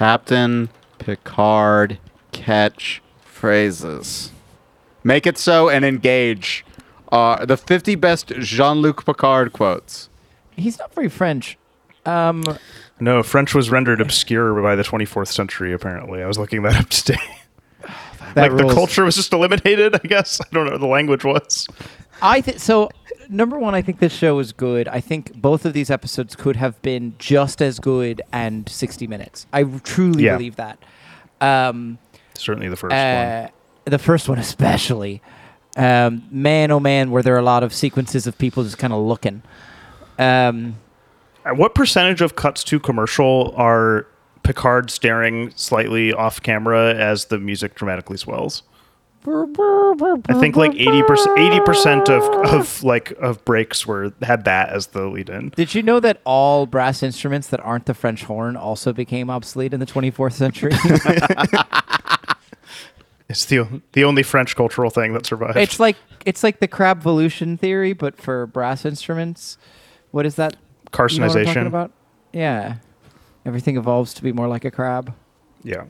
Captain Picard catch phrases. Make it so and engage. Uh, the 50 best Jean-Luc Picard quotes. He's not very French. Um, No, French was rendered obscure by the 24th century. Apparently, I was looking that up today. that like the culture was just eliminated. I guess I don't know what the language was. I think so. Number one, I think this show is good. I think both of these episodes could have been just as good and 60 minutes. I truly Yeah. believe that. Um, Certainly the first uh, the first one especially. Um, man, oh man, were there a lot of sequences of people just kind of looking. Um, one. What percentage of cuts to commercial are Picard staring slightly off camera as the music dramatically swells? I think like eighty percent, eighty percent of of like of breaks were had that as the lead in. did you know that all brass instruments that aren't the French horn also became obsolete in the 24th century? It's the the only French cultural thing that survived. it's like it's like the crabvolution theory, but for brass instruments. What is that? You know what I'm talking carcinization. about? Yeah, everything evolves to be more like a crab. yeah.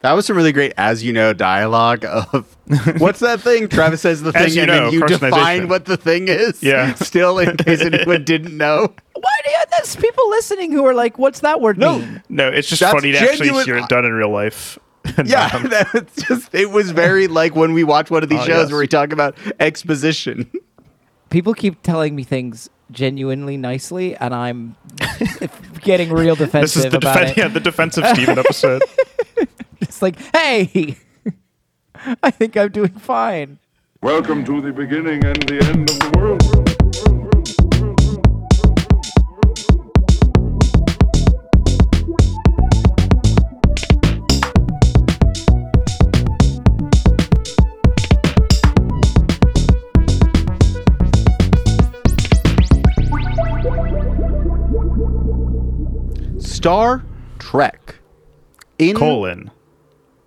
That was some really great, as you know, dialogue of what's that thing? Travis says the thing, you and know, then you define what the thing is. Yeah. Still, in case anyone didn't know. Why do you? There's people listening who are like, "What's that word No. mean?" No, it's just That's funny to actually genuine- hear it done in real life. Yeah, um, not- that's just it was very like when we watch one of these Oh, shows yes. where we talk about exposition. People keep telling me things genuinely nicely, and I'm getting real defensive this is the about defen- it. yeah, the defensive Steven episode. It's like, hey, I think I'm doing fine. Welcome to the beginning and the end of the world. Star Trek. In Colon.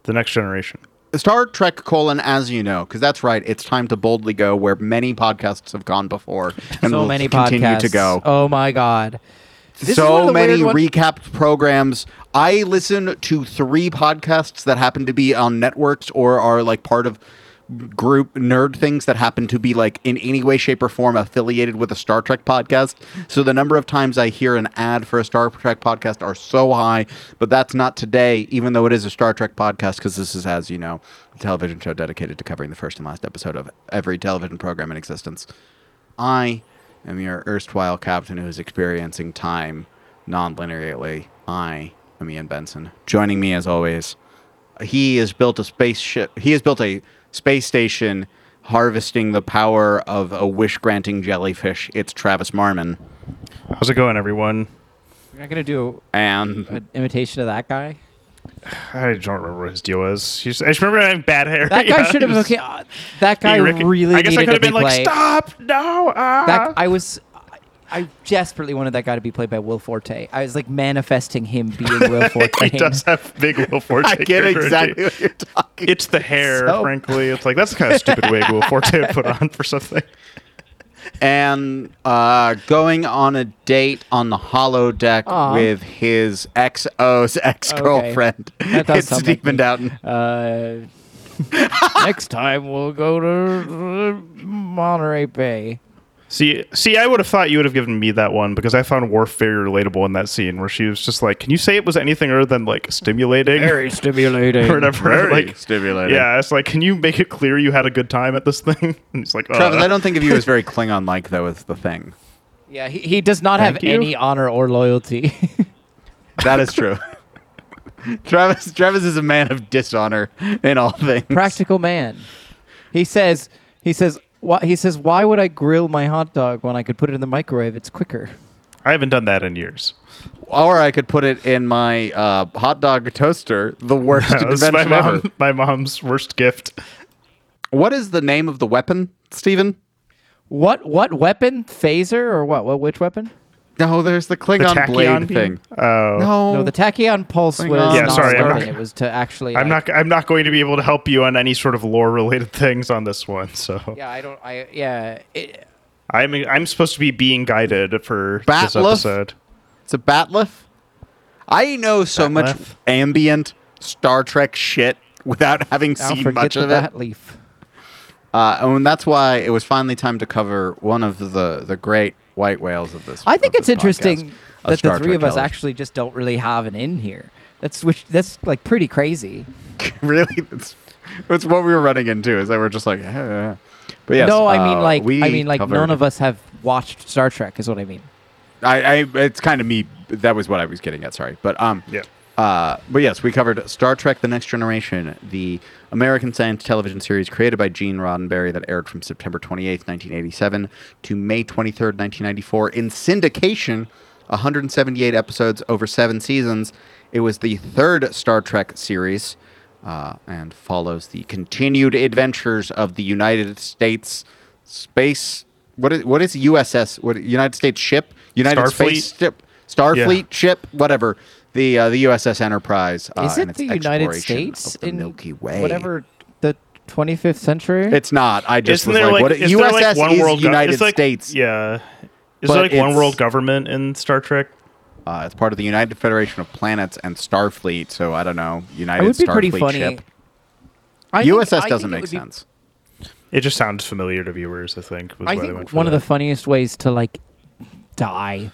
The next generation. Star Trek colon, as you know, because that's right. It's time to boldly go where many podcasts have gone before, and so will many continue podcasts. to go. Oh my god. This is one of so many weird one- recapped programs. I listen to three podcasts that happen to be on networks or are like part of group nerd things that happen to be like in any way shape or form affiliated with a Star Trek podcast. So the number of times I hear an ad for a Star Trek podcast are so high, but that's not today even though it is a Star Trek podcast because this is as you know, a television show dedicated to covering the first and last episode of every television program in existence. I am your erstwhile captain who is experiencing time non-linearly. I am Ian Benson. Joining me as always, he has built a spaceship. He has built a space station harvesting the power of a wish-granting jellyfish. It's Travis Marmon. How's it going, everyone? You're not gonna do And an imitation of that guy. I don't remember what his deal was. He's, I just remember having bad hair. That guy Yeah, should have he was okay. uh, that guy being Ricky- really I guess I could to have be been like, played. "Stop! No!" ah." That I was. I desperately wanted that guy to be played by Will Forte. I was like manifesting him being Will Forte. he does have big Will Forte. I get character exactly what you're talking. It's the hair, So- frankly. It's like that's the kind of stupid wig Will Forte would put on for something. and uh, going on a date on the holodeck Aw. with his XO's ex-girlfriend. That does it's sound like Stephen me. Doughton. Uh, next time we'll go to uh, Monterey Bay. See, see, I would have thought you would have given me that one because I found Worf very relatable in that scene where she was just like, "Can you say it was anything other than like stimulating Very stimulating. or whatever?" Very like, stimulating. yeah, it's like, can you make it clear you had a good time at this thing? And he's like, uh, Travis, I don't think of you as very Klingon-like, though, is the thing. Yeah, he, he does not have you. any honor or loyalty. That is true. Travis Travis is a man of dishonor in all things. Practical man. He says. He says. Why, he says, "Why would I grill my hot dog when I could put it in the microwave? It's quicker." I haven't done that in years. Or I could put it in my uh, hot dog toaster, the worst That was my, invention ever. mom, my mom's worst gift. What is the name of the weapon, Stephen? What what weapon? Phaser or what? What which weapon? No, there's the The Klingon tachyon blade beam? thing. Oh, No, No, the tachyon pulse Hang was. Yeah, not sorry, I'm starting. not- It was to actually. I'm like- not. I'm not going to be able to help you on any sort of lore related things on this one. So Yeah, I don't. I yeah. It, I'm. I'm supposed to be being guided for this Bat'leth? episode. it's a bat'leth. I know so That much ambient Star Trek shit without having I'll seen much the of it. bat leaf. Uh, and that's why it was finally time to cover one of the the great white whales of this. I think it's interesting that the three of us actually just don't really have an in here. That's which that's like pretty crazy. really that's, that's what we were running into is that we're just like eh. but yes, no, I mean uh, like I mean like covered- none of us have watched Star Trek is what I mean. I, I it's kind of me that was what I was getting at sorry but um Yeah. Uh but yes we covered Star Trek the Next Generation the American science television series created by Gene Roddenberry that aired from September 28th 1987 to May 23rd 1994 in syndication 178 episodes over 7 seasons it was the third Star Trek series uh, and follows the continued adventures of the United States space. What is what is USS? What United States ship? United Starfleet? Space ship? Starfleet Yeah. ship? Whatever. The uh, the USS Enterprise. Uh, Is and it its the United States of the in Milky Way? whatever the 25th century? It's not. I just Isn't was like, like, what? is USS like one is world gov- United it's like- States. Yeah. Is But there like one world government in Star Trek? Uh, it's part of the United Federation of Planets and Starfleet. So I don't know. United it would be Starfleet pretty funny. ship. I USS I doesn't think it make would be- sense. It just sounds familiar to viewers. I think. Was I think went for one of the funniest ways to like die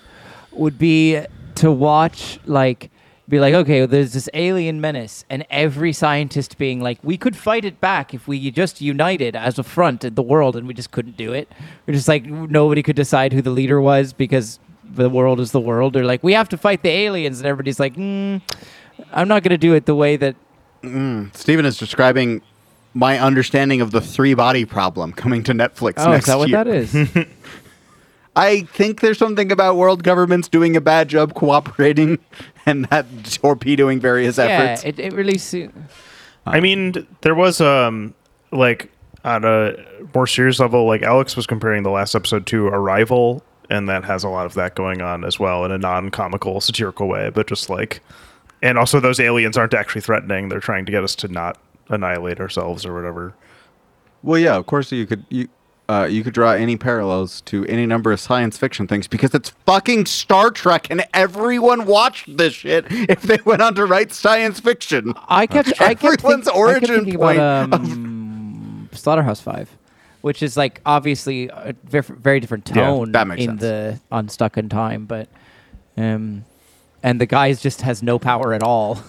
would be to watch like be like okay there's this alien menace and every scientist being like we could fight it back if we just united as a front in the world and we just couldn't do it. We're just like nobody could decide who the leader was because the world is the world. They're like we have to fight the aliens and everybody's like mm, i'm not going to do it the way that Stephen is describing my understanding of the three body problem coming to Netflix oh next is that what year. that is I think there's something about world governments doing a bad job cooperating and that torpedoing various yeah efforts. it, it really se- I mean, there was um like on a more serious level, like Alex was comparing the last episode to Arrival, and that has a lot of that going on as well in a non-comical, satirical way, but just like, and also those aliens aren't actually threatening; they're trying to get us to not annihilate ourselves or whatever. well, yeah, of course you could you uh, you could draw any parallels to any number of science fiction things because it's fucking Star Trek and everyone watched this shit if they went on to write science fiction. I kept, I kept, Everyone's think- I kept origin thinking point about um, Slaughterhouse Five, which is like obviously a very different Yeah, tone that makes in sense. the Unstuck in Time, but um, and the guy just has no power at all.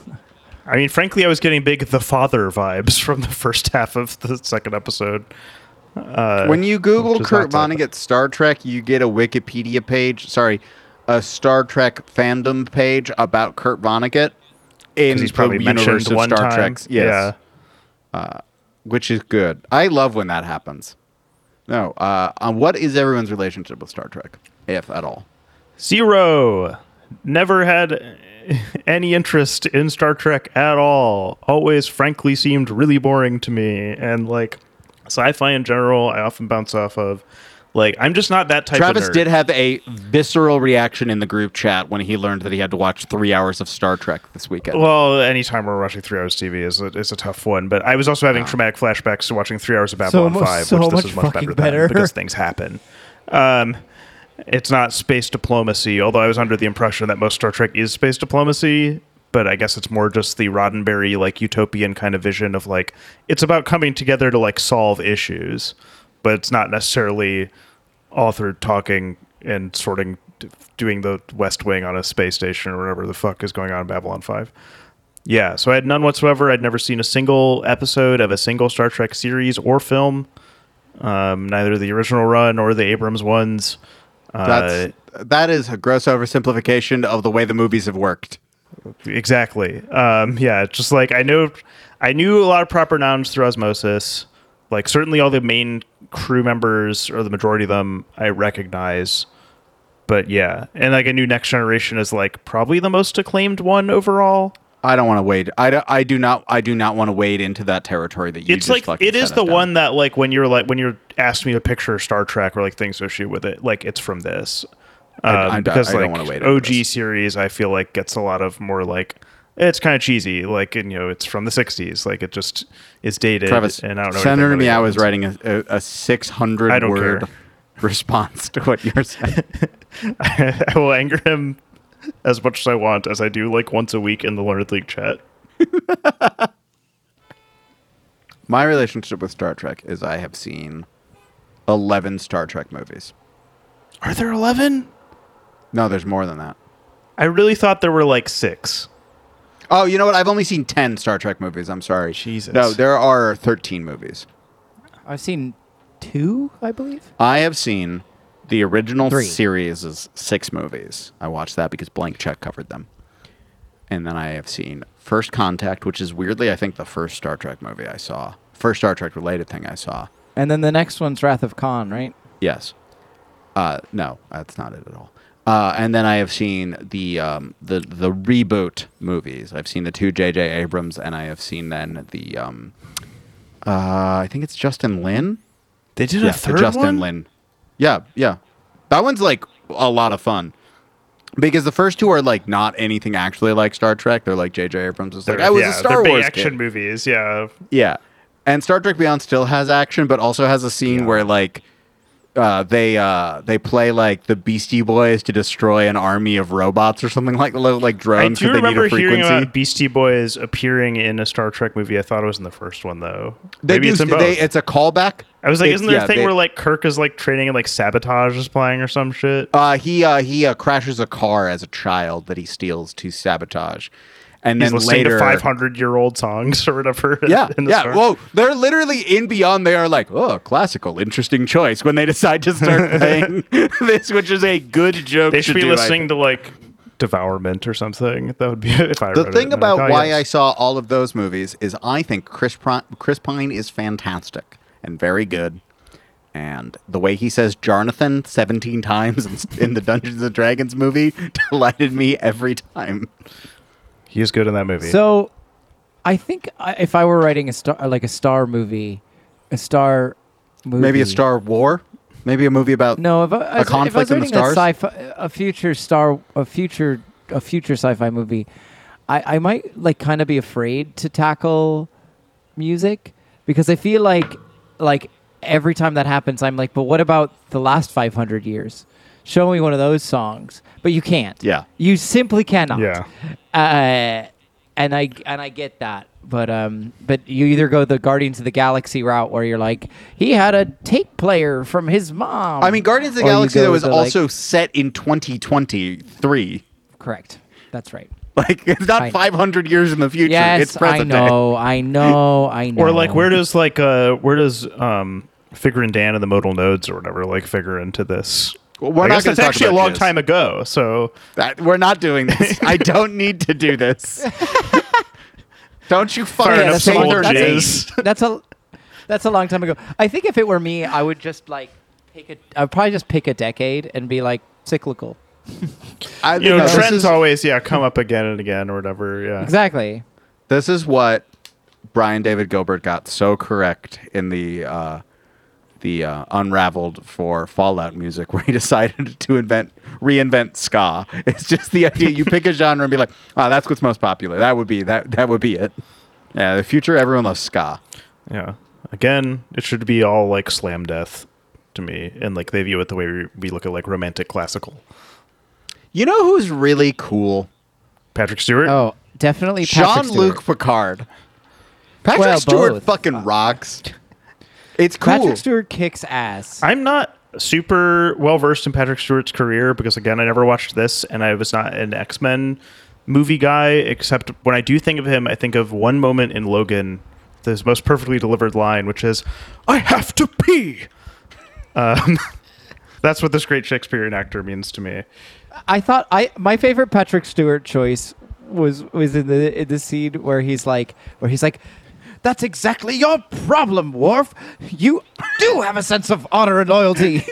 I mean, frankly, I was getting big the father vibes from the first half of the second episode. Uh, when you Google Kurt. Vonnegut Star Trek, you get a Wikipedia page. Sorry, a Star Trek fandom page about Kurt Vonnegut in he's the probably universe mentioned of Star time. Trek's. Yes, Yeah. which is good. I love when that happens. No, uh, on what is everyone's relationship with Star Trek, if at all? Zero. Never had any interest in Star Trek at all. Always, frankly, seemed really boring to me. And like sci-fi in general, I often bounce off of. Like, I'm just not that type Travis of nerd. did have a visceral reaction in the group chat when he learned that he had to watch three hours of Star Trek this weekend. Well, anytime we're watching three hours TV is a, is a tough one. But I was also having traumatic flashbacks to watching three hours of Babylon mu- Five, so which much this is much better, better. than because things happen. Um, it's not space diplomacy, although I was under the impression that most Star Trek is space diplomacy. But I guess it's more just the Roddenberry like utopian kind of vision of like it's about coming together to like solve issues, but it's not necessarily author talking and sorting doing the West Wing on a space station or whatever the fuck is going on in Babylon 5. Yeah, so I had none whatsoever. I'd never seen a single episode of a single Star Trek series or film, um, neither the original run or the Abrams ones. Uh, That's that is a gross oversimplification of the way the movies have worked. Exactly. Um, yeah, just like I know, I knew a lot of proper nouns through osmosis. Like certainly all the main crew members or the majority of them I recognize. But yeah, and like I knew Next Generation is like probably the most acclaimed one overall. I don't want to wade. I, do, I do not. I do not want to wade into that territory that you. it's just like it is the down. one that like when you're like when you're asked me to picture Star Trek or like things associated with it, like it's from this. I- Um, I- because I don't like into OG this. series, I feel like gets a lot of more like it's kind of cheesy, like and you know it's from the '60s, like it just is dated. Travis, and I don't know. Senator anything Meow really is happens. writing a, a, a six hundred I don't word care. response to what you're saying. I will anger him as much as I want, as I do like once a week in the Learned League chat. My relationship with Star Trek is I have seen 11 Star Trek movies. Are there 11? No, there's more than that. I really thought there were like six. Oh, you know what? I've only seen 10 Star Trek movies. I'm sorry. Jesus. No, there are 13 movies. I've seen two, I believe. I have seen the original Three. series is six movies. I watched that because Blank Check covered them. And then I have seen First Contact, which is weirdly, I think, the first Star Trek movie I saw. First Star Trek related thing I saw. And then the next one's Wrath of Khan, right? Yes. Uh, no, that's not it at all. Uh, and then I have seen the um, the the reboot movies. I've seen the two J.J. Abrams, and I have seen then the um, uh, I think it's Justin Lin. They did yeah, a third Justin one? Lin. Yeah, yeah, that one's like a lot of fun because the first two are like not anything actually like Star Trek. They're like J.J. Abrams is like They're- I was yeah, a Star Wars action kid. movies. Yeah. Yeah. And Star Trek Beyond still has action, but also has a scene Yeah. where like uh, they uh, they play like the Beastie Boys to destroy an army of robots or something like like I drones. do need a remember hearing about Beastie Boys appearing in a Star Trek movie. I thought it was in the first one though. They Maybe do, it's in both. they, it's a callback. I was like, It's- isn't there yeah, a thing they- where like Kirk is like training and like sabotage is playing or some shit? uh, he uh, he uh, crashes a car as a child that he steals to sabotage, and He's then listening later to 500 year old songs or whatever. Yeah, in the yeah. Star- Whoa, they're literally in Beyond. They are like, oh, classical, interesting choice. When they decide to start playing this, which is a good joke. they should to be do, listening to like Devourment or something. That would be if I The thing it. I'm about like, oh, why yes. I saw all of those movies is I think Chris Pri- Chris Pine is fantastic and very good. And the way he says Jonathan 17 times in- in the Dungeons and Dragons movie delighted me every time. He is good in that movie. So, I think I, if I were writing a star, like a star movie, a star movie, Maybe a Star War, maybe a movie about No, if I, if I was conflict in the writing a stars? sci-fi, a future star, a future, a future sci-fi movie, I, I might like kind of be afraid to tackle music because I feel like, like every time that happens, I'm like, but what about the last 500 years? Show me one of those songs, but you can't. Yeah. you simply cannot. Yeah. Uh, and I and I get that, but um, but you either go the Guardians of the Galaxy route where you're like, he had a tape player from his mom. I mean, Guardians of the Or Galaxy go though was the, like- also set in 2023. correct. That's right. Like it's not 500 years in the future. Yes, it's present I day. know, I know, I know. or like where does like uh where does um Figrin D'an and the modal nodes or whatever like figure into this? Well, we're I not guess going that's to talk actually a long jizz. time ago. So That, we're not doing this. I don't need to do this. don't you Fair fucking enough, say some their old that's a that's a long time ago. I think if it were me, I would just like pick a. I'd probably just pick a decade and be like cyclical. I you think know, this trends is- always yeah come up again and again or whatever. Yeah. Exactly. This is what Brian David Gilbert got so correct in the uh, the uh, Unraveled for Fallout music, where he decided to invent reinvent ska. It's just the idea you pick a genre and be like, "Oh, that's what's most popular." That would be that. That would be it. Yeah, the future everyone loves ska. Yeah. Again, it should be all like slam death to me, and like they view it the way we, we look at like romantic classical. You know who's really cool? Patrick Stewart. Oh, definitely. Patrick Jean Luc Stewart. Picard. Patrick Well, Stewart both. fucking rocks. It's cool. Patrick Stewart kicks ass. I'm not super well versed in Patrick Stewart's career because again, I never watched this, and I was not an X Men movie guy. Except when I do think of him, I think of one moment in Logan, his most perfectly delivered line, which is, "I have to pee." Um, that's what this great Shakespearean actor means to me. I thought I my favorite Patrick Stewart choice was was in the in the scene where he's like where he's like that's exactly your problem, Worf. You do have a sense of honor and loyalty.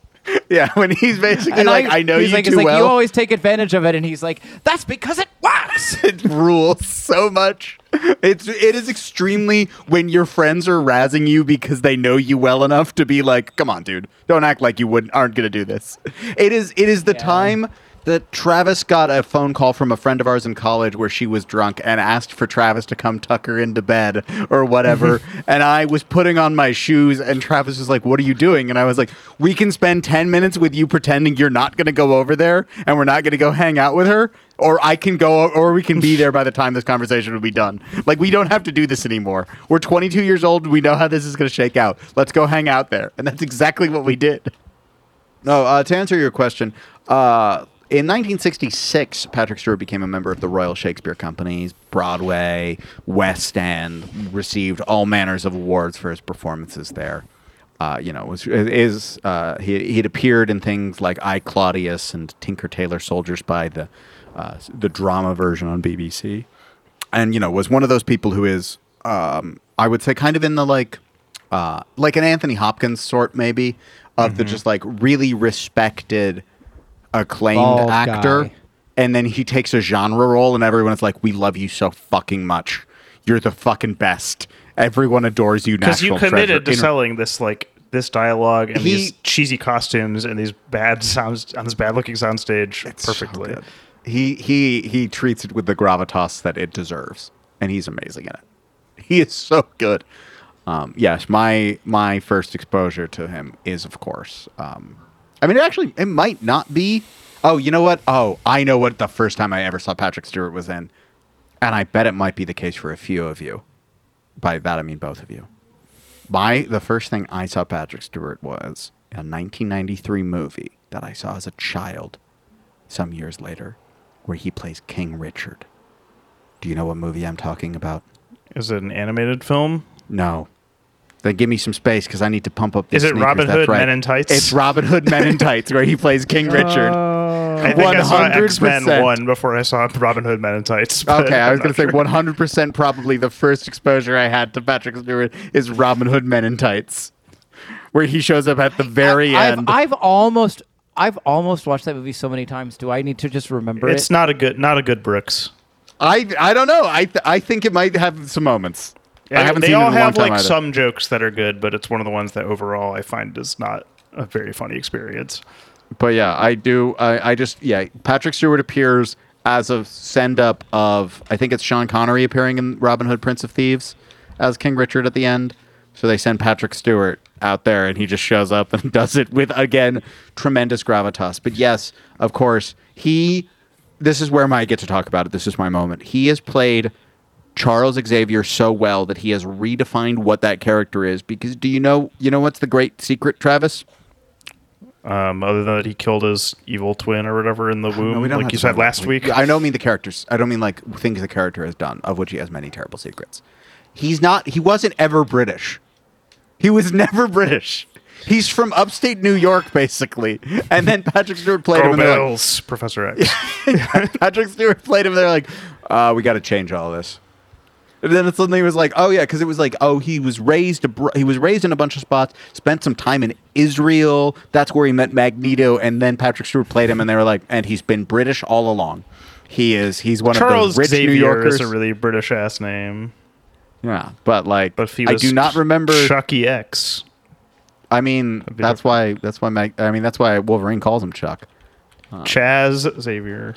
yeah, when he's basically and like, I, know he's you like, too it's like well. you always take advantage of it, and he's like, that's because it works. it rules so much. It's it is extremely when your friends are razzing you because they know you well enough to be like, "Come on, dude, don't act like you wouldn't aren't gonna do this." It is it is the Yeah. time that Travis got a phone call from a friend of ours in college where she was drunk and asked for Travis to come tuck her into bed or whatever. and I was putting on my shoes and Travis was like, What are you doing? And I was like, We can spend 10 minutes with you pretending you're not going to go over there and we're not going to go hang out with her. Or I can go, or we can be there by the time this conversation will be done. Like, we don't have to do this anymore. We're 22 years old. We know how this is going to shake out. Let's go hang out there. And that's exactly what we did. No, uh, to answer your question, uh, in 1966, Patrick Stewart became a member of the Royal Shakespeare Company's Broadway, West End, received all manners of awards for his performances there. Uh, you know, was is uh, he he had appeared in things like I Claudius and Tinker Tailor Soldier Spy, the uh, the drama version on BBC, and you know was one of those people who is um, I would say kind of in the like uh, like an Anthony Hopkins sort maybe of the just like really respected acclaimed Bald actor guy. and then he takes a genre role and everyone is like we love you so fucking much you're the fucking best everyone adores you because you national committed to. In- selling this like this dialogue and He- these cheesy costumes and these bad sounds on this bad looking soundstage It's so perfectly. he he he treats it with the gravitas that it deserves and he's amazing in it he is so good um, yes my my first exposure to him is of course um, i mean it actually it might not be. Oh you know what? Oh i know what the first time i ever saw patrick stewart was in. And i bet it might be the case for a few of you. By that i mean both of you. My the first thing i saw patrick stewart was a 1993 movie that i saw as a child some years later where he plays king richard. Do you know what movie i'm talking about? Is it an animated film? no. Then give me some space because I need to pump up. These Is it sneakers. Robin That's Hood right. Men in Tights? It's Robin Hood Men in Tights where he plays King oh. Richard. I think I saw X Men 100%. one before I saw Robin Hood Men in Tights. but Okay, I I'm was going not to say sure. 100% probably the first exposure I had to Patrick Stewart is Robin Hood Men in Tights, where he shows up at the very I've, end. I've almost I've almost watched that movie so many times. Do I need to just remember It's it? not a good, not a good Brooks. I I don't know. I th- I think it might have some moments. I haven't they seen all it in a long have time like either. some jokes that are good, but it's one of the ones that overall I find is not a very funny experience. But yeah, I do. I, I just yeah. Patrick Stewart appears as a send up of I think it's Sean Connery appearing in Robin Hood Prince of Thieves as King Richard at the end. So they send Patrick Stewart out there, and he just shows up and does it with again tremendous gravitas. But yes, of course, he. This is where I get to talk about it. This is my moment. He has played Charles Xavier so well that he has redefined what that character is. Because do you know? You know what's the great secret, Travis? Um, other than that, he killed his evil twin or whatever in the womb, No, like you said last it. week. I don't mean the characters. I don't mean like things the character has done, of which he has many terrible secrets. He's not. He wasn't ever British. He was never British. He's from upstate New York, basically. And then Patrick Stewart played him. Go And they're like, Professor X. Patrick Stewart played him. They're like, uh, we got to change all this. And then it suddenly was like, oh yeah, because it was like, oh, he was raised abro- he was raised in a bunch of spots, spent some time in Israel. That's where he met Magneto, and then Patrick Stewart played him, and they were like, and he's been British all along. He is. He's one of Charles those rich Xavier New Yorkers. is a really British ass name, yeah, but like, but I do not remember. Chucky X. I mean, that's why. That's why. Mag- I mean, that's why Wolverine calls him Chuck. Uh, Chaz Xavier.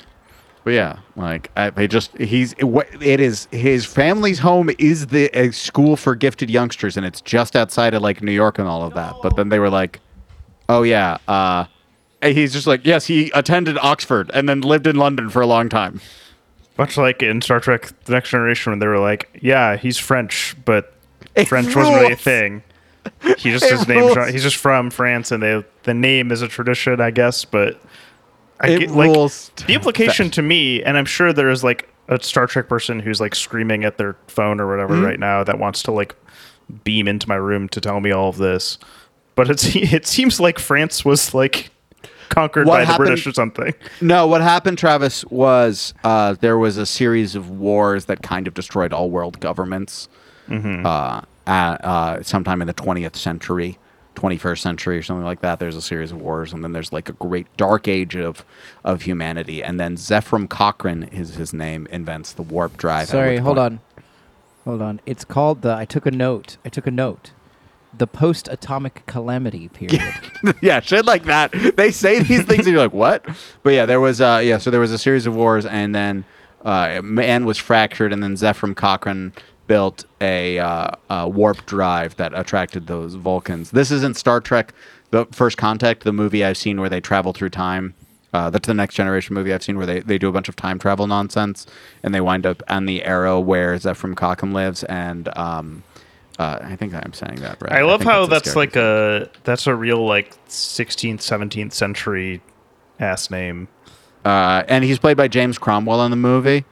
But yeah, like I, they just he's what it is. His family's home is the a school for gifted youngsters, and it's just outside of like New York and all of that. But then they were like, "Oh yeah," uh, he's just like, "Yes, he attended Oxford and then lived in London for a long time." Much like in Star Trek: The Next Generation, when they were like, "Yeah, he's French, but It French wasn't really a thing." He just his name. rules. He's just from France, and they the name is a tradition, I guess. But I It get, like rules the implication to me, and I'm sure there is like a Star Trek person who's like screaming at their phone or whatever Mm-hmm. right now that wants to like beam into my room to tell me all of this. But it's it seems like France was like conquered What by the British or something. No, what happened, Travis, was uh, there was a series of wars that kind of destroyed all world governments. Uh, at, uh, sometime in the 20th century, 21st century, or something like that. There's a series of wars, and then there's like a great dark age of of humanity. And then Zefram Cochrane is his name, invents the warp drive. Sorry, hold point- on. Hold on. It's called the I took a note. I took a note. the post-atomic calamity period. yeah, shit like that. They say these things and you're like, what? But yeah, there was uh yeah, so there was a series of wars and then uh man was fractured and then Zefram Cochrane built a, uh, a warp drive that attracted those Vulcans. This isn't Star Trek the first contact, the movie I've seen where they travel through time. Uh, that's the next generation movie I've seen where they, they do a bunch of time travel nonsense and they wind up on the arrow where Zefram Cockham lives and um uh, I think I'm saying that right. I love think how that's scary like a that's a real like 16th 17th century ass name. Uh, and he's played by James Cromwell in the movie.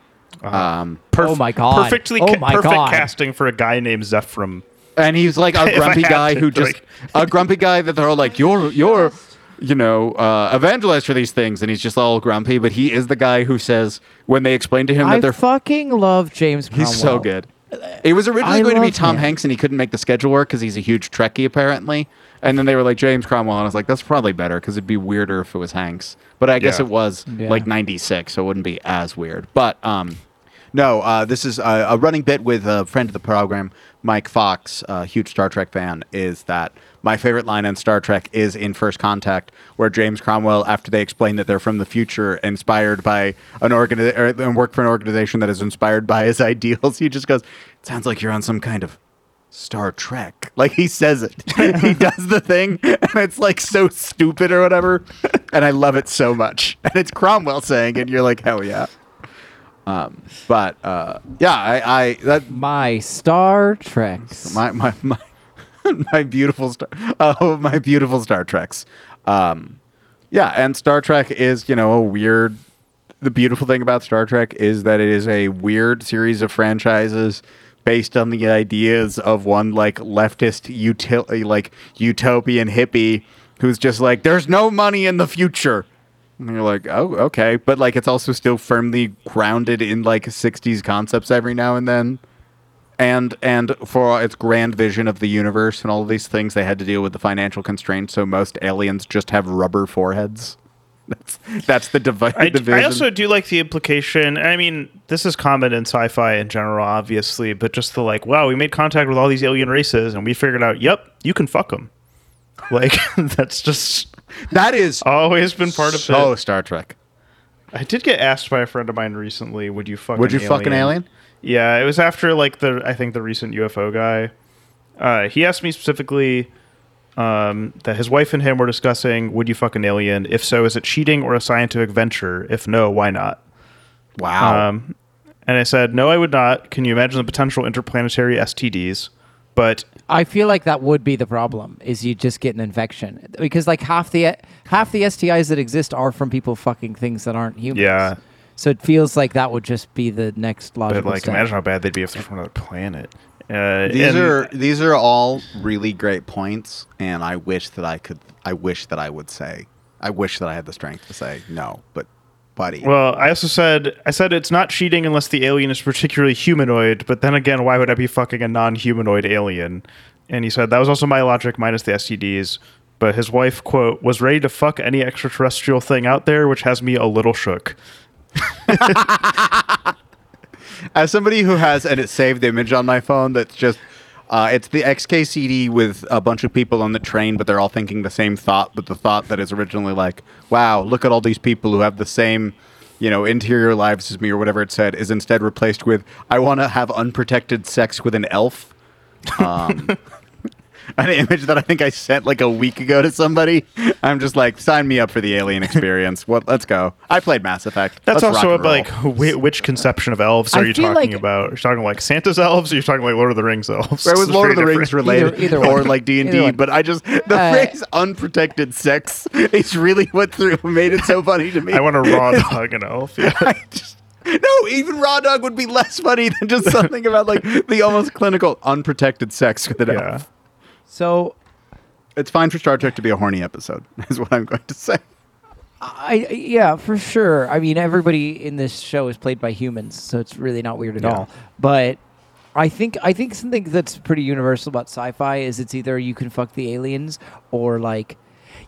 Um, Perf- Oh my God. Perfectly Oh my perfect God. casting for a guy named Zefram. and he's like a grumpy guy to, who just like- a grumpy guy that they're all like, "You're you're, you know, uh, evangelized for these things," and he's just all grumpy. But he is the guy who says when they explain to him I that they're fucking love James Cromwell. he's so good. It was originally I going to be Tom him. Hanks, and he couldn't make the schedule work because he's a huge Trekkie apparently. And then they were like James Cromwell, and I was like, that's probably better because it'd be weirder if it was Hanks. But I guess Yeah. it was Yeah. like '96, so it wouldn't be as weird. But um, no, uh, this is a, a running bit with a friend of the program, Mike Fox, a huge Star Trek fan, is that my favorite line in Star Trek is in First Contact, where James Cromwell, after they explain that they're from the future, inspired by an organ and work for an organization that is inspired by his ideals, he just goes, "It sounds like you're on some kind of." Star Trek. Like he says it. he does the thing and it's like so stupid or whatever. And I love it so much. And it's Cromwell saying it, and you're like, hell yeah. Um, but uh, yeah, I, I that My Star Trek, my my my, my beautiful star oh my beautiful Star Treks. Um, yeah, and Star Trek is you know a weird. The beautiful thing about Star Trek is that it is a weird series of franchises based on the ideas of one like leftist util- like utopian hippie who's just like there's no money in the future. And you're like, oh, okay. But like it's also still firmly grounded in like 60s concepts every now and then and and for its grand vision of the universe and all of these things, they had to deal with the financial constraints. So most aliens just have rubber foreheads. That's that's the divi- I, division. I also do like the implication. I mean, this is common in sci-fi in general, obviously, but just the like, wow, we made contact with all these alien races, and we figured out, yep, you can fuck them. Like that's just that is always been part of so it. Star Trek. I did get asked by a friend of mine recently, "Would you fuck? Would an you fuck an alien? Yeah, it was after like the I think the recent UFO guy. Uh, he asked me specifically um, that his wife and him were discussing, "Would you fuck an alien? If so, is it cheating or a scientific venture? If no, why not?" Wow. Um, and I said, "No, I would not. Can you imagine the potential interplanetary STDs?" But I feel like that would be the problem. Is you just get an infection because like half the half the STIs that exist are from people fucking things that aren't humans. Yeah. So it feels like that would just be the next logical but like, step. imagine how bad they'd be if they're from another planet. Uh, these and- are these are all really great points, and I wish that I could. I wish that I would say. I wish that I had the strength to say no, but buddy. Well, I also said I said it's not cheating unless the alien is particularly humanoid. But then again, why would I be fucking a non-humanoid alien? And he said that was also my logic minus the STDs. But his wife quote was ready to fuck any extraterrestrial thing out there, which has me a little shook. As somebody who has and it saved image on my phone that's just uh, it's the XKCD with a bunch of people on the train, but they're all thinking the same thought, but the thought that is originally like, wow, look at all these people who have the same, you know, interior lives as me or whatever it said, is instead replaced with, I want to have unprotected sex with an elf. Um, an image that I think I sent like a week ago to somebody. I'm just like, sign me up for the alien experience. What? Let's go. I played Mass Effect. That's Let's also and roll. like whi- which conception of elves I are you talking like- about? Are you talking like Santa's elves? Or you're talking like Lord of the Rings elves? It was Lord of the very Rings related, Either- either or one. like D and D. But I just the Uh, phrase "unprotected sex" is really what threw, made it so funny to me. I want a raw dog and elf. Yeah. I just- no, even raw dog would be less funny than just something about like the almost clinical unprotected sex with an Yeah. elf. So It's fine for Star Trek to be a horny episode, is what I'm going to say. I yeah, for sure. I mean, everybody in this show is played by humans, so it's really not weird at Yeah. all. But I think I think something that's pretty universal about sci-fi is it's either you can fuck the aliens or like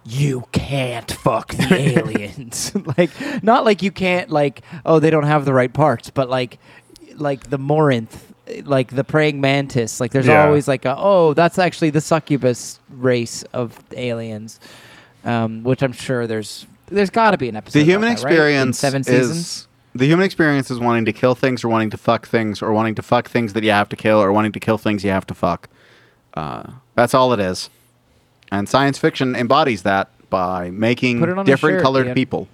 you can't fuck the aliens. like not like you can't like oh they don't have the right parts, but like like the Morinth like the praying mantis. Like there's Yeah. always like a oh that's actually the succubus race of aliens, um, which I'm sure there's there's got to be an episode. the about human that, right? In experience seven is seasons. the human experience is wanting to kill things or wanting to fuck things or wanting to fuck things that you have to kill or wanting to kill things you have to fuck. Uh, that's all it is. And science fiction embodies that by making Put it on a different shirt, colored Ian. people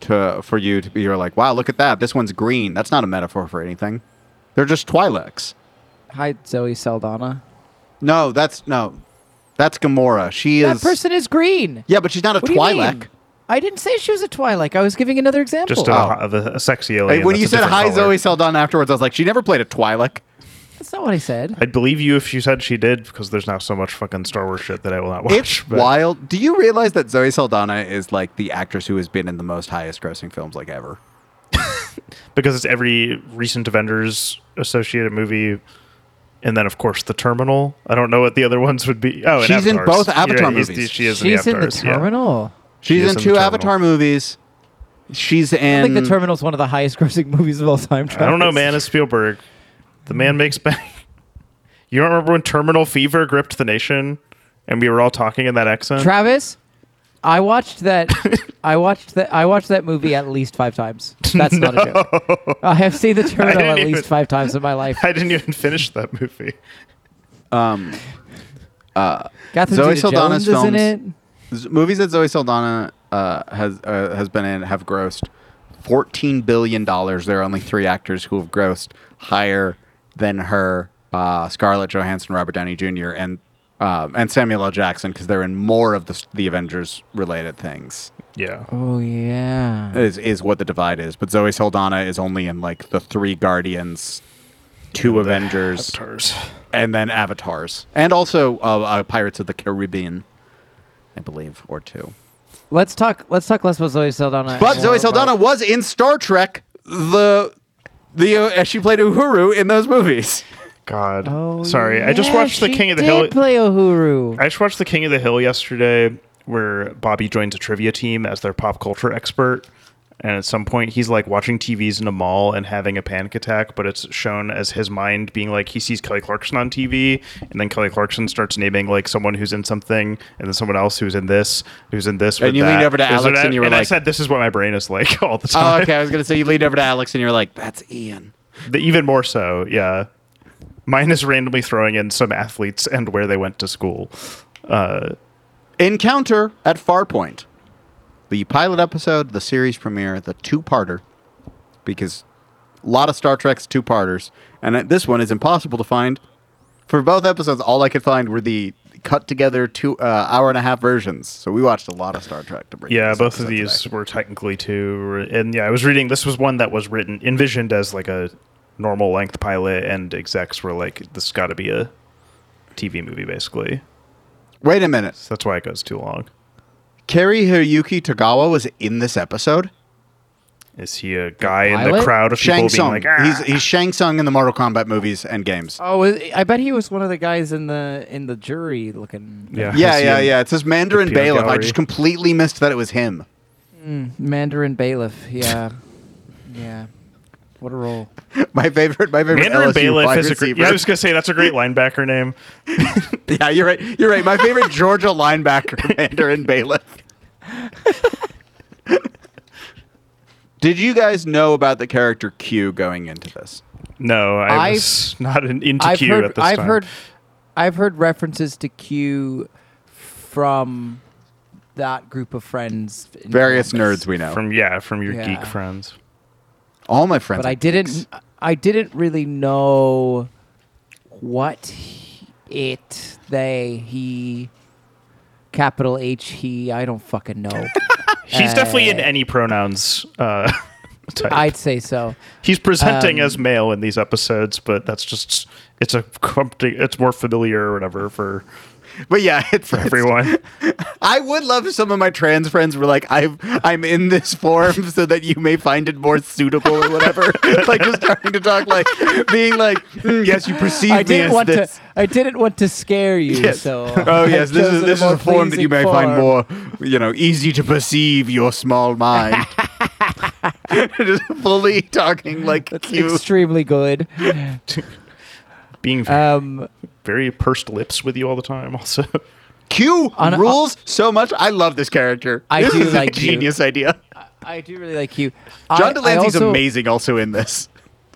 to for you to be you're like, wow, look at that. This one's green. That's not a metaphor for anything. They're just Twi'leks. Hi Zoe Saldana. No, that's no. That's Gamora. She is That person is green. Yeah, but she's not a What do you Twi'lek. I didn't say she was a Twi'lek. I was giving another example. Just a, Oh. of a, a sexy Hey, alien. when that's you a said different hi color. Zoe Saldana afterwards, I was like, she never played a Twi'lek. That's not what I said. I'd believe you if you said she did, because there's now so much fucking Star Wars shit that I will not watch. It's but- wild. Do you realize that Zoe Saldana is like the actress who has been in the most highest grossing films like ever? Because it's every recent Avengers associated movie, and then of course the Terminal. I don't know what the other ones would be. Oh, and She's in both Avatar he's- movies. She is She's in in the the Avatars. yeah. terminal. She's is in in two Avatar movies. She's in. I think the terminal's one of the highest grossing movies of all time. I don't know, man. It's Spielberg. The man makes bang. You don't remember when Terminal Fever gripped the nation, and we were all talking in that accent? Travis, I watched that. I watched that. I watched that movie at least five times. That's not a joke. I have seen the terminal at even- least five times in my life. I didn't even finish that movie. um, Catherine Zoe Zeta-Jones Saldana's is in films- it. z- movies that Zoe Saldana uh, has uh, has been in have grossed fourteen billion dollars. There are only three actors who have grossed higher than her: uh, Scarlett Johansson, Robert Downey Jr., and um, and Samuel L. Jackson, because they're in more of the the Avengers related things. Yeah. Oh yeah. Is is what the divide is. But Zoe Saldana is only in like the three Guardians, two Avengers, Avatars. and then Avatars, and also uh, uh, Pirates of the Caribbean, I believe, or two. Let's talk. Let's talk less about Zoe Saldana. But Zoe more Saldana about- was in Star Trek. The the uh, she played Uhura in those movies. God. Oh, Sorry. I just watched The King of the did Hill. Play Uhura. I just watched The King of the Hill yesterday, where Bobby joins a trivia team as their pop culture expert. And at some point, he's like watching TVs in a mall and having a panic attack, but it's shown as his mind being like he sees Kelly Clarkson on TV, and then Kelly Clarkson starts naming like someone who's in something, and then someone else who's in this, who's in this. And with you that. leaned over to Alex that- and you were I like- "I said, "This is what my brain is like all the Oh, time." okay. I was gonna say you leaned over to Alex and you were like, "That's Ian." The- even more so, yeah. Mine is randomly throwing in some athletes and where they went to school. Uh, Encounter at Farpoint, the pilot episode, the series premiere, the two-parter, because a lot of Star Trek's two-parters, and this one is impossible to find. For both episodes, all I could find were the cut together two uh, hour and a half versions. So we watched a lot of Star Trek to bring. Yeah, both of these today. were technically two. And yeah, I was reading. This was one that was written, envisioned as like a normal length pilot, and execs were like, "This got to be a TV movie, basically." Wait a minute. So that's why it goes too long. Cary-Hiroyuki Tagawa was in this episode. Is he a guy in the pilot? crowd of people Shang being like, ah. He's he's Shang Tsung in the Mortal Kombat movies and games. Oh, I bet he was one of the guys in the in the jury looking. Yeah. yeah, yeah, yeah. It says Mandarin the peanut Bailiff. I gallery? just completely missed that it was him. Mandarin bailiff. Yeah, yeah. What a role. My favorite, my favorite Mandarin LSU Bailiff wide is a great. receiver. Yeah, I was gonna say that's a great linebacker name. Yeah, you're right. You're right. My favorite Georgia linebacker, Mandarin Bailiff. Did you guys know about the character Q going into this? No, I I've- was not an, into I've Q heard. at this time. I've time. heard. I've heard references to Q from that group of friends. in Various comics. nerds we know. from yeah from your Yeah. geek friends. All my friends. but I didn't. geeks. I didn't really know what he- it, they, he, capital H, he. I don't fucking know. He's definitely in Uh, any pronouns. Uh, type. I'd say so. He's presenting Um, as male in these episodes, but that's just it's a comfy, it's more familiar or whatever for But yeah, it's for everyone. I would love if some of my trans friends were like, "I've I'm in this form so that you may find it more suitable or whatever." like just trying to talk like being like, "Mm, "Yes, you perceive I me didn't as want this." to. I didn't want to scare you. Yes. So. Oh yes, this is this is a form that you may pleasing find more, you know, easy to perceive your small mind. Just fully talking like That's Q. extremely good. Being Um, very pursed lips with you all the time. Also, Q On a- rules so much. I love this character. I this do is like a Q. genius idea. I do really like you. John I- I de Lancie's also- amazing also in this.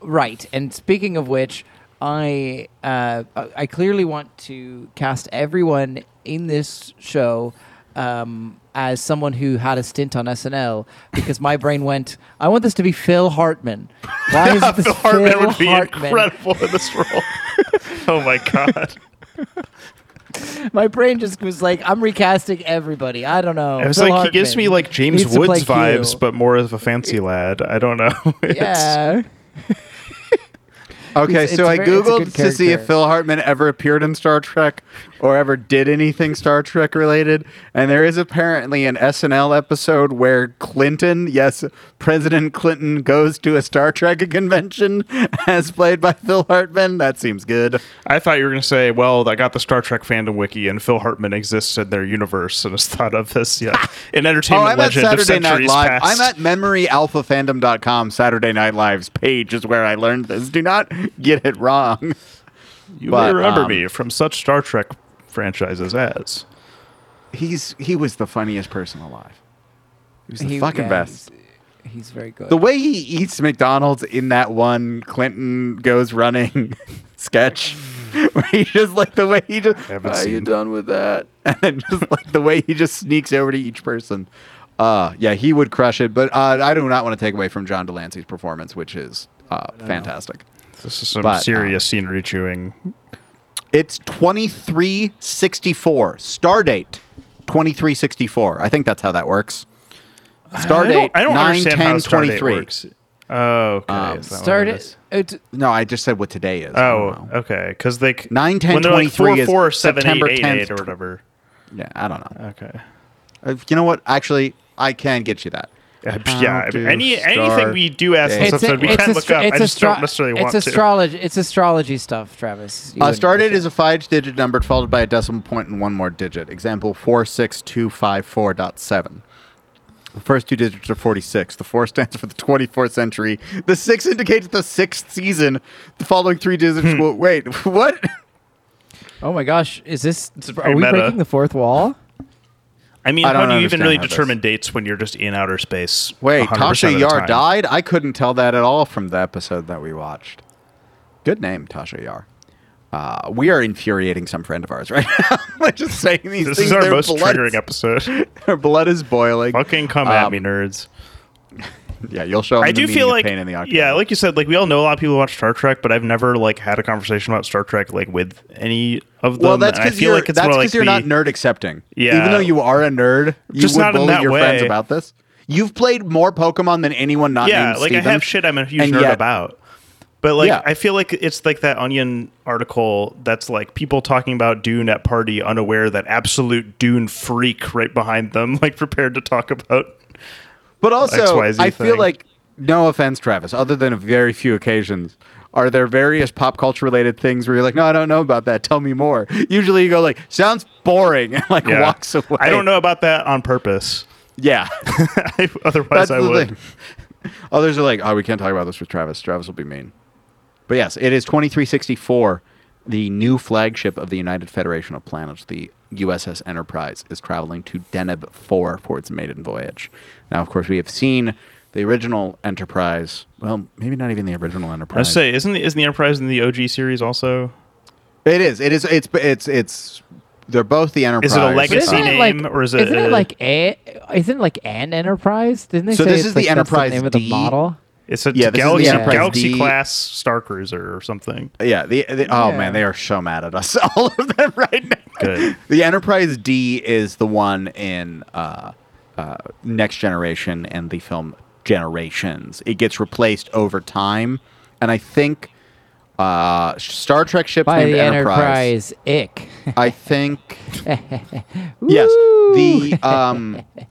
Right. And speaking of which, I uh, I clearly want to cast everyone in this show um, as someone who had a stint on SNL because my brain went, I want this to be Phil Hartman. Why is this Phil Hartman Phil would be Hartman? incredible in this role. oh my god! My brain just was like, I'm recasting everybody. I don't know. It was Phil like he gives me like James needs to play Woods Q. vibes, but more of a fancy lad. I don't know. Yeah. Okay, It's- so it's I very- it's a googled good to see if character. Phil Hartman ever appeared in Star Trek or ever did anything Star Trek related, and there is apparently an SNL episode where Clinton, yes, President Clinton goes to a Star Trek convention as played by Phil Hartman. That seems good. I thought you were going to say, "Well, I got the Star Trek fandom wiki, and Phil Hartman exists in their universe," and is thought of as yeah, an Oh, entertainment I'm at legend of Saturday Night centuries Live. past. I'm at memoryalphafandom.com. Saturday Night Live's page is where I learned this. Do not get it wrong. you but, may remember um, me from such Star Trek franchises as. He's he was the funniest person alive. He was the He- fucking yeah, best. He's, he's very good. The way he eats McDonald's in that one Clinton goes running sketch, where he just like the way he just, Haven't are you done with that? And then just like the way he just sneaks over to each person. Uh, yeah, he would crush it. But uh, I do not want to take away from John de Lancie's performance, which is uh, fantastic. This is some But, serious scenery chewing. It's 2364. Star date 2364. I think that's how that works. Star I date don't, I don't 9 understand 10 how Stardate 23. works. Oh, okay. Um, is it started. No, I just said what today is. Oh, okay. Because they c- 9, 10, when they're like 23 four, is four, seven, September eight, eight, 10th, eight, or whatever. Yeah, I don't know. Okay. Uh, you know what? Actually, I can get you that. Yeah, yeah, I mean, any anything we do ask in this it's, episode, we it's, can look astro- up. it's I just astro- don't necessarily it's want to. astrology. It's astrology stuff, Travis. You Uh, wouldn't star date get is a five-digit number followed by a decimal point and one more digit. Example: four six two five four dot seven. The first two digits are 46. The 4 stands for the 24th century. The 6 indicates the sixth season. The following three digits Hmm. will. Wait, what? Oh my gosh, is this? Are we meta. breaking the fourth wall? I mean, I how don't you even really how this- determine dates when you're just in outer space? Wait, Tasha Yar died? I couldn't tell that at all from the episode that we watched. Good name, Tasha Yar. Uh, we are infuriating some friend of ours right now. We're just saying these This things. is our their most triggering episode. Their blood is boiling. Fucking come at Um, me, nerds. Yeah, you'll show. 'em I the do feel like, pain in the octagon. yeah, like you said, like we all know a lot of people watch Star Trek, but I've never like had a conversation about Star Trek like with any of them. well, that's because you're like that's because like you're the- not nerd accepting. Yeah. even though you are a nerd, you Just would bully your friends about this. You've played more Pokemon than anyone not yeah, like I have shit I'm a huge nerd yet- about. But like Yeah. I feel like it's like that Onion article that's like people talking about Dune at party unaware that absolute Dune freak right behind them, like prepared to talk about. But also, XYZ I feel thing. like, no offense, Travis, other than a very few occasions, are there various pop culture related things where you're like, no, I don't know about that. Tell me more. Usually you go like, sounds boring, and like Yeah. walks away. I don't know about that on purpose. Yeah. Otherwise, That's I would. thing. Others are like, oh, we can't talk about this with Travis. Travis will be mean. But yes, it is 2364. The new flagship of the United Federation of Planets, the USS Enterprise, is traveling to Deneb 4 for its maiden voyage. Now, of course, we have seen the original Enterprise. Well, maybe not even the original Enterprise. I Enterprise. was say, isn't the, isn't the Enterprise in the OG series also? it is. It is. It's. It's. It's. They're both the Enterprise. Is it a legacy it name, like, or is it Isn't it like a? Isn't it like an enterprise? Didn't they So say this it's is the like that's Enterprise name of the model? It's a Yeah, this is the Galaxy, Enterprise Galaxy D. class Star Cruiser or something. Yeah. The, the, Oh Yeah. man, they are so mad at us. All of them right now. Good. The Enterprise D is the one in uh, uh, Next Generation and the film Generations. It gets replaced over time, and I think uh, Star Trek ship By named the Enterprise. Enterprise Ick. I think yes. The um.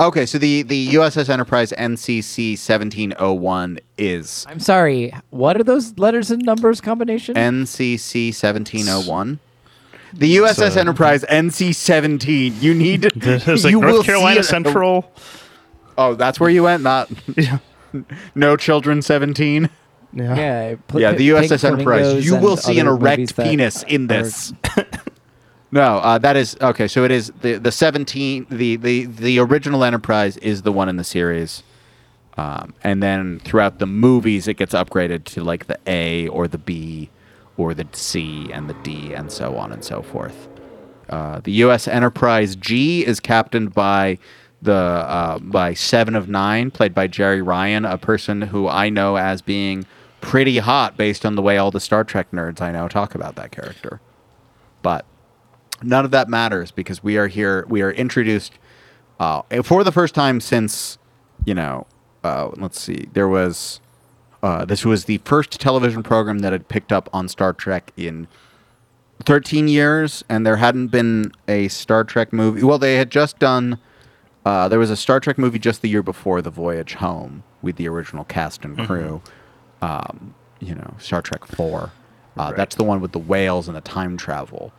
Okay, so the the USS Enterprise NCC seventeen oh one is I'm sorry. What are those letters and numbers combination? NCC seventeen oh one. The USS So- Enterprise NC seventeen. You need to. It's like you will North see Carolina it- Central. Oh, that's where you went. Not Yeah. no children seventeen. Yeah. Yeah, pl- yeah, the pink USS Enterprise. flamingos You and will see an other movies erect that penis in are- this. no, uh, that is okay. So it is the the seventeen. The the the original Enterprise is the one in the series, um, and then throughout the movies, it gets upgraded to like the A or the B, or the C and the D, and so on and so forth. Uh, the U.S. Enterprise G is captained by the uh, by Seven of Nine, played by Jeri Ryan, a person who I know as being pretty hot based on the way all the Star Trek nerds I know talk about that character. But none of that matters because we are here. We are introduced uh, for the first time since you know. Uh, let's see. There was uh, this was the first television program that had picked up on Star Trek in 13 years, and there hadn't been a Star Trek movie. Well, they had just done. Uh, there was a Star Trek movie just the year before, The Voyage Home, with the original cast and crew. Um, you know, Star Trek Four. Uh, Right. That's the one with the whales and the time travel.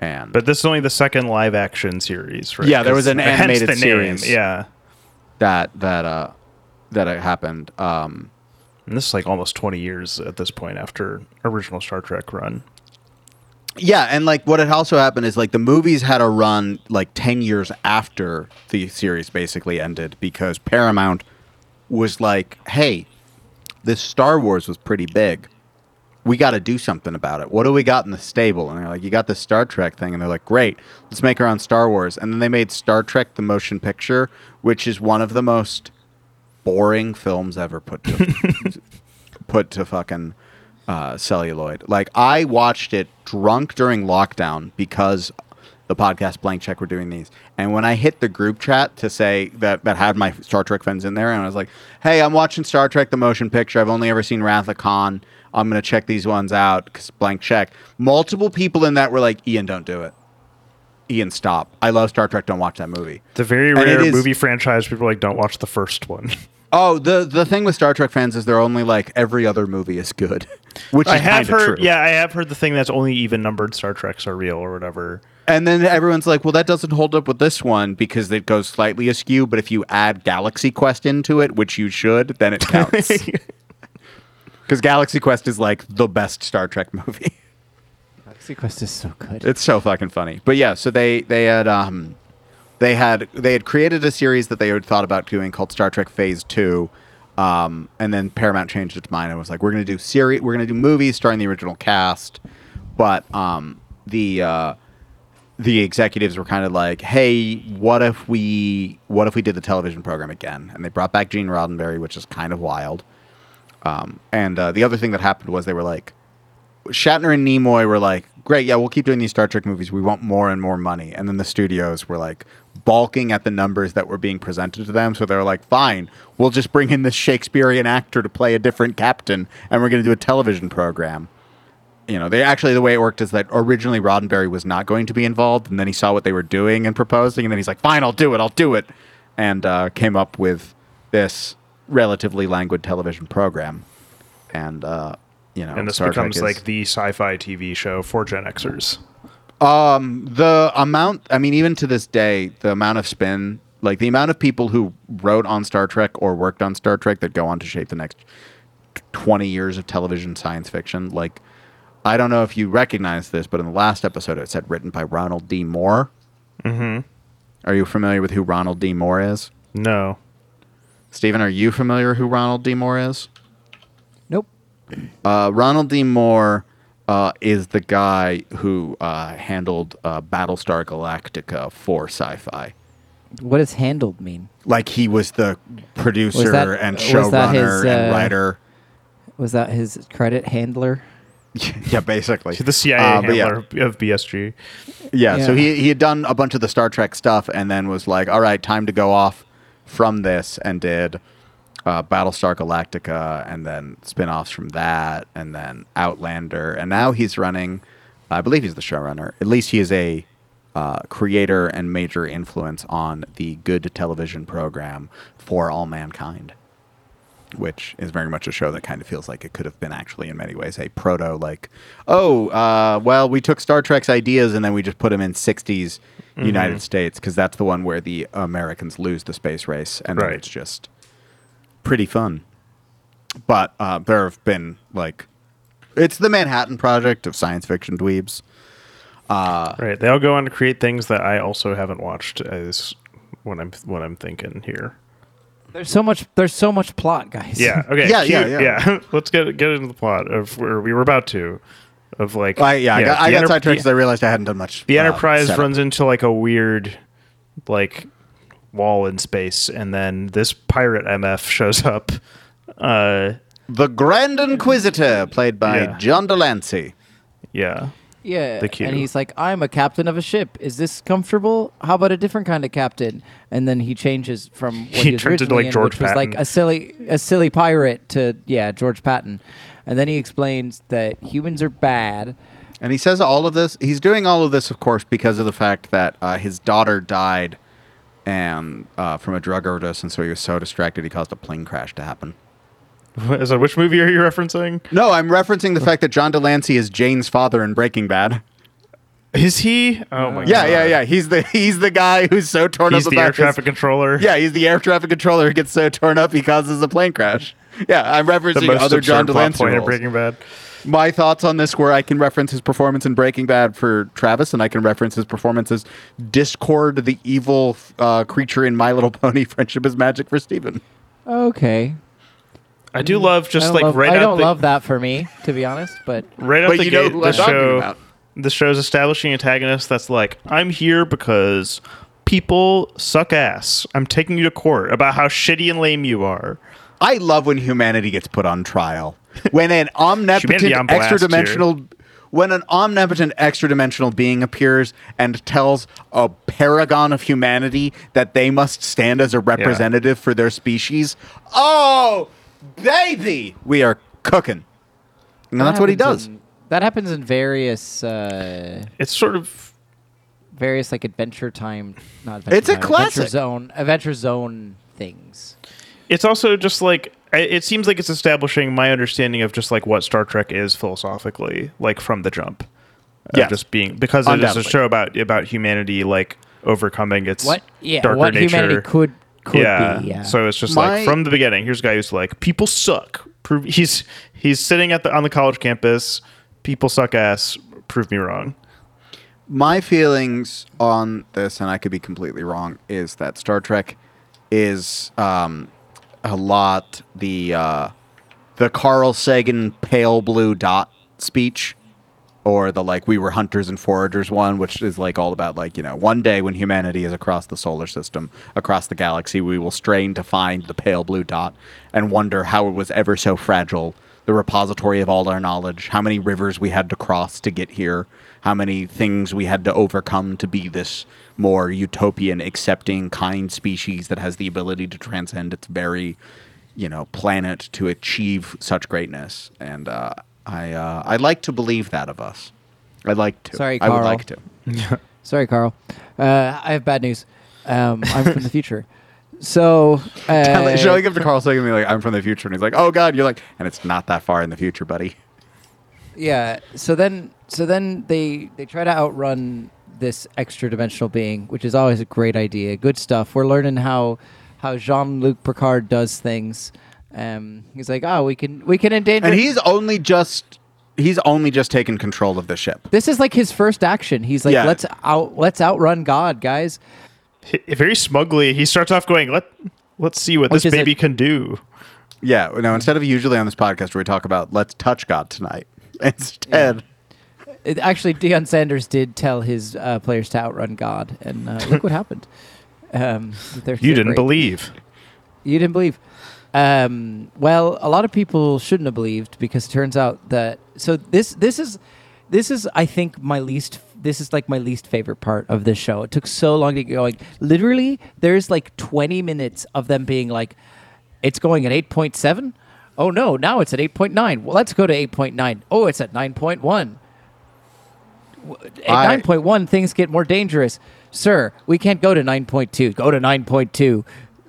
And But this is only the second live action series, right? Yeah, there was an animated the series. Yeah. that that uh that it happened. Um, And this is like almost 20 years at this point after original Star Trek run. Yeah, and like what had also happened is like the movies had a run like 10 years after the series basically ended because Paramount was like, "Hey, this Star Wars was pretty big. We got to do something about it. What do we got in the stable?" And they're like, "You got this Star Trek thing." And they're like, "Great. Let's make our own Star Wars." And then they made Star Trek the motion picture, which is one of the most boring films ever put to put to fucking uh, celluloid. Like I watched it drunk during lockdown because the podcast Blank Check we're doing these, and when I hit the group chat to say that that had my Star Trek fans in there, and I was like, "Hey, I'm watching Star Trek: The Motion Picture. I've only ever seen Wrath of Khan. I'm gonna check these ones out because Blank Check." Multiple people in that were like, "Ian, don't do it. Ian, stop. I love Star Trek. Don't watch that movie." The very And it rare is- movie franchise people like don't watch the first one. Oh, the the thing with Star Trek fans is they're only like every other movie is good, which is I have heard, true. yeah, I have heard the thing that's only even numbered Star Treks are real or whatever. And then everyone's like, well, that doesn't hold up with this one because it goes slightly askew. But if you add Galaxy Quest into it, which you should, then it counts. Because Galaxy Quest is like the best Star Trek movie. Galaxy Quest is so good. it's so fucking funny. But yeah, so they they had um they had they had created a series that they had thought about doing called Star Trek Phase Two. Um, and then Paramount changed its mind and was like, "We're going to do series, we're going to do movies starring the original cast." But um, the uh, the executives were kind of like, "Hey, what if we what if we did the television program again?" And they brought back Gene Roddenberry, which is kind of wild. Um, and uh, the other thing that happened was they were like, Shatner and Nimoy were like, "Great, yeah, we'll keep doing these Star Trek movies. We want more and more money." And then the studios were like balking at the numbers that were being presented to them, so they were like, "Fine, we'll just bring in this Shakespearean actor to play a different captain, and we're going to do a television program." You know, they actually the way it worked is that originally Roddenberry was not going to be involved, and then he saw what they were doing and proposing, and then he's like, "Fine, I'll do it. I'll do it," and uh, came up with this relatively languid television program. And uh, you know, And this Star becomes is- like the sci-fi TV show for Gen Xers. Um, the amount, I mean, even to this day, the amount of spin, like the amount of people who wrote on Star Trek or worked on Star Trek that go on to shape the next 20 years of television science fiction. Like, I don't know if you recognize this, but in the last episode, it said written by Ronald D. Moore. Mm-hmm. Are you familiar with who Ronald D. Moore is? No. Stephen, are you familiar who Ronald D. Moore is? nope. Uh, Ronald D. Moore uh, is the guy who uh, handled uh, Battlestar Galactica for sci-fi. What does handled mean? Like he was the producer that- and was that his, showrunner and uh, writer. Was that his credit handler? yeah, basically The CIA Uh, but yeah. of BSG. Yeah, so he he had done a bunch of the Star Trek stuff, and then was like, "All right, time to go off from this," and did uh, Battlestar Galactica, and then spin-offs from that, and then Outlander, and now he's running. I believe he's the showrunner. At least he is a uh, creator and major influence on the good television program For All Mankind, which is very much a show that kind of feels like it could have been actually, in many ways, a proto like, oh, uh, well, we took Star Trek's ideas and then we just put them in '60s United States because that's the one where the Americans lose the space race, and Right. it's just pretty fun. but uh, there have been like, it's the Manhattan Project of science fiction dweebs. Right. They all go on to create things that I also haven't watched as what I'm what I'm thinking here. There's so much. There's so much plot, guys. Yeah. Okay. Yeah, yeah, cute, yeah. Let's get get into the plot of where we were about to, of like. I, yeah, I got, I the got enter- sidetracked because I realized I hadn't done much. the uh, Enterprise setup. runs into like a weird, like, wall in space, and then this pirate MF shows up. Uh, the Grand Inquisitor, played by Yeah. John de Lancie. yeah. Yeah. The Q. And he's like, I'm a captain of a ship. Is this comfortable? How about a different kind of captain? And then he changes from what He he, was turns into, like, in, George which was like a silly, a silly pirate to yeah, George Patton. And then he explains that humans are bad. And he says all of this. He's doing all of this, of course, because of the fact that uh, his daughter died and uh, from a drug overdose, and so he was so distracted he caused a plane crash to happen. So which movie are you referencing? No, I'm referencing the fact that John de Lancie is Jane's father in Breaking Bad. Is he? Oh my Yeah, god. yeah, yeah. He's the he's the guy who's so torn He's up the air his- traffic controller. Yeah, he's the air traffic controller who gets so torn up he causes a plane crash. Yeah, I'm The referencing most other John absurd plot de Lancie point in roles. Breaking Bad. My thoughts on this were I can reference his performance in Breaking Bad for Travis, and I can reference his performance as Discord, the evil uh, creature in My Little Pony: Friendship is Magic for Steven. Okay. I do love just like love, right I out don't the, love that for me, to be honest. But right out But the you know gate. who the show, about. the show's establishing antagonist that's like, I'm here because people suck ass. I'm taking you to court about how shitty and lame you are. I love when humanity gets put on trial. When an omnipotent Humanity on blast extra dimensional when an omnipotent extra dimensional being appears and tells a paragon of humanity that they must stand as a representative for their species. Oh, baby, we are cooking. And that's what he does. in- that happens in various, uh, It's sort of various like Adventure Time, not Adventure It's a Time, classic. Adventure Zone, Adventure Zone things. it's also just like it seems like it's establishing my understanding of just like what Star Trek is philosophically, like from the jump. Of Yes. just being because it is a show about about humanity like overcoming its What? Yeah. darker what nature. humanity could could yeah. be. Yeah. So it's just My- like from the beginning. Here's a guy who's like, people suck. Prove he's he's sitting at the on the college campus. People suck ass. Prove me wrong. my feelings on this, and I could be completely wrong, is that Star Trek is um, a lot the uh, the Carl Sagan pale blue dot speech, or the like we were hunters and foragers one, which is like all about like you know one day when humanity is across the solar system, across the galaxy, we will strain to find the pale blue dot and wonder how it was ever so fragile. The repository of all our knowledge, how many rivers we had to cross to get here, how many things we had to overcome to be this more utopian, accepting, kind species that has the ability to transcend its very, you know, planet to achieve such greatness. And uh, I, uh, I like to believe that of us. I'd like to. Sorry, Carl. I would like to. Sorry, Carl. Uh, I have bad news. Um, I'm from the future. So uh, Showing up to Carl Sagan and be like, "I'm from the future," and he's like, "Oh God," you're like, and it's not that far in the future, buddy. Yeah. So then, so then they they try to outrun this extra dimensional being, which is always a great idea. Good stuff. We're learning how how Jean Luc Picard does things. Um, he's like, oh, we can we can endanger. And he's only just he's only just taken control of the ship. this is like his first action. He's like, Yeah. let's out let's outrun God, guys. H- Very smugly, he starts off going, "Let let's see what Which this is a- baby can do." Yeah. No. Instead of usually on this podcast where we talk about let's touch God tonight, instead. It, actually, Deion Sanders did tell his uh, players to outrun God, and uh, look what happened. Um, they're- You they're didn't great. believe. You didn't believe. Um, well, a lot of people shouldn't have believed because it turns out that so this this is this is I think my least this is like my least favorite part of this show. It took so long to get going. Literally, there's like 20 minutes of them being like, "It's going at 8.7." Oh no, now it's at 8.9. Well, let's go to 8.9. Oh, it's at 9.1. At I- 9.1, things get more dangerous. Sir, we can't go to 9.2. Go to 9.2.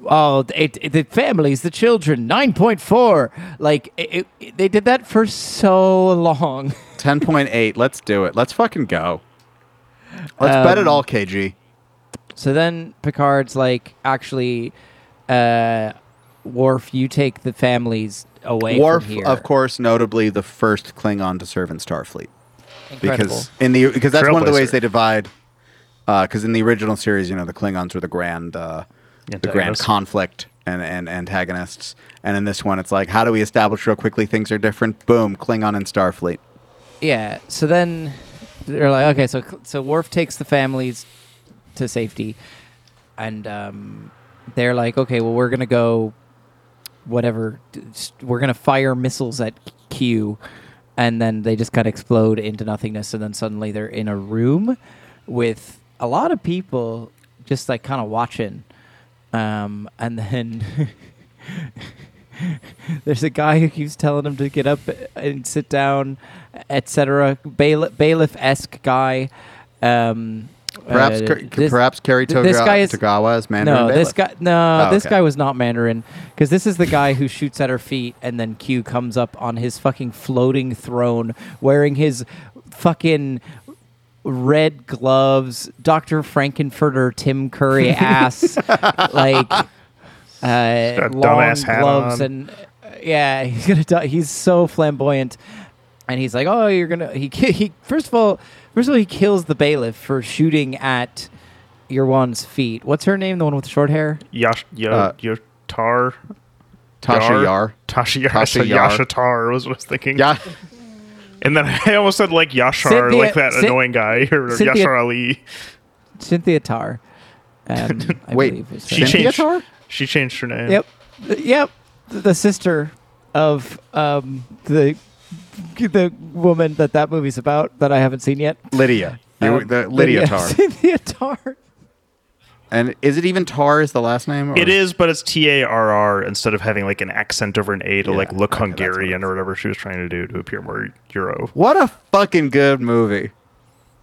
Oh, it, it- the families, the children, 9.4. Like, it, it- they did that for so long. Ten point eight. Let's do it. Let's fucking go. Let's bet it Um, all, KG. So then Picard's like, actually, uh, Worf, you take the families away Worf, from here. of course, notably the first Klingon to serve in Starfleet. Incredible. because in the because that's one of the ways they divide. Because in the original series, you know, the Klingons were the grand uh, the grand conflict and, and antagonists, and in this one, it's like, how do we establish real quickly things are different? Boom, Klingon and Starfleet. Yeah. So then they're like, okay, so so Worf takes the families to safety, and um, they're like, okay, well, we're gonna go, whatever, we're gonna fire missiles at Q, and then they just kind of explode into nothingness, and then suddenly they're in a room with a lot of people just like kind of watching, um, and then. There's a guy who keeps telling him to get up and sit down, etc. Bailiff esque guy. Um, Perhaps, uh, this- perhaps Cary th- this guy is- Tagawa as Mandarin no, this guy. No, Oh, this okay. guy was not Mandarin because this is the guy who shoots at her feet, and then Q comes up on his fucking floating throne, wearing his fucking red gloves, Doctor Frank-N-Furter, Tim Curry ass, like uh, long dumbass gloves, and uh, yeah, he's gonna. Die. He's so flamboyant, and he's like, "Oh, you're gonna." He he first of all, first of all, he kills the bailiff for shooting at your one's feet. What's her name? The one with the short hair. Yash, ya, Uh, Yotar. Tasha Yar. Tasha Yar. Tasha Tasha Yar. Yashatar was what I was thinking. Yeah, And then I almost said like Yashar, Cynthia- like that Cyn- annoying guy, or Cynthia- Yashar Ali. Cynthia Tar. Um, I Wait, believe She. Cynthia changed. Tar? She changed her name. Yep. Yep. The sister of um, the the woman that that movie's about that I haven't seen yet. Lydia. Um, the Lydia Tar. Cynthia Tar. And is it even Tar is the last name? or- It is, but it's T A R R instead of having like an accent over an A to Yeah, like look okay, that's what Hungarian or whatever she was trying to do to appear more Euro. What a fucking good movie.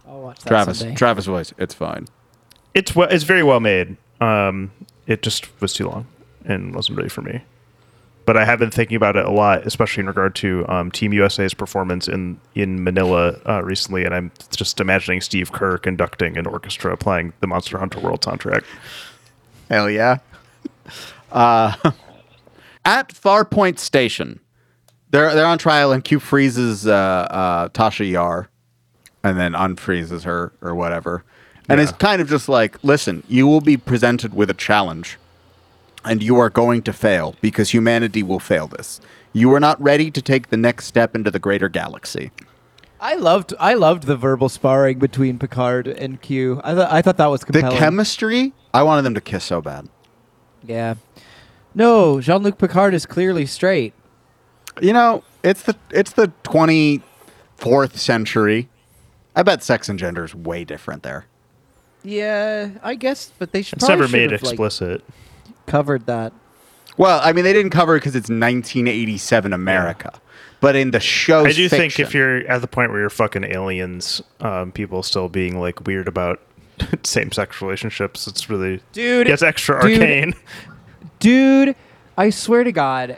I'll watch that Travis. someday. Travis voice. It's fine. It's well, it's very well made. Um, it just was too long and wasn't ready for me. But I have been thinking about it a lot, especially in regard to um, Team USA's performance in in Manila uh, recently, and I'm just imagining Steve Kerr conducting an orchestra playing the Monster Hunter World soundtrack. Hell yeah. Uh, at Farpoint Station, they're they're on trial, and Q freezes uh, uh, Tasha Yar, and then unfreezes her or whatever, and it's kind of just like, listen, you will be presented with a challenge, and you are going to fail because humanity will fail this. You are not ready to take the next step into the greater galaxy. I loved I loved the verbal sparring between Picard and Q. I thought I thought that was The chemistry, I wanted them to kiss so bad. yeah. No, Jean Luc Picard is clearly straight. You know, it's the it's the twenty fourth century. I bet sex and gender is way different there. Yeah, I guess, but they should It's never made explicit. Covered that. Well, I mean, they didn't cover it because it's 1987 America, but in the show, I do think if you're at the point where you're fucking aliens, um, people still being like weird about same-sex relationships, it's really Dude, gets extra dude, arcane. Dude, I swear to God,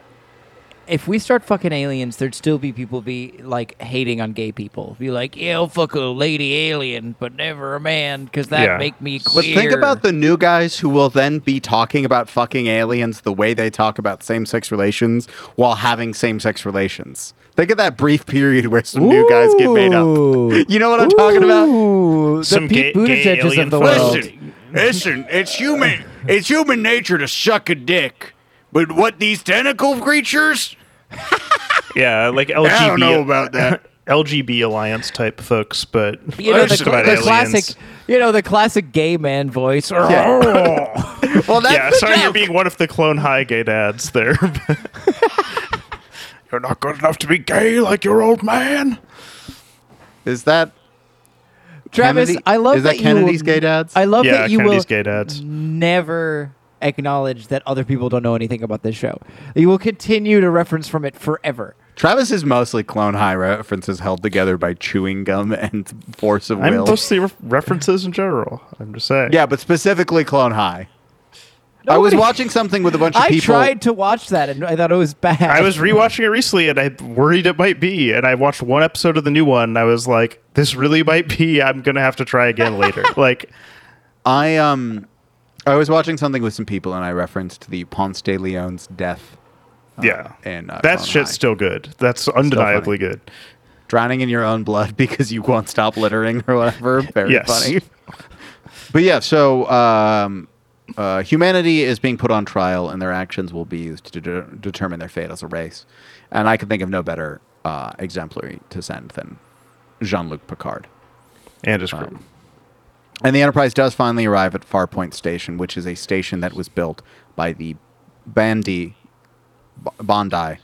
if we start fucking aliens, there'd still be people be like hating on gay people. Be like, yeah, I'll fuck a lady alien, but never a man, because that Yeah. make me But queer. think about the new guys who will then be talking about fucking aliens the way they talk about same sex relations while having same sex relations. Think of that brief period where some new guys get made up. You know what I'm talking about? Ooh, the Some Pete gay- gay Buttigieg's alien of the photos. world. Listen, listen, it's human it's human nature to suck a dick. But what these tentacle creatures? Yeah, like LGB. I don't know about that. LGB alliance type folks, but You know, the, just about the aliens. classic, you know, the classic gay man voice. Well, that's Yeah, the sorry, you're being one of the clone high gay dads there. you're not good enough to be gay like your old man. Is that Travis, Kennedy- I love Is that, you Kennedy's will- gay dads? I love Yeah, that you Kennedy's will gay dads. never acknowledge that other people don't know anything about this show. You will continue to reference from it forever. Travis is mostly Clone High references held together by chewing gum and force of I'm will. mostly re- references in general. I'm just saying. yeah, but specifically Clone High. I was Nobody- watching something with a bunch of people. I people. tried to watch that and I thought it was bad. I was rewatching it recently and I worried it might be. And I watched one episode of the new one and I was like, this really might be. I'm going to have to try again later. like, I um I was watching something with some people, and I referenced the Ponce de Leon's death. yeah. and, uh, that shit's High. still good. That's undeniably good. Drowning in your own blood because you won't stop littering or whatever. Very Yes. funny. But yeah, so um, uh, humanity is being put on trial, and their actions will be used to de- determine their fate as a race. And I can think of no better uh, exemplary to send than Jean-Luc Picard. And his crew. Um, And the Enterprise does finally arrive at Farpoint Station, which is a station that was built by the Bandi B- Bondi.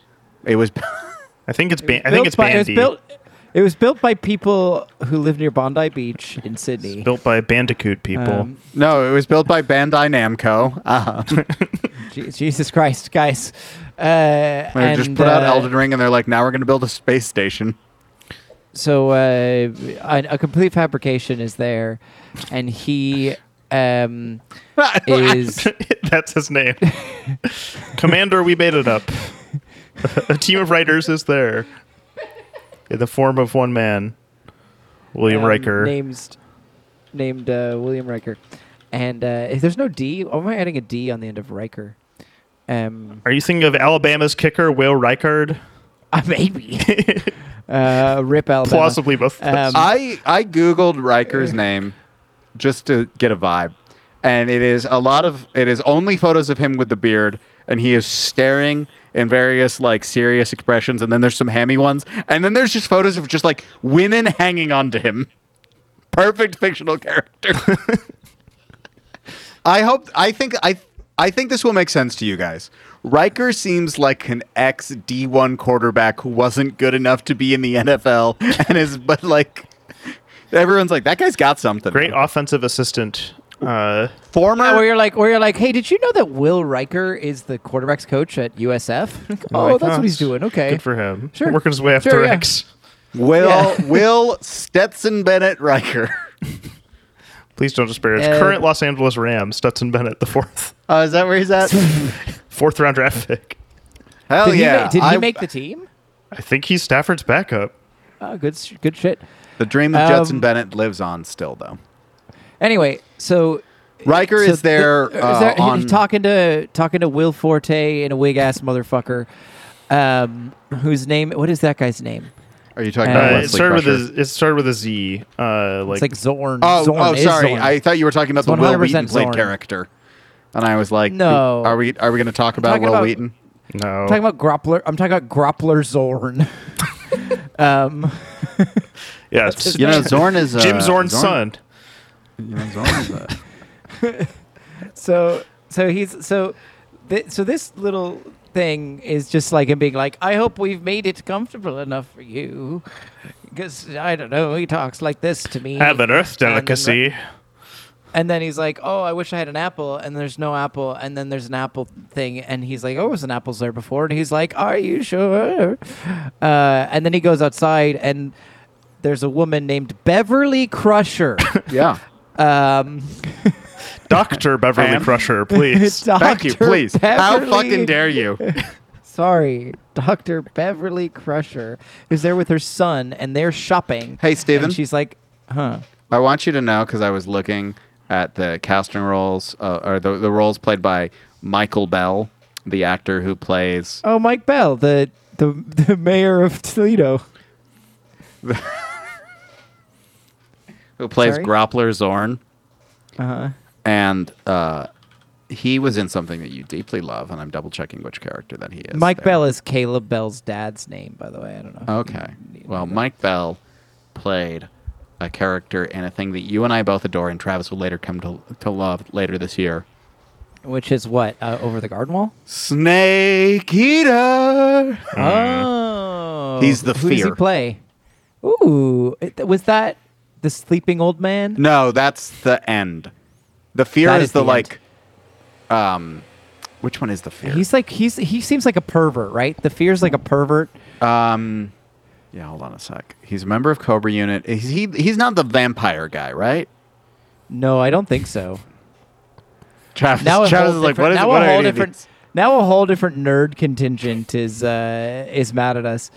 It was I think it's ban- I Built think it's by, it was built. It was built by people who live near Bondi Beach in Sydney. built by Bandicoot people. Um, no, it was built by Bandai Namco. Uh, Je- Jesus Christ, guys! Uh, they just and, put out uh, Elden Ring, and they're like, now we're going to build a space station. So uh, a, a complete fabrication is there, and he um, is That's his name. Commander, we made it up. A team of writers is there. In the form of one man. William um, Riker. named named uh, William Riker, and uh, if there's no D. Or am I adding a D on the end of Riker? Um, Are you thinking of Alabama's kicker, Will Reichard? uh, maybe. Uh, Rip Alabama. Plausibly both. Um, I I googled Riker's name just to get a vibe, and it is a lot of it is only photos of him with the beard, and he is staring in various like serious expressions, and then there's some hammy ones, and then there's just photos of just like women hanging onto him. Perfect fictional character. I hope I think I I think this will make sense to you guys. Riker seems like an ex D1 quarterback who wasn't good enough to be in the NFL and is but like everyone's like that guy's got something. Great offensive assistant. Uh, former Yeah, where you're like, where you're like, hey, did you know that Will Riker is the quarterbacks coach at USF? oh, like, that's oh, what he's doing. Okay, Good for him. Sure. Working his way up Sure, the yeah. ranks. Will Yeah. Will Stetson Bennett Riker. Please don't disparage. Uh, Current Los Angeles Rams, Stetson Bennett, the fourth Oh, is that where he's at? fourth round draft pick. Hell did he, yeah! ma- did he I- make the team? I think he's Stafford's backup. Oh, good, good shit. the dream of Stetson Um, Bennett lives on still though. Anyway, so Riker so is there, the- uh, is there- he- on talking to talking to Will Forte and a wig ass motherfucker, um, whose name? What is that guy's name? Are you talking Uh, about Uh, it Wesley started with Crusher? a it started with a Z. Uh, like, It's like Zorn. Oh, Zorn oh, sorry. Zorn. I thought you were talking about It's the Wil 100% Wheaton played Zorn. character, and I was like, No. Are we are we going to talk about talking Wil about- Wheaton? no. I'm talking about Groppler. I'm talking about Groppler Zorn. um, yeah, You know. Zorn is uh, Jim Zorn's son. You know, Zorn is uh, so so he's so th- so this little thing is just like him being like, I hope we've made it comfortable enough for you, because I don't know. He talks like this to me. Have an Earth And- delicacy. And then he's like, "Oh, I wish I had an apple." And there's no apple. And then there's an apple thing. And he's like, "Oh, was an apples there before?" And he's like, "Are you sure?" Uh, and then he goes outside, and there's a woman named Beverly Crusher. yeah. um, Doctor Beverly Ma'am? Crusher, please. Thank you, Dr. please. How Beverly- fucking dare you? Sorry, Dr. Beverly Crusher is there with her son, and they're shopping. Hey, Steven? And she's like, "Huh." I want you to know because I was looking at the casting roles, uh, or the the roles played by Michael Bell, the actor who plays. Oh, Mike Bell, the the the mayor of Toledo. who plays Sorry? Groppler Zorn, Uh huh. and uh, he was in something that you deeply love, and I'm double checking which character that he is. Mike there. Bell is Caleb Bell's dad's name, by the way. I don't know. Okay. Well, Mike Bell played a character and a thing that you and I both adore, and Travis will later come to to love later this year. Which is what uh, over the garden wall. Snake Eater. Oh, He's the Who does he fear. play? Ooh, it- was that the sleeping old man? No, that's the end. The fear That is, is the, the like. Um, which one is the fear? He's like he's he seems like a pervert, right? The fear's like a pervert. um, yeah. Hold on a sec. He's a member of Cobra Unit. Is he? He's not the vampire guy, right? No, I don't think so. Travis. Now a Travis whole is like, different, what is? now what a whole different these? now a whole different nerd contingent is uh is mad at us.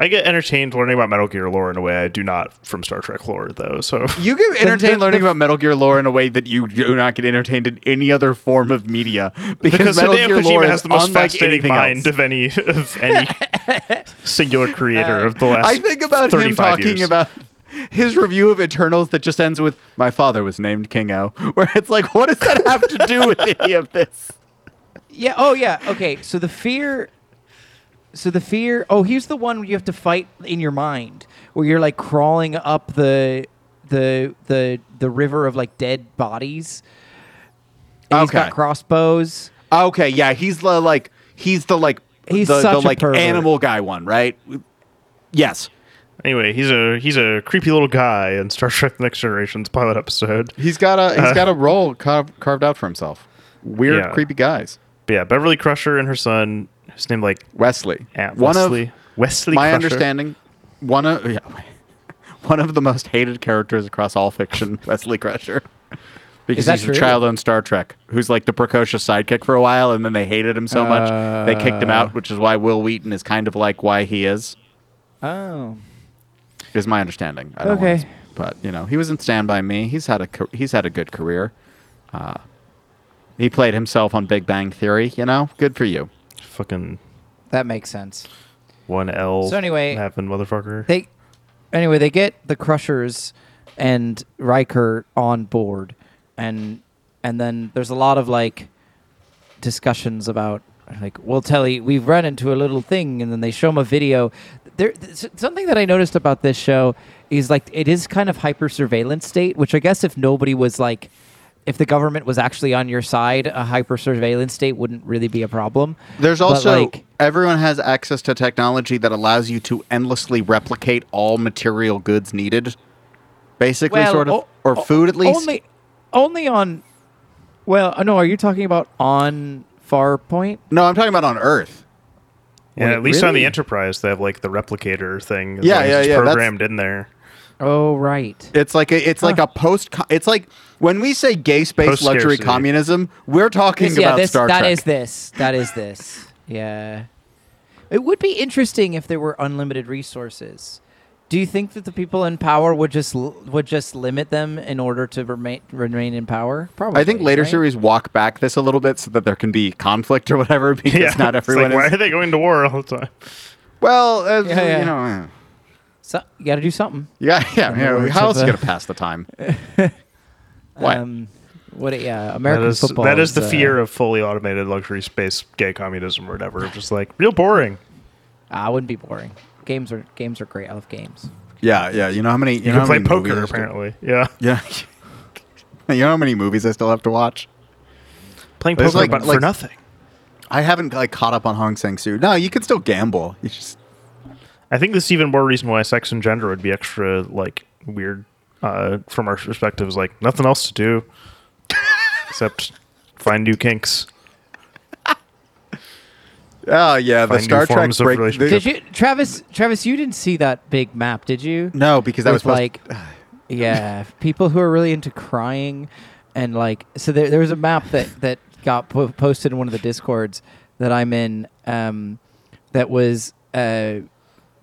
I get entertained learning about Metal Gear lore in a way I do not from Star Trek lore, though. So You get entertained learning about Metal Gear lore in a way that you do not get entertained in any other form of media because, because Metal Gear lore Kojima is has the most fascinating mind else. of any of any singular creator of the last. I think about him talking years. about his review of Eternals that just ends with "My father was named King O," where it's like, what does that have to do with any of this? Yeah. Oh, yeah. Okay. So the fear. So the fear. Oh, here's the one you have to fight in your mind, where you're like crawling up the the the the river of like dead bodies. And He's Okay. got crossbows. Okay, yeah, he's the like he's the like He's the, such the a like pervert. animal guy one, right? Yes, Anyway, he's a he's a creepy little guy in Star Trek: The Next Generation's pilot episode. he's got a he's Uh, got a role carved, carved out for himself. Weird, Yeah. creepy guys. But yeah, Beverly Crusher and her son, his name like Wesley, Aunt one Wesley. of Wesley. my Crusher. understanding, one of yeah, one of the most hated characters across all fiction, Wesley Crusher. Because he's true? a child on Star Trek, who's like the precocious sidekick for a while, and then they hated him so much they kicked him Uh. out, which is why Wil Wheaton is kind of like why he is. Oh. is my understanding. I don't Okay. to- but you know, he was in Stand by Me. He's had a he's had a good career. Uh, he played himself on Big Bang Theory. You know, good for you. Fucking That makes sense. one L. So anyway- happened, motherfucker. They anyway, they get the Crushers and Riker on board, and and then there's a lot of like discussions about like we'll tell you we've run into a little thing, and then they show them a video. There, th- something that I noticed about this show is like it is kind of hyper surveillance state, which I guess if nobody was like. If the government was actually on your side, a hyper surveillance state wouldn't really be a problem. There's also like, everyone has access to technology that allows you to endlessly replicate all material goods needed. Basically, Well, sort of, o- or food at least. Only, only on. Well, uh, no. Are you talking about on Farpoint? no, I'm talking about on Earth. yeah, Wait, at least on the? Enterprise, they have like the replicator thing. Yeah, long yeah, it's yeah, that's- Programmed in there. Oh, right. It's like a, it's like a post. It's like when we say gay space luxury communism, we're talking This- yeah, about this, Star that Trek. is this. That is this. Yeah. It would be interesting if there were unlimited resources. Do you think that the people in power would just would just limit them in order to remain remain in power? Probably. I think later right? series walk back this a little bit so that there can be conflict or whatever because yeah, not it's everyone like, why are they going to war all the time? Well, uh, Yeah, yeah. you know, uh, So, you got to do something. yeah, yeah. Yeah how else are you gonna pass the time? What? Um, what? Yeah, That American is, football. that is the uh, fear of fully automated luxury space gay communism or whatever. Just like real boring. Ah, it wouldn't be boring. Games are games are great. I love games. yeah, yeah. You know how many? You, You, know can play poker I still- apparently. Yeah, Yeah. you know how many movies I still have to watch? playing There's poker like- but like- for nothing. I haven't like caught up on Hong Sang Soo. No, you can still gamble. You just I think this is even more reason why sex and gender would be extra like weird uh, from our perspective. Is like nothing else to do except find new kinks. oh yeah, the Find new Star Trek forms of break. relationship. Did you, Travis? Travis, you didn't see that big map, did you? no, because that was With, supposed like, yeah, people who are really into crying, and like, so there, there was a map that that got po- posted in one of the discords that I'm in, um, that was uh,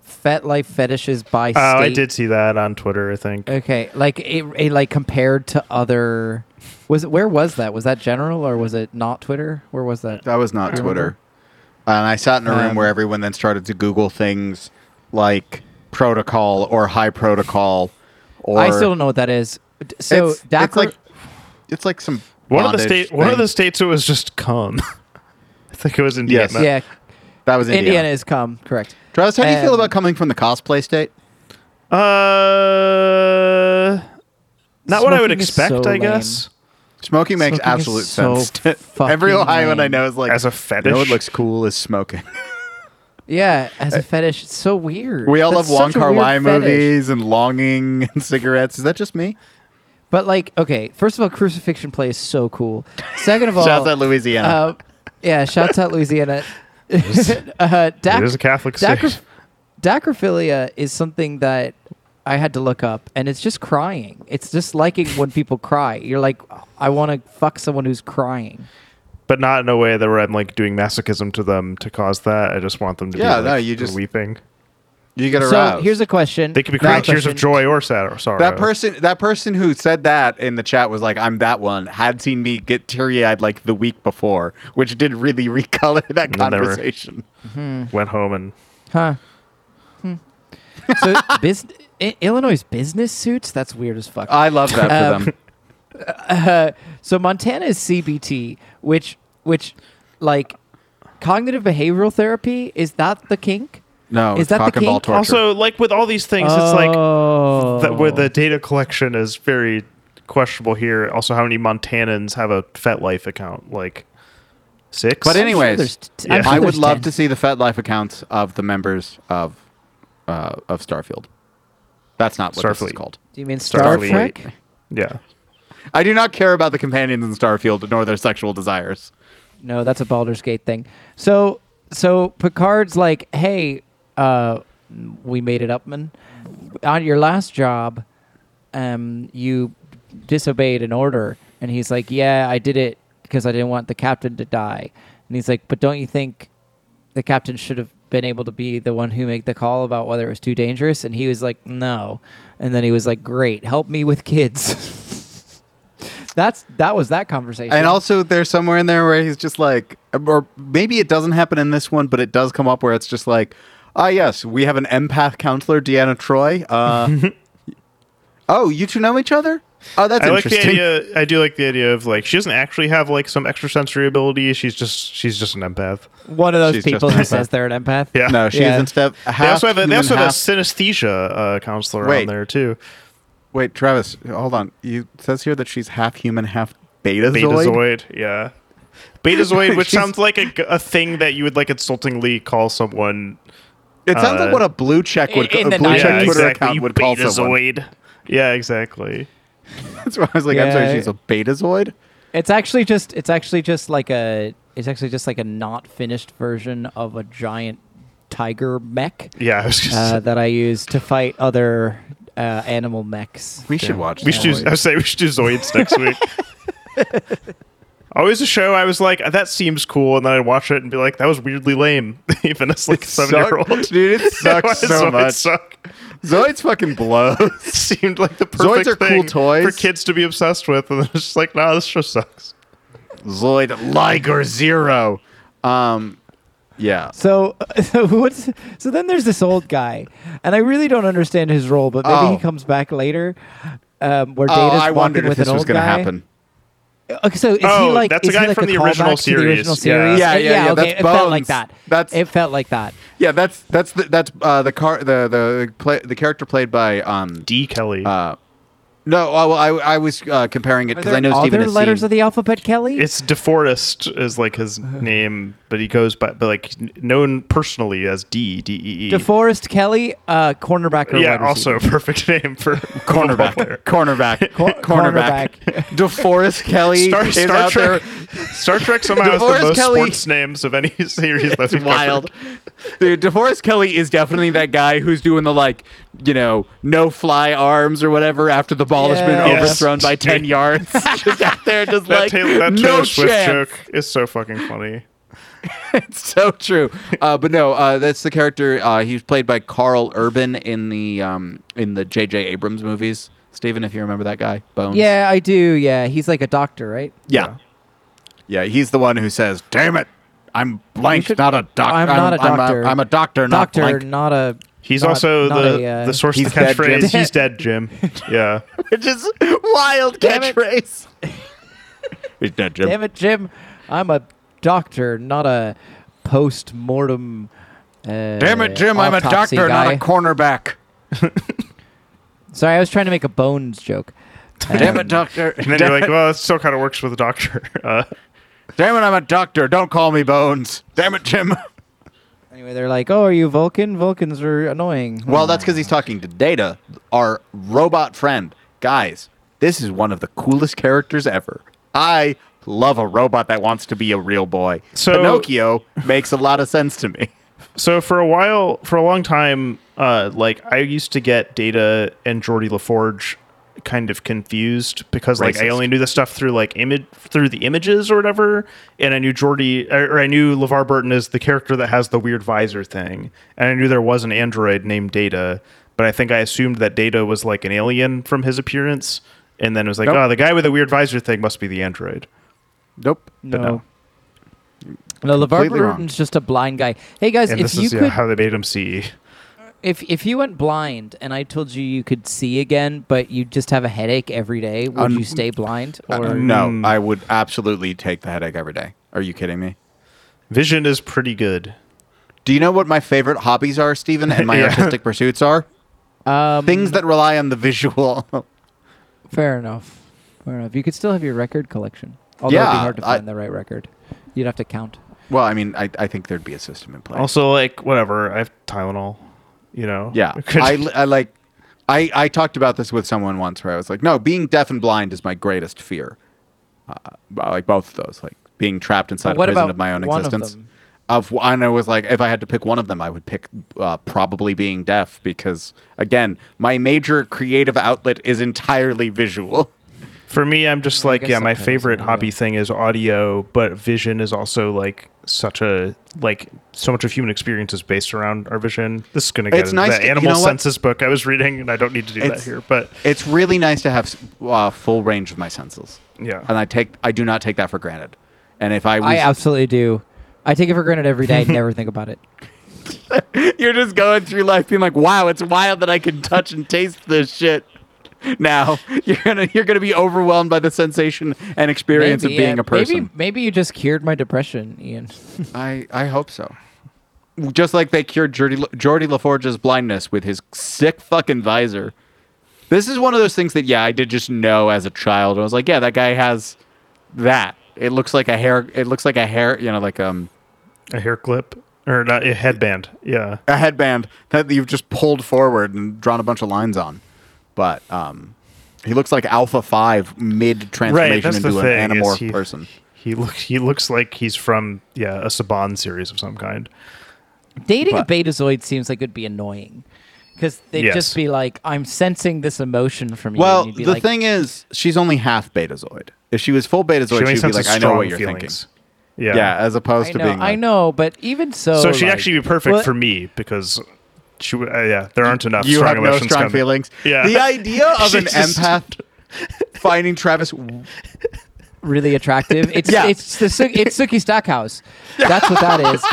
Fet Life fetishes by Oh, I did see that on Twitter. I think. Okay, like it, it, like compared to other. Was it where was that? Was that general or was it not Twitter? Where was that? That was not I Twitter. remember. And I sat in a room Um, where everyone then started to Google things like protocol or high protocol or I still don't know what that is. D- So it's, Dacker, it's like it's like some One of the bondage state. One of thing. the states. It was just cum. I think it was Indiana. Yes. yeah, that was Indiana. Indiana is come correct. Travis, how do you feel about coming from the cosplay state? Uh, not what I would Smoking is expect. so I lame. guess Smoking makes smoking is absolute so sense. fucking Every Ohioan I lame. know is like as a You fetish. know what looks cool is smoking. Yeah, as a fetish, it's so weird. we all That's love Wong such a Kar weird Wai fetish. movies and longing and cigarettes. Is that just me? But like, okay, first of all, crucifixion play is so cool. Second of all, Shout out Louisiana. uh, yeah, shouts out Louisiana. uh, Dac- it is a Catholic Dacro- state. Dacrophilia is something that I had to look up, and it's just crying. It's just liking when people cry. You're like, I want to fuck someone who's crying. but not in a way that where I'm like doing masochism to them to cause that. I just want them to Yeah, be no, like, you just- weeping. You get So aroused. here's a question. They could be Now, crying tears of question. joy or sad or sorrow. that person that person who said that in the chat was like, I'm that one, had seen me get teary eyed like the week before, which did really recolor that then they conversation. went home and Huh. Hmm. So bus- I- Illinois business suits? That's weird as fuck. I love that for Um, them. Uh, so Montana is CBT, which which like cognitive behavioral therapy is that the kink? No, is it's that the cock and ball kink? torture. also like with all these things, it's like oh. that where the data collection is very questionable here. Also, how many Montanans have a FetLife account? Like six. But I'm sure anyways, there's t- Yeah. I'm sure I would there's love 10. to see the FetLife accounts of the members of uh, of Starfield. That's not what this is Starfleet. called. Do you mean Star Starfleet. Trek? yeah, I do not care about the companions in Starfield nor their sexual desires. No, that's a Baldur's Gate thing. So so Picard's like, hey, uh, we made it up, man. On your last job, um, you disobeyed an order, and he's like, yeah, I did it because I didn't want the captain to die. And he's like, but don't you think the captain should have been able to be the one who made the call about whether it was too dangerous? And he was like, no. And then he was like, great, help me with kids. That's that was that conversation. And also, there's somewhere in there where he's just like, or maybe it doesn't happen in this one, but it does come up where it's just like, ah, yes, we have an empath counselor, Deanna Troi. Uh, oh, you two know each other? Oh, that's I like the interesting. idea. I do like the idea of like she doesn't actually have like some extrasensory ability. She's just she's just an empath. one of those She's people who says they're an empath. Yeah. No, she's Yeah. is instead. They also have a, they also have a synesthesia uh, counselor on there too. Wait, Travis, hold on. You it says here that she's half human, half betazoid. Betazoid, yeah. Betazoid, which sounds like a, a thing that you would like insultingly call someone. It sounds like Uh, what a blue check would in a the blue Yeah, check Twitter exactly. account you would call someone. Betazoid. Yeah, exactly. That's why I was like, I'm sorry, she's a betazoid. It's actually just it's actually just like a it's actually just like a not finished version of a giant tiger mech Yeah, I was just uh, that I use to fight other uh, animal mechs. We should watch. we should do, I say we should do Zoids next week. Always a show I was like, that seems cool, and then I'd watch it and be like, that was weirdly lame, even as like a seven year old. dude. It sucks so much. Suck. Zoids fucking blows. seemed like the perfect Zoids perfect are cool toys. for kids to be obsessed with, and then it's just like, nah, this show sucks. Zoid Liger Zero. Um, yeah. So, so what's so then there's this old guy, and I really don't understand his role, but maybe Oh. he comes back later, um, where Oh, Data's I wondered if this was going to happen. Okay, so is Oh, he like that's a is he guy like from a the original to the original series. Yeah. series? Yeah, yeah, yeah, okay, that's it felt like that. That's- it felt like that. Yeah, that's that's the, that's uh, the car the the play, the character played by um D. Kelley. uh no oh, well I I was uh, comparing it because I know Steven other letters seen, of the alphabet, Kelley? it's DeForest is like his name, but he goes by, but like known personally as D. D E E. DeForest Kelley, uh, cornerback or Yeah, also a perfect name for cornerback cornerback Cor- cornerback DeForest Kelley Star, is Star out Trek. there Star Trek somehow has the most Kelly- sports names of any series that's It's wild. Dude, DeForest Kelley is definitely that guy who's doing the like, you know, no fly arms or whatever after the ball has been Yes. overthrown by ten yards. just out there, just That, like Taylor, that no Taylor Swift chance. joke is so fucking funny. It's so true. Uh, but no, uh, that's the character. Uh, he's played by Karl Urban in the um, in the J.J. Abrams movies. Steven, if you remember that guy, Bones. Yeah, I do. Yeah, he's like a doctor, right? yeah, yeah. He's the one who says, "Damn it, I'm blank, should- not a doctor. I'm not a doctor. I'm a, doctor, not doctor, blank." not a. He's not- also not the, a, uh, the source of He's the dead, catchphrase. Jim. He's dead, Jim. Yeah. Which is wild Damn it. catchphrase. He's dead, Jim. Damn it, Jim! I'm a doctor, not a post-mortem. Uh, Damn it, Jim! I'm a doctor, guy. not a cornerback. Sorry, I was trying to make a bones joke. Damn Um, it, doctor. And then you're like, well, it still kind of works with a doctor. Uh, Damn it, I'm a doctor. Don't call me Bones. Damn it, Jim. Anyway, they're like, "Oh, are you Vulcan? Vulcans are annoying." Well, that's because he's talking to Data, our robot friend. Guys, this is one of the coolest characters ever. I love a robot that wants to be a real boy. So- Pinocchio makes a lot of sense to me. so for a while, for a long time, uh, like I used to get Data and Geordi LaForge kind of confused because like I only knew the stuff through like image through the images or whatever, and I knew Geordi or, or I knew LeVar Burton is the character that has the weird visor thing, and I knew there was an android named Data, but I think I assumed that Data was like an alien from his appearance, and then it was like, Nope. oh, the guy with the weird visor thing must be the android. Nope. No. no. No, LeVar Completely wrong. Burton's just a blind guy. Hey guys, And if this you is yeah, could, how they made him see. if if you went blind and I told you you could see again, but you just have a headache every day, would Um, you stay blind? Uh, Or no, Mm. I would absolutely take the headache every day. Are you kidding me? Vision is pretty good. Do you know what my favorite hobbies are, Stephen, and my Yeah. artistic pursuits are? um, Things that rely on the visual. Fair enough. Fair enough. You could still have your record collection. Although it'd be Yeah, hard to I- find the right record. You'd have to count. well, I mean, I, I think there'd be a system in place. Also, like whatever, I have Tylenol. You know. Yeah, I, I like. I, I talked about this with someone once where I was like, no, being deaf and blind is my greatest fear. Uh, like both of those, like being trapped inside a prison of my own one of existence. them? Of and I was like, if I had to pick one of them, I would pick uh, probably being deaf because again, my major creative outlet is entirely visual. For me, I'm just like, yeah, my favorite audio. hobby thing is audio, but vision is also like such a like so much of human experience is based around our vision. This is gonna get It's into nice that to- you animal know what? census book I was reading, and I don't need to do that here. But It's really nice to have uh, full range of my senses, yeah, and I take I do not take that for granted. And if I was, I absolutely do. I take it for granted every day. I never think about it. You're just going through life being like, "Wow, it's wild that I can touch and taste this shit." Now you're gonna you're gonna be overwhelmed by the sensation and experience Maybe, of being yeah. a person. Maybe, maybe you just cured my depression, Ian. I I hope so. Just like they cured Geordi Geordi LaForge's blindness with his sick fucking visor. This is one of those things that yeah, I did just know as a child. I was like, yeah, that guy has that. It looks like a hair. It looks like a hair. You know, like um a hair clip or not a headband. Yeah, a headband that you've just pulled forward and drawn a bunch of lines on. But um, he looks like Alpha Five mid transformation That's the into thing. an is anamorph he, person. He looks he looks like he's from yeah a Saban series of some kind. Dating But- a betazoid seems like it'd be annoying. Because they'd Yes. just be like, I'm sensing this emotion from you. Well, and you'd be the like, thing is, she's only half Betazoid. If she was full She Betazoid, only she'd be like, I know what you're feelings. thinking. Yeah. Yeah, as opposed I to know, being. I know, but even so. So she'd like- actually be perfect Well, for me because she. Uh, yeah, there aren't enough. You strong have no emotions strong coming. feelings. Yeah. The idea of an She's just- empath finding Travis. really attractive. It's Yeah. it's the Su- it's Sookie Stackhouse. That's what that is.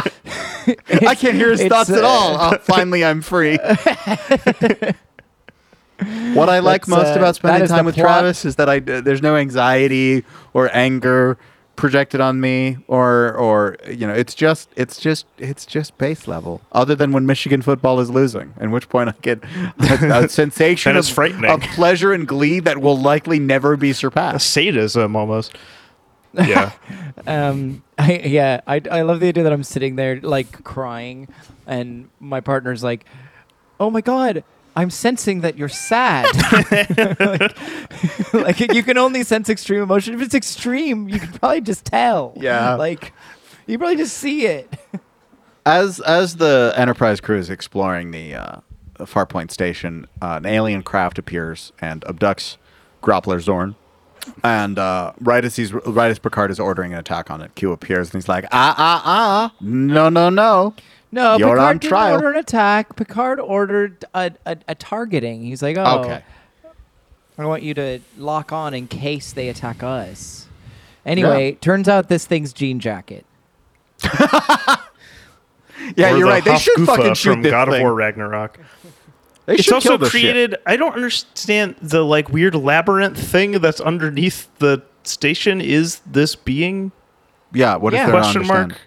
I can't hear his It's, thoughts at uh, all. Oh, finally, I'm free. what I like That's, most uh, about that spending is the time with plot. Travis is that I there's no anxiety or anger projected on me or or you know it's just it's just it's just base level other than when Michigan football is losing in which point I get a, a sensation That of, frightening. of pleasure and glee that will likely never be A surpassed sadism almost. Yeah. Um, I, yeah, I, I love the idea that I'm sitting there like crying, and my partner's like, "Oh my god, I'm sensing that you're sad." like, like, you can only sense extreme emotion. If it's extreme, you can probably just tell. Yeah. like you probably just see it. as as the Enterprise crew is exploring the uh, Farpoint station, uh, an alien craft appears and abducts Groppler Zorn. And uh, right as he's right as Picard is ordering an attack on it, Q appears and he's like, "Ah ah ah, no no no." No, You're Picard on didn't trial. order an attack. Picard ordered a, a, a targeting. He's like, "Oh, Okay, I want you to lock on in case they attack us." Anyway, turns out this thing's jean jacket. yeah, Or you're the right. They should Hafgufa fucking shoot from this God thing. of War Ragnarok. They It's should also kill this shit. created. I don't understand the like weird labyrinth thing that's underneath the station. Is this being Yeah, what is Yeah. there to question mark?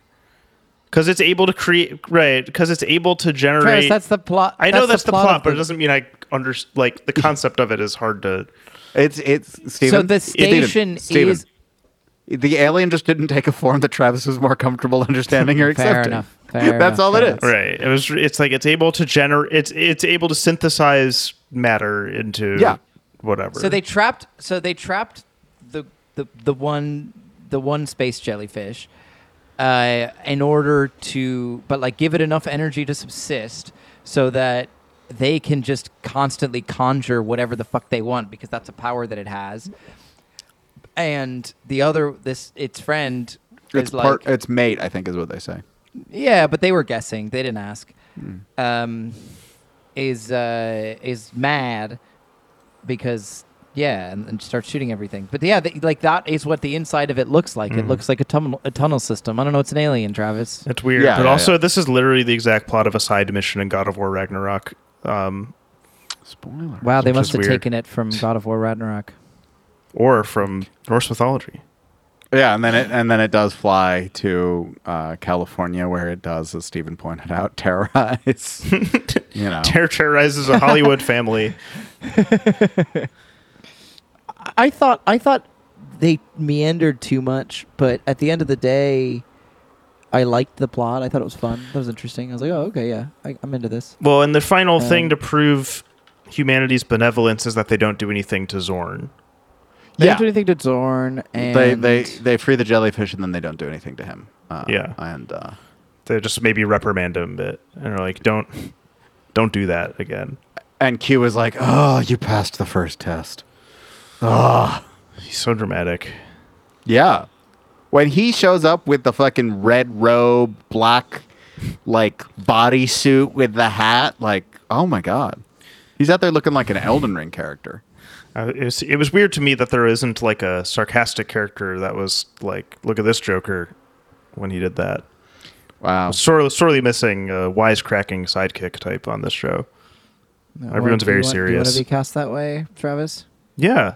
Because it's able to create right. Because it's able to generate. Travis, that's the plot. I know that's, the plot, of but it doesn't mean I under like the concept of it is hard to. It's it's So Steven, the Steven, station Steven. is the alien just didn't take a form that Travis was more comfortable understanding or accepting Fair accepting. enough. Fair That's enough, all it is. Right. It was. It's like it's able to generate. It's it's able to synthesize matter into Yeah. whatever. So they trapped. So they trapped the the the one the one space jellyfish, uh, in order to, but like give it enough energy to subsist, so that they can just constantly conjure whatever the fuck they want because that's a power that it has. And the other, this its friend It's is like. It's mate. I think is what they say. yeah, but they were guessing. They didn't ask. Hmm. Um, is uh, is mad because yeah, and, and starts shooting everything. But yeah, they, like that is what the inside of it looks like. It Mm. looks like a tunnel a tunnel system. I don't know. It's an alien, Travis. It's weird, Yeah, but yeah, also yeah. this is literally the exact plot of a side mission in God of War Ragnarok. Um, Spoiler. Wow, they must have weird. taken it from God of War Ragnarok. or from Norse mythology. Yeah, and then it and then it does fly to uh, California, where it does, as Stephen pointed out, terrorize. you know, Terror terrorizes a Hollywood family. I thought I thought they meandered too much, but at the end of the day, I liked the plot. I thought it was fun. That was interesting. I was like, oh, okay, yeah, I, I'm into this. Well, and the final Um, thing to prove humanity's benevolence is that they don't do anything to Zorn. They yeah, don't do anything to Zorn, and they they they free the jellyfish and then they don't do anything to him. Uh, Yeah. and uh, They just maybe reprimand him a bit and are like, "Don't, don't do that again." and Q was like, "Oh, you passed the first test." Oh, He's so dramatic. yeah. When he shows up with the fucking red robe, black like bodysuit with the hat, like, oh my god, he's out there looking like an Elden Ring character. Uh, it, was, it was weird to me that there isn't like a sarcastic character that was like, "Look at this Joker," when he did that. Wow. Sorely, sorely missing a wisecracking sidekick type on this show. No, Everyone's do you very want- Do you want serious. to be cast that way, Travis? Yeah,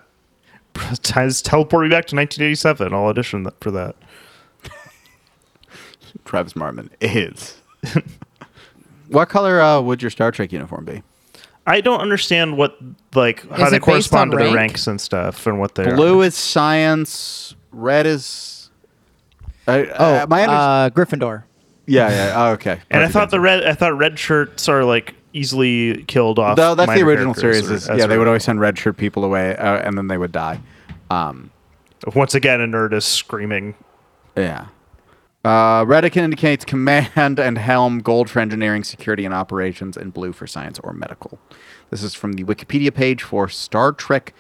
Just teleport me back to 1987. I'll audition th- for that. Travis Marmon is. what color uh, would your Star Trek uniform be? I don't understand what like how Is they correspond to on the ranks and stuff and what they're Blue is science. Red is. Uh, Oh, uh, my under- uh, Gryffindor. yeah, yeah. Oh, okay. And I thought the red I thought red shirts are like easily killed off. No, that's the original series. Is, yeah, they would always send red shirt people away, uh, and then they would die. Um, Once again, a nerd is screaming. yeah. Uh, red indicates command and helm, gold for engineering, security, and operations, and blue for science or medical. This is from the Wikipedia page for Star Trek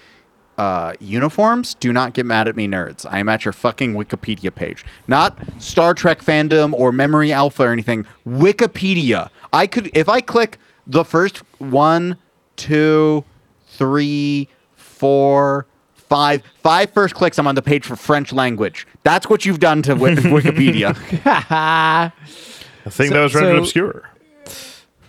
uh, uniforms. Do not get mad at me, nerds. I am at your fucking Wikipedia page, not Star Trek fandom or Memory Alpha or anything. Wikipedia. I could, if I click the first one, two, three, four, five, five first clicks, I'm on the page for French language. That's what you've done to Wi- Wikipedia. I think So- that was rendered so- obscure.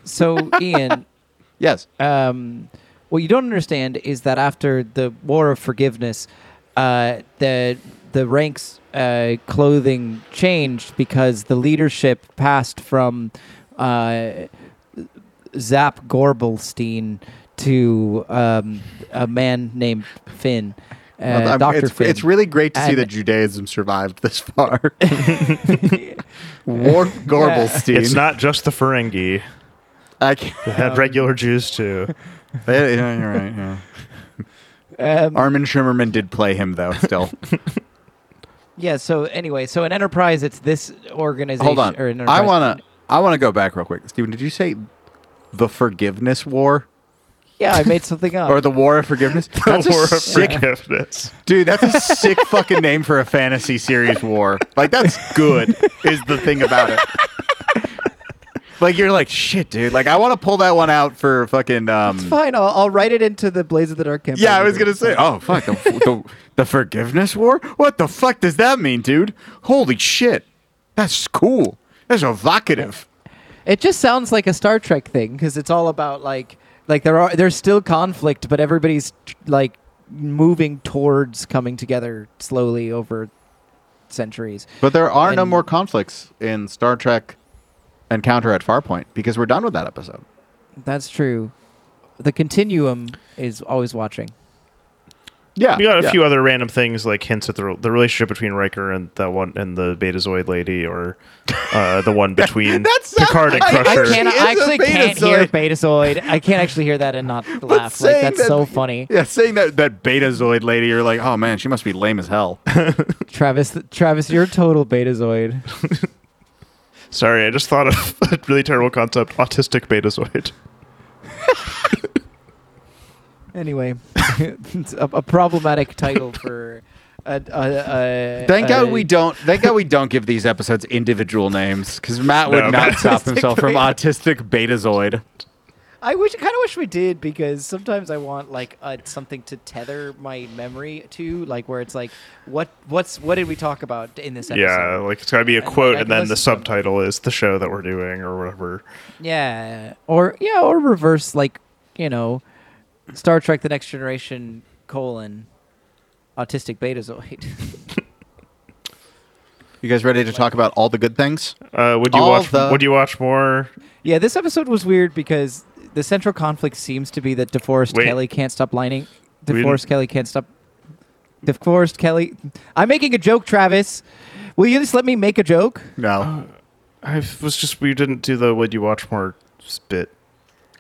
So, Ian, yes. um, what you don't understand is that after the War of Forgiveness, uh, the the ranks uh, clothing changed because the leadership passed from uh, Zap Gorbelstein to um, a man named Finn, uh, Well, Doctor it's, Finn. it's really great to see that Judaism survived this far. Worf Gorbelstein. It's not just the Ferengi. I can't, It had regular Jews too. yeah, yeah, you're right. Yeah. Um, Armin Shimerman did play him though. Still, yeah. So anyway, so in Enterprise, it's this organization. hold on. Or in I wanna, I wanna go back real quick. Steven, did you say the Forgiveness War Yeah, I made something up. or the War of Forgiveness? That's War of sick, forgiveness. dude. That's a sick fucking name for a fantasy series war. Like that's good. Is the thing about it. Like you're like shit, dude. Like I want to pull that one out for fucking. Um, It's fine. I'll, I'll write it into the Blaze of the Dark campaign. Yeah, I was gonna say. Oh fuck, the, the, the forgiveness war. What the fuck does that mean, dude? Holy shit, that's cool. That's evocative. It just sounds like a Star Trek thing because it's all about like like there are there's still conflict, but everybody's like moving towards coming together slowly over centuries. But there are no more conflicts in Star Trek Encounter at Farpoint because we're done with that episode. That's true. The continuum is always watching. Yeah, We got a yeah. few other random things like hints at the the relationship between Riker and the one and the Betazoid lady, or uh, the one between That's- Picard and I- I Crusher. Can't, I actually can't hear Betazoid. Betazoid. I can't actually hear that and not laugh. Like that's that- so funny. Yeah, saying that that Betazoid lady, you're like, oh man, she must be lame as hell. Travis, Travis, you're total Betazoid. Sorry, I just thought of a really terrible concept: autistic Betazoid. Anyway, it's a, a problematic title for. A, a, a, Thank a- God we don't. Thank God we don't give these episodes individual names because Matt would No, not but- stop himself from autistic betazoid. I wish, kind of wish we did because sometimes I want like uh, something to tether my memory to, like where it's like, what, what's, what did we talk about in this episode? Yeah, like it's got to be a And, quote, and then the listen to them. subtitle is the show that we're doing or whatever. Yeah, or yeah, or reverse like you know, Star Trek: The Next Generation colon autistic betazoid. You guys ready to talk about all the good things? Uh, would you All watch? the- Would you watch more? yeah, this episode was weird because the central conflict seems to be that DeForest Wait. Kelley can't stop lining. DeForest didn't- Kelley can't stop. DeForest Kelley. I'm making a joke, Travis. Will you just let me make a joke? No. I was just we didn't do the would you watch more bit.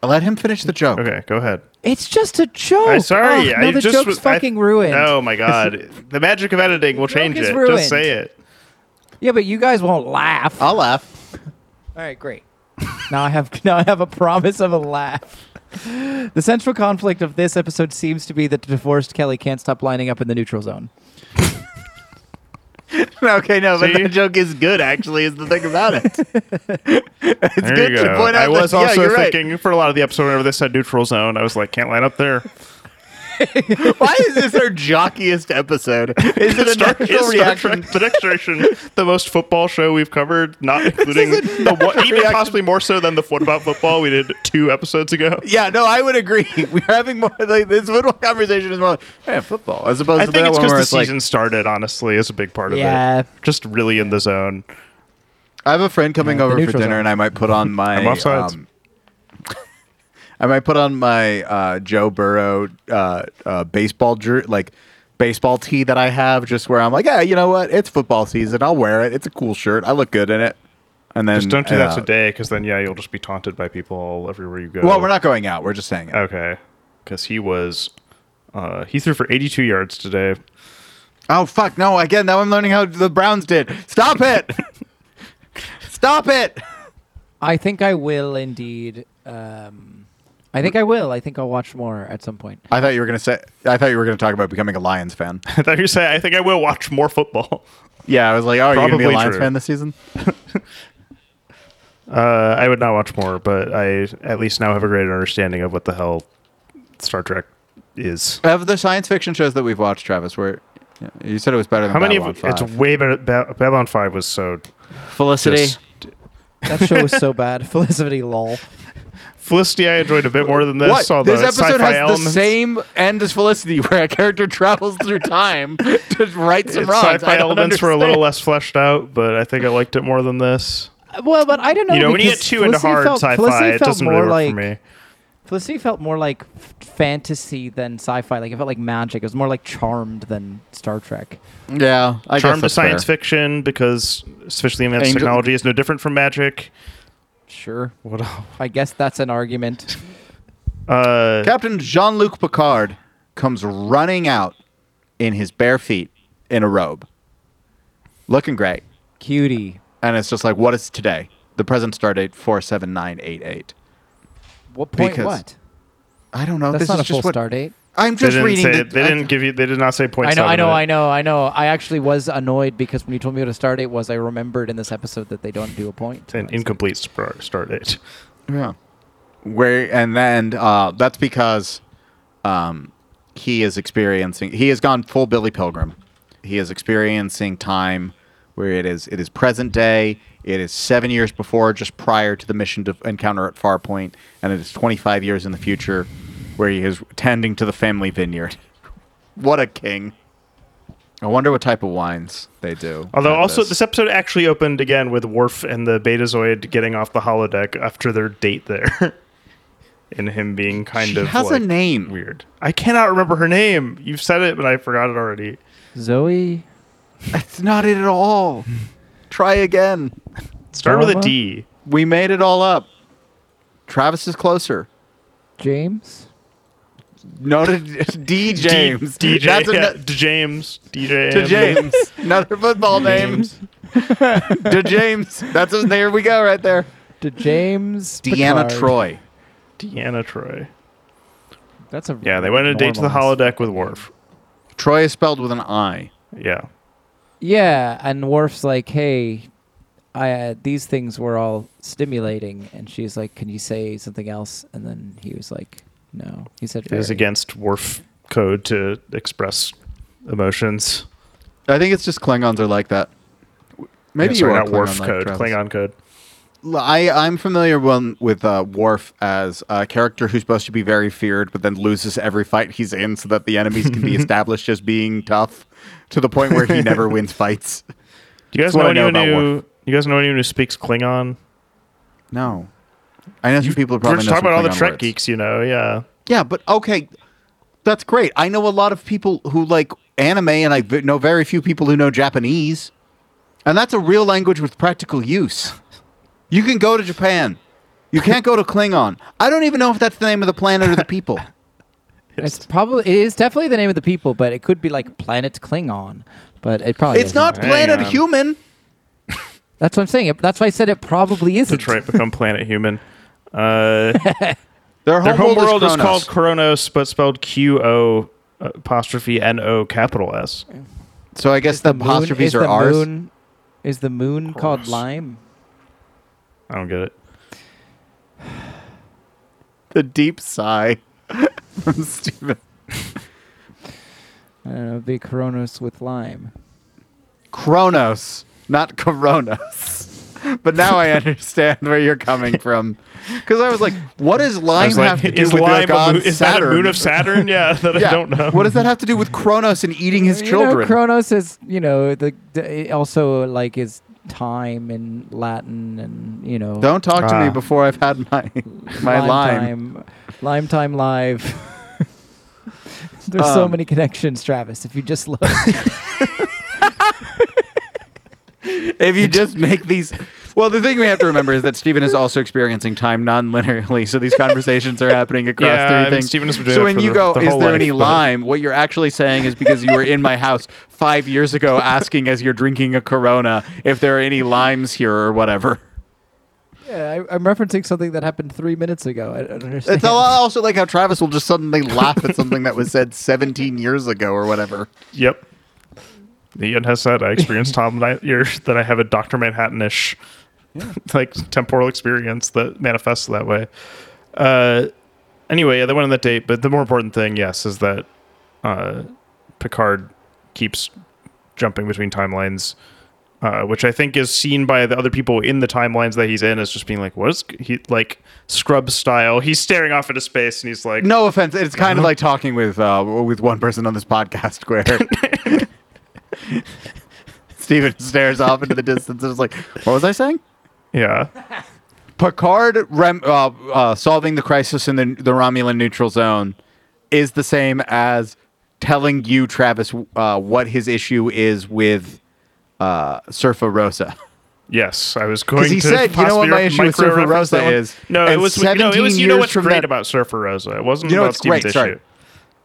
Let him finish the joke. Okay, go ahead. It's just a joke. I'm sorry. Oh, no, I the just joke's was, I- fucking ruined. Oh my god, the magic of editing will change it. ruined. Just say it. Yeah, but you guys won't laugh. I'll laugh. All right, great. now I have now I have a promise of a laugh. The central conflict of this episode seems to be that DeForest Kelley can't stop lining up in the neutral zone. okay, no, but See? the joke is good. Actually, is the thing about it. it's There good you to go. point out. I was that, also right. thinking for a lot of the episode whenever they said neutral zone, I was like, can't line up there. Why is this our jockiest episode? Is it a Star- natural is Star reaction? Trek: The Next Generation, the most football show we've covered, not including the one, even reaction. possibly more so than the What About Football we did two episodes ago. Yeah, no, I would agree. We're having more like this football conversation is more like, yeah, football, as opposed I to think that it's one because where the it's like, season started. Honestly, is a big part of Yeah. it. Just really in the zone. I have a friend coming Yeah, over for dinner, zone. and I might put on my. I'm off sides. um, I might put on my uh, Joe Burrow uh, uh, baseball jer- like baseball tee that I have, just where I'm like, yeah, you know what? It's football season. I'll wear it. It's a cool shirt. I look good in it. And then Just don't do that uh, today, because then yeah, you'll just be taunted by people all everywhere you go. Well, we're not going out. We're just saying it. okay. Because he was, uh, he threw for 82 yards today. Oh fuck! No, again. Now I'm learning how the Browns did. Stop it! Stop it! I think I will indeed. Um, I think I will. I think I'll watch more at some point. I thought you were gonna say. I thought you were gonna talk about becoming a Lions fan. I thought you say I think I will watch more football. Yeah, I was like, oh, are you gonna be a Probably Lions true. fan this season? Uh, I would not watch more, but I at least now have a greater understanding of what the hell Star Trek is. Of the science fiction shows that we've watched, Travis, where yeah, you said it was better than How many Babylon of 5. it's way better. Ba- Babylon Five was so Felicity. just That show was so bad. Felicity lol. Felicity. I enjoyed a bit more than this. what? All the This episode has elements. the same end as Felicity, where a character travels through time to right some Its wrongs. Sci-fi don't elements were a little less fleshed out, but I think I liked it more than this. Well, but I don't know. You know, when you get because too into hard felt- sci-fi, Felicity it felt doesn't more really work like, for me. Felicity felt more like fantasy than sci-fi. Like it felt like magic. It was more like Charmed than Star Trek. Yeah, I Charm to guess that's science fair. fiction because especially advanced Angel- technology is no different from magic. Sure. What? else? I guess that's an argument. Uh, Captain Jean Luc Picard comes running out in his bare feet in a robe, looking great. Cutie. And it's just like, what is today? The present star date 47988. What point? Because- what? I don't know. That's this not is a full just what star date. I'm just didn't reading. say. the, they I- didn't give you. They did not say point. I know, I know. I know, I know. I actually was annoyed because when you told me what a start date was, I remembered in this episode that they don't do a point. An incomplete star- start date. Yeah. Where and then uh, that's because um, he is experiencing. He has gone full Billy Pilgrim. He is experiencing time where it is it is present day. It is seven years before, just prior to the mission to encounter at Farpoint, and it is 25 years in the future, where he is tending to the family vineyard. what a king! I wonder what type of wines they do. Although also this. episode actually opened again with Worf and the Betazoid getting off the holodeck after their date there, and him being kind She of has a name. weird. I cannot remember her name. You've said it, but I forgot it already. Zoe. That's not it at all. Try again. Start with a D. We made it all up. Travis is closer. James. No to D James. D- DJ. That's yeah, a, D- James. DJ. to James. Another football name. to James. That's a, there we go right there. To James. Deanna Picard. Troi. Deanna Troi. That's a Yeah, they went on a date to the holodeck with Worf. Troi is spelled with an I. Yeah. Yeah, and Worf's like, "Hey, I uh, these things were all stimulating," and she's like, "Can you say something else?" And then he was like, "No." He said, It is "Very." against Worf code to express emotions. I think it's just Klingons are like that. Maybe Yeah, you are not Klingon Worf code, Travis. Klingon code. I, I'm familiar one with uh, Worf as a character who's supposed to be very feared, but then loses every fight he's in, so that the enemies can be established as being tough, to the point where he never wins fights. Do you guys That's know I know anyone about who? You guys know anyone who speaks Klingon? No, I know some people who We're probably just know talking about all the Trek words. geeks, you know. Yeah. Yeah, but okay, that's great. I know a lot of people who like anime, and I v- know very few people who know Japanese, and that's a real language with practical use. You can go to Japan. You can't go to Klingon. I don't even know if that's the name of the planet or the people. It's probably it is definitely the name of the people, but it could be like Planet Klingon. But it probably It's isn't. not planet human. That's what I'm saying. That's why I said it probably isn't. Detroit become planet human. Uh, Their their home, home world is Kronos. called Kronos, but spelled Q O apostrophe N O capital S. So I guess Is the, moon- apostrophes is are the ours. Moon, is the moon called Lime? I don't get it. The deep sigh from Steven. I don't know. It'd be Kronos with lime. Kronos, not Coronos. But now I understand where you're coming from. Because I was like, what does I lime was have to do is with Lime their god a moon, is that a moon of Saturn? Yeah, that yeah. I don't know. What does that have to do with Kronos and eating his You children? know, Kronos is you know the, the also like is time in Latin and you know Don't talk to me Ah. before I've had my my lime lime. time, lime time live. There's so Um, many connections, Travis. If you just look, If you just make these. Well, the thing we have to remember is that Stephen is also experiencing time non-linearly, so these conversations are happening across Yeah, I three mean, things. Stephen has been so when you the- go, the is whole there any but- lime? What you're actually saying is because you were in my house five years ago asking as you're drinking a Corona if there are any limes here or whatever. yeah, I, I'm referencing something that happened three minutes ago. I don't understand. It's also like how Travis will just suddenly laugh at something that was said 17 years ago or whatever. Yep. Ian has said I experienced Tom Night years that I have a Doctor Manhattan-ish like temporal experience that manifests that way. Uh, anyway, yeah, they went on that date, but the more important thing, yes, is that uh, Picard keeps jumping between timelines, uh, which I think is seen by the other people in the timelines that he's in as just being like, what is he like scrub style? He's staring off into space and he's like, No offense, it's kind of like talking with uh, with one person on this podcast where Steven stares off into the distance and is like, "What was I saying?" yeah, Picard rem- uh, uh, solving the crisis in the, the Romulan neutral zone is the same as telling you, Travis, uh, what his issue is with uh, Surfer Rosa. Yes, I was going he to. said, you know what my issue with Surfer Rosa is? No, it was no, it 17 was. You know what's great that- about Surfer Rosa? It wasn't You know about great? issue. Sorry.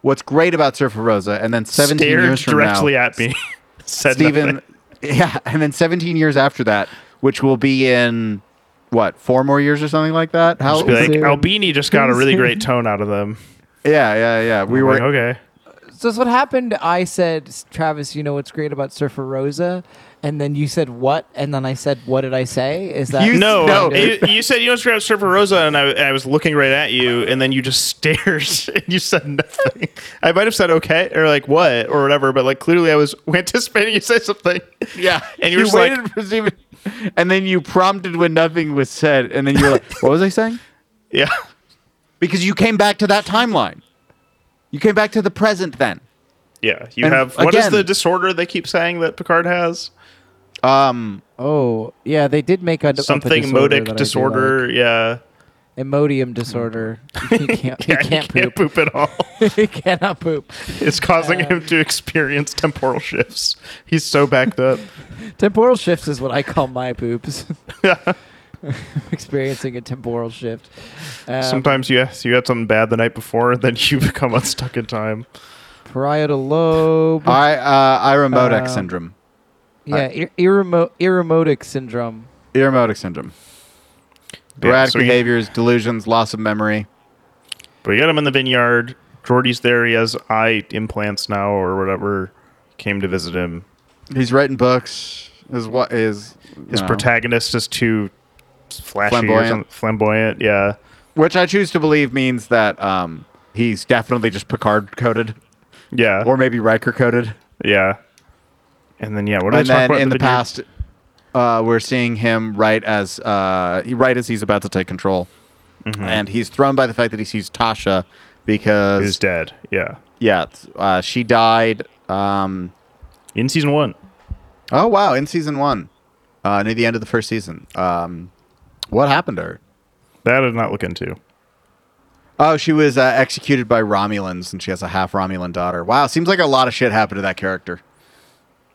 What's great about Surfer Rosa, and then 17 Stared years from directly now, at me. said Steven, nothing. yeah, and then 17 years after that, which will be in what four more years or something like that. How? Just be like, Albini just got a really great tone out of them. yeah, yeah, yeah. We I'm were like, okay. So that's what happened. I said, Travis, you know what's great about Surfer Rosa? And then you said what? And then I said, what did I say? Is that You- No, No. you, you said you want to grab Surfer Rosa, and I, I was looking right at you, and then you just stared, and you said nothing. I might have said okay, or like what, or whatever, but like clearly I was anticipating you say something. Yeah, And you were you just like- waited for Steven, and then you prompted when nothing was said, and then you were like, "What was I saying?" Yeah. Because you came back to that timeline. You came back to the present then. Yeah. You And have, what is again- the disorder they keep saying that Picard has? Um, Oh, yeah, they did make a, Something modic disorder. Yeah. like. Imodium disorder. He can't, he can't he can't poop. poop at all. he cannot poop. It's causing him to experience temporal shifts. He's so backed up. Temporal shifts is what I call my poops. Yeah. Experiencing a temporal shift. Um, Sometimes you you had something bad the night before, then you become unstuck in time. parietal lobe. I uh, Irumodic Um, syndrome. Yeah, ir- irremo- irremotic syndrome. Irumodic syndrome. Yeah, Erratic so he- behaviors, delusions, loss of memory. But we get him in the vineyard. Geordi's there. He has eye implants now or whatever. Came to visit him. He's writing books. Is what is His protagonist is too flashy or Flamboyant. something. flamboyant. Yeah. which I choose to believe means that um, he's definitely just Picard coded, Yeah. or maybe Riker coded. yeah. And then yeah, what did and I talk then about in the past, uh, we're seeing him right as uh, right as he's about to take control, Mm-hmm. and he's thrown by the fact that he sees Tasha because He's dead. Yeah. yeah, uh, she died. Um, In season one. oh wow, in season one, uh, near the end of the first season. Um, what happened to her? That I did not look into. Oh, she was uh, executed by Romulans, and she has a half Romulan daughter. Wow, seems like a lot of shit happened to that character.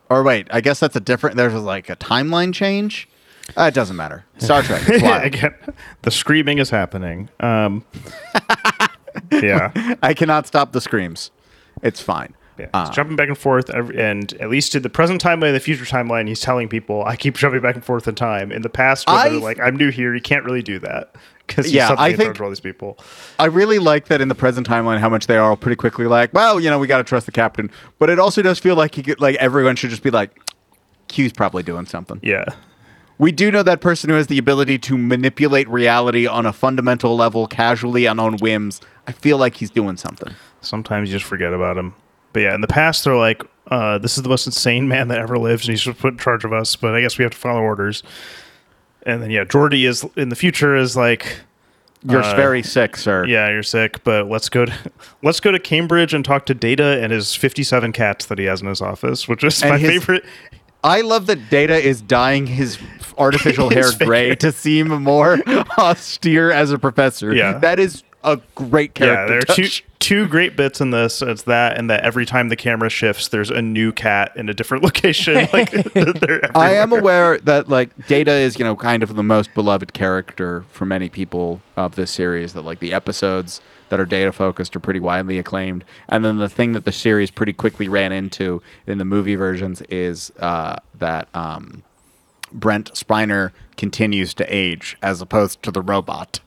Or wait, I guess that's a different. There's like a timeline change. Uh, it doesn't matter. Star Trek. Wild. Again, the screaming is happening. Um, yeah. I cannot stop the screams. It's fine. Yeah, Uh, jumping back and forth, and at least in the present timeline and the future timeline, he's telling people, "I keep jumping back and forth in time." In the past, when I- they're like, "I'm new here," you can't really do that because Yeah, I think- all these people. I really like that in the present timeline how much they are pretty quickly like, well, you know, we got to trust the captain. But it also does feel like he could, like everyone should just be like, Q's probably doing something. Yeah, We do know that person who has the ability to manipulate reality on a fundamental level, casually and on whims. I feel like he's doing something. sometimes you just forget about him. But yeah, in the past, they're like, uh, "This is the most insane man that ever lived, and he's just put in charge of us." But I guess we have to follow orders. And then yeah, Geordi is in the future is like, You're Uh, very sick, sir. "Yeah, you're sick, but let's go to let's go to Cambridge and talk to Data and his 57 cats that he has in his office, which is And my his- favorite." I love that Data is dyeing his artificial hair His fake gray to seem more austere as a professor. Yeah. That is a great character. Yeah, character. there are two touch. two great bits in this. It's that and that every time the camera shifts, there's a new cat in a different location. Like they're I am aware that like Data is, you know, kind of the most beloved character for many people of this series. That like the episodes that are Data focused are pretty widely acclaimed, and then the thing that the series pretty quickly ran into in the movie versions is uh, that um, Brent Spiner continues to age as opposed to the robot.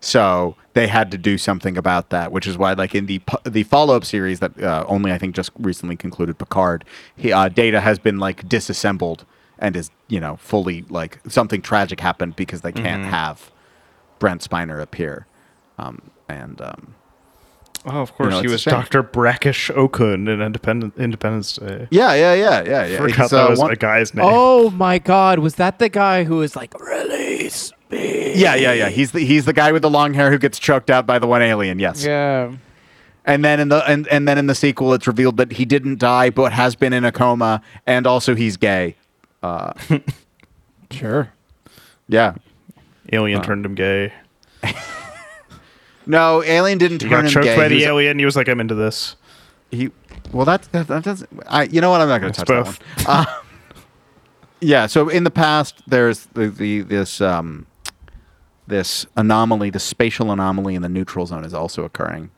So they had to do something about that, which is why, like in the the follow up series that uh, only I think just recently concluded, Picard, he, uh, Data has been like disassembled and is you know fully like something tragic happened because they can't have Brent Spiner appear, um, and um, Oh, of course, know, he was. Doctor Brackish Okun in Independence Independence Day. yeah, yeah, yeah, yeah, yeah. Forgot It's, that uh, was one- a guy's name. Oh my God! Was that the guy who was like, "Release me"? yeah, yeah, yeah. He's the he's the guy with the long hair who gets choked out by the one alien. Yes. Yeah. And then in the and, and then in the sequel, it's revealed that he didn't die, but has been in a coma, and also he's gay. Sure. Yeah. Alien turned him gay. No, Alien didn't He turn got him choked gay. by He the was- alien. He was like, "I'm into this." He, well, that, that that doesn't. I, you know what? I'm not going to touch both. that one. Uh, yeah. So in the past, there's the, the this um this anomaly, the spatial anomaly in the neutral zone is also occurring,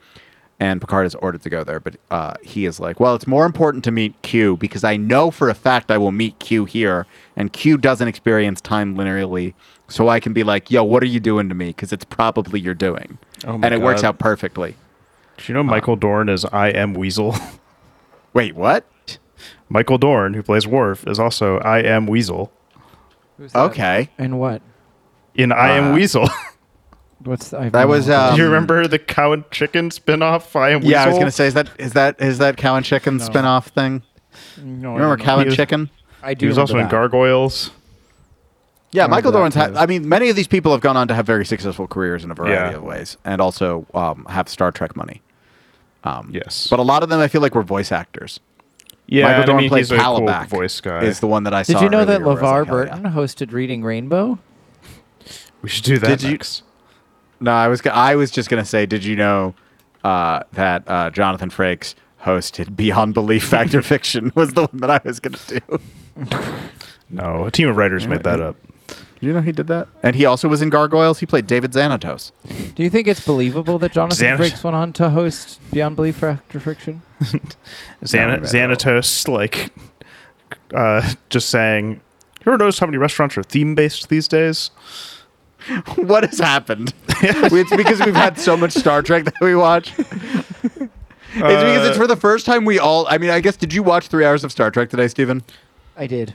and Picard is ordered to go there. But uh, he is like, well, it's more important to meet Q because I know for a fact I will meet Q here, and Q doesn't experience time linearly, so I can be like, yo, what are you doing to me? Because it's probably you're doing, Oh my and it works out perfectly. Do you know Michael Dorn is I am Weasel? Wait, what? Michael Dorn, who plays Worf, is also I am Weasel Who's that? Okay. And what? In I am Uh, Weasel. What's the, I've That was, um, Do you remember the cow and chicken spin-off? I am Weasel. Yeah, I was gonna say is that is that is that cow and chicken spin-off thing? No, remember don't cow He and was- chicken? I do. He was also in. Gargoyles. Yeah, remember Michael that Dorn's. had too. I mean, many of these people have gone on to have very successful careers in a variety Yeah. of ways, and also um, have Star Trek money. Um, Yes. but a lot of them I feel like were voice actors. Yeah, Michael I Dorn mean, played he's a cool voice guy. Is the one that I saw. Did you know that earlier where I was LeVar like, hell yeah. Burton hosted Reading Rainbow? We should do that Did you- No, I was. I was just gonna say. Did you know uh, that uh, Jonathan Frakes hosted Beyond Belief Fact or Fiction was the one that I was gonna do. No, a team of writers made that up. Did you know he did that? And he also was in Gargoyles. He played David Xanatos. Do you think it's believable that Jonathan Xanath- Frakes went on to host Beyond Belief for Actor Fiction? Xana- No, no. Xanatos, like, uh, just saying, you ever notice how many restaurants are theme based these days? what has happened? it's because we've had so much Star Trek that we watch. it's because it's uh, for the first time we all. I mean, I guess did you watch three hours of Star Trek today, Stephen? I did.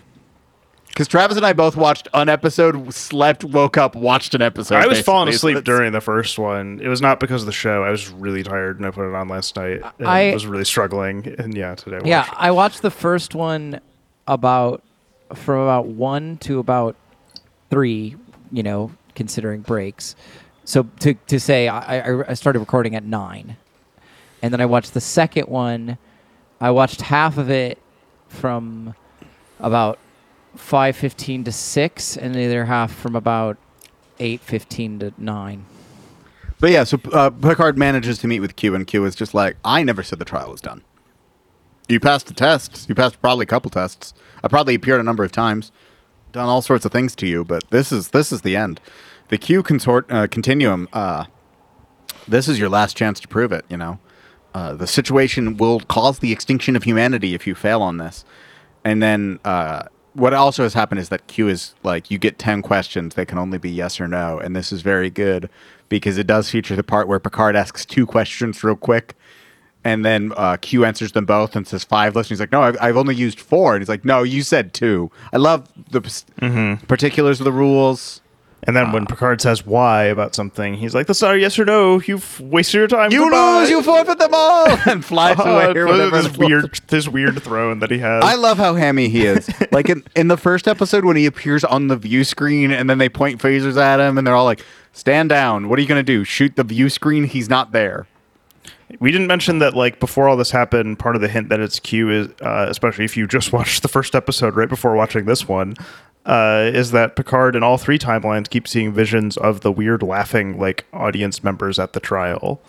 Because Travis and I both watched an episode, slept, woke up, watched an episode. I was falling asleep that's- during the first one. It was not because of the show. I was really tired and I put it on last night. And I- was really struggling. And yeah, today. I Yeah, watched. I watched the first one about from about one to about three. You know, considering breaks. So to to say, I, I started recording at nine, and then I watched the second one. I watched half of it from about five fifteen to six, and the other half from about eight fifteen to nine. But yeah, so uh, Picard manages to meet with Q, and Q is just like, "I never said the trial was done. You passed the tests. You passed probably a couple tests. I probably appeared a number of times, done all sorts of things to you, but this is this is the end. The Q consort uh, continuum. Uh, this is your last chance to prove it. You know, uh, the situation will cause the extinction of humanity if you fail on this. And then uh, what also has happened is that Q is like you get ten questions. They can only be yes or no, and this is very good because it does feature the part where Picard asks two questions real quick. And then uh, Q answers them both and says five listeners. He's like, no, I've, I've only used four. And he's like, no, you said two. I love the p- particulars of the rules. And then when Picard says why about something, he's like, "That's not a yes or no. You've wasted your time. You Goodbye." lose, you forfeit them all, and flies away or whatever. this weird, this weird throne that he has. I love how hammy he is. like in, in the first episode when he appears on the view screen and then they point phasers at him and they're all like, "Stand down! What are you gonna do? Shoot the view screen? He's not there." We didn't mention that, like, before all this happened, part of the hint that it's Q is, uh, especially if you just watched the first episode right before watching this one, uh, is that Picard in all three timelines keeps seeing visions of the weird laughing, like, audience members at the trial.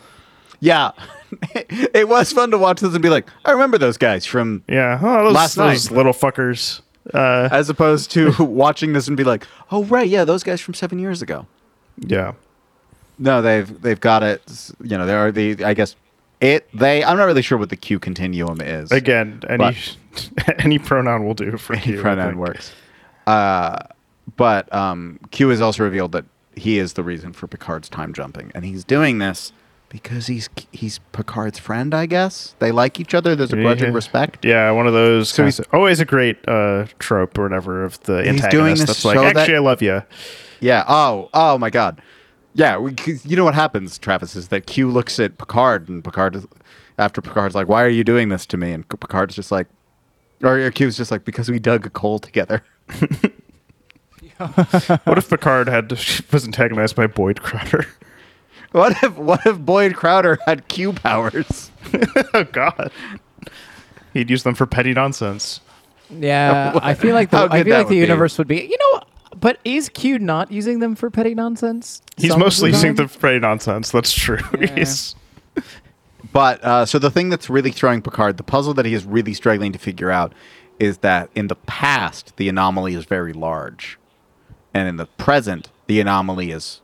Yeah, it was fun to watch this and be like, "I remember those guys from." Yeah, oh, those, Last those night. little fuckers. Uh, As opposed to watching this and be like, "Oh right, yeah, those guys from seven years ago." yeah. No, they've they've got it. You know, there are the I guess it they. I'm not really sure what the Q continuum is. Again, any any pronoun will do for Any. I pronoun works. Uh, but um, Q has also revealed that he is the reason for Picard's time jumping, and he's doing this because he's he's Picard's friend. I guess they like each other. There's a grudging Yeah. respect. Yeah, one of those. So he's- always a great uh, trope or whatever of the He's antagonist doing this that's like, so that- actually, I love you. Yeah. Oh. Oh my God. Yeah. We, 'cause you know what happens, Travis, is that Q looks at Picard, and Picard, is, after Picard's like, "Why are you doing this to me?" and Picard's just like, or or Q's just like, "Because we dug a coal together." What if Picard had was antagonized by Boyd Crowder? What if what if Boyd Crowder had Q powers? oh God, he'd use them for petty nonsense. Yeah, I feel like the, I feel like the would be. universe would be. You know, but is Q not using them for petty nonsense? He's mostly using them for petty nonsense. That's true. Yeah. He's- But uh, so the thing that's really throwing Picard, the puzzle that he is really struggling to figure out, is that in the past the anomaly is very large, and in the present the anomaly is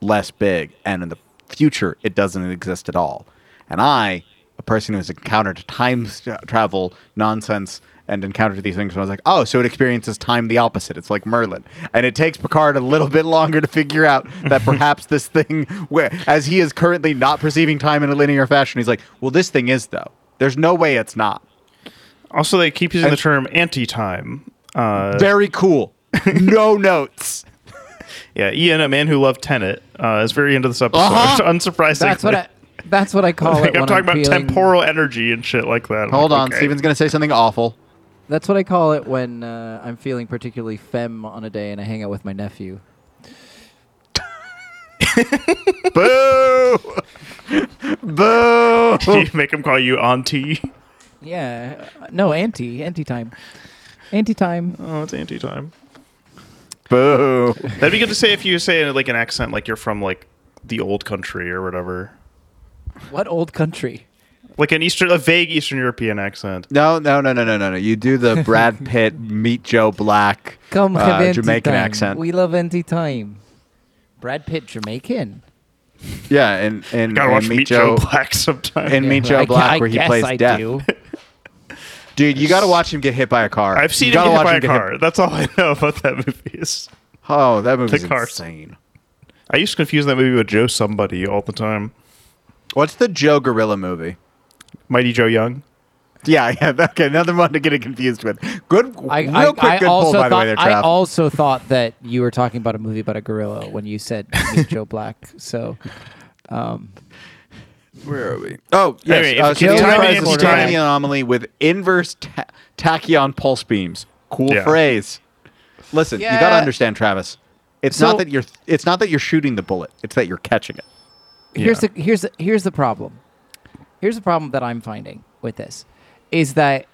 less big, and in the future it doesn't exist at all. And I, a person who has encountered time travel nonsense and encountered these things, And I was like, oh, so it experiences time the opposite. It's like Merlin, and it takes Picard a little bit longer to figure out that perhaps this thing, where as he is currently not perceiving time in a linear fashion, he's like, well, this thing is though. There's no way it's not. also, they keep using And- the term anti-time. Uh, Very cool. no notes. yeah, Ian, a man who loved Tenet, uh, is very into this episode. Uh-huh. Unsurprisingly, That's what I. That's what I call Like, it. I'm when talking about feeling, temporal energy and shit like that. I'm Hold like, on, okay. Steven's gonna say something awful. That's what I call it when uh, I'm feeling particularly femme on a day and I hang out with my nephew. Boo! Boo! you make him call you auntie. Yeah, uh, no anti anti time, anti time. Oh, it's anti-time. Boo! That'd be good to say if you say it like an accent, like you're from like the old country or whatever, What old country? Like an Eastern, a vague Eastern European accent. No, no, no, no, no, no, no. You do the Brad Pitt meet Joe Black Come have uh, Jamaican time. accent. We love anti time. Brad Pitt, Jamaican. yeah, and and, Gotta and watch meet, Joe, Black sometime. and meet Joe Black I where he plays I death. do. Dude, you got to watch him get hit by a car. I've seen You him gotta hit watch by a get car. That's all I know about that movie. Is Oh, that movie's car. insane. I used to confuse that movie with Joe Somebody all the time. What's the Joe Gorilla movie? Mighty Joe Young. Yeah, yeah. Okay, another one to get it confused with. Good, I, real I, quick, I good also pull by the thought way there, I also thought that you were talking about a movie about a gorilla when you said Meet Joe Black. So, um, Where are we? Oh, yes. Anyway, if uh, it's so the time Enterprise and is it's scanning the anomaly with inverse ta- tachyon pulse beams. Cool Yeah. phrase. Listen, you got to understand, Travis. It's So- not that you're. It's not that you're shooting the bullet. It's that you're catching it. here's Yeah. the here's the, here's the problem. Here's the problem that I'm finding with this is that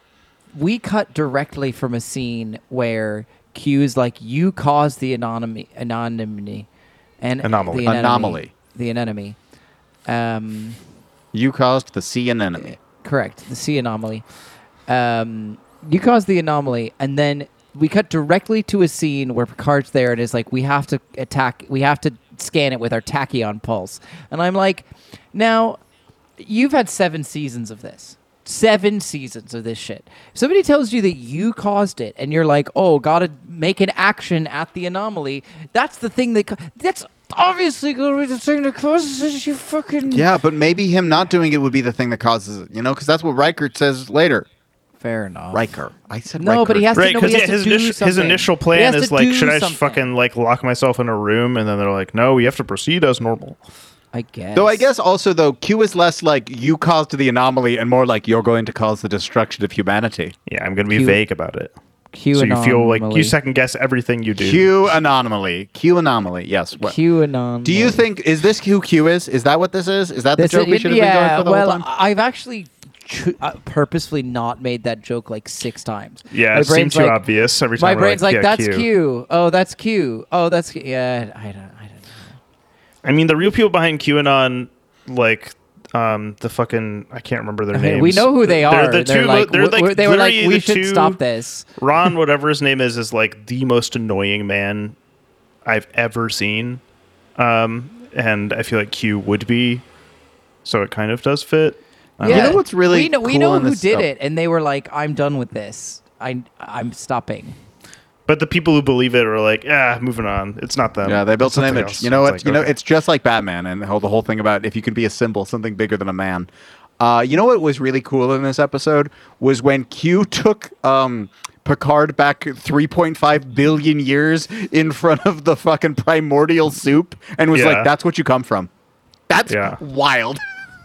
we cut directly from a scene where Q's like you caused the anonymity anonymity and Anomaly. the anemone- Anomaly. the anemone. Um, You caused the sea anemone. correct, the sea anomaly. Um, you caused the anomaly, and then we cut directly to a scene where Picard's there and is like, "We have to attack. We have to scan it with our tachyon pulse." And I'm like, "Now, you've had seven seasons of this." Seven seasons of this shit. If somebody tells you that you caused it, and you're like, "Oh, gotta make an action at the anomaly," that's the thing that ca- that's obviously gonna be the thing that causes it. You fucking Yeah, but maybe him not doing it would be the thing that causes it. You know, because that's what Riker says later. Fair enough. Riker. I said No, Riker. but he has to- Right, because he yeah, has to his, do initial, his something. initial He plan has is to like, do should I just something. fucking like lock myself in a room? And then they're like, no, we have to proceed as normal. I guess. Though I guess also though Q is less like you caused the anomaly and more like you're going to cause the destruction of humanity. Yeah, I'm gonna be Q- vague about it. Q so you feel like you second guess everything you do. Q anomaly. Q anomaly. Yes. What? Q anomaly. Do you think is this who Q is? Is that what this is? Is that the This joke we should have yeah, been going for the well, whole time? I've actually tr- uh, purposefully not made that joke like six times. Yeah, My it seems brain's too like- obvious every time. My we're brain's like, yeah, that's Q. Q. Oh, that's Q. Oh, that's Q. Yeah, I don't. I don't know. I mean, the real people behind QAnon, like um, the fucking I can't remember their I mean, names. we know who they They're the They're two. like, they're like they were like, we the should two- stop this. Ron, whatever his name is, is like the most annoying man I've ever seen, um, and I feel like Q would be. So it kind of does fit. Um, Yeah, know what's really we know, we know who did oh. it, and they were like, "I'm done with this. I I'm stopping." But the people who believe it are like, ah, moving on. It's not them. Yeah, they built It's an image. else. You know It's what? like, you know, it's just like Batman and the whole, the whole thing about if you can be a symbol, something bigger than a man. Uh, you know what was really cool in this episode was when Q took um, Picard back 3.5 billion years in front of the fucking primordial soup and was Yeah. like, "That's what you come from." That's Yeah. wild.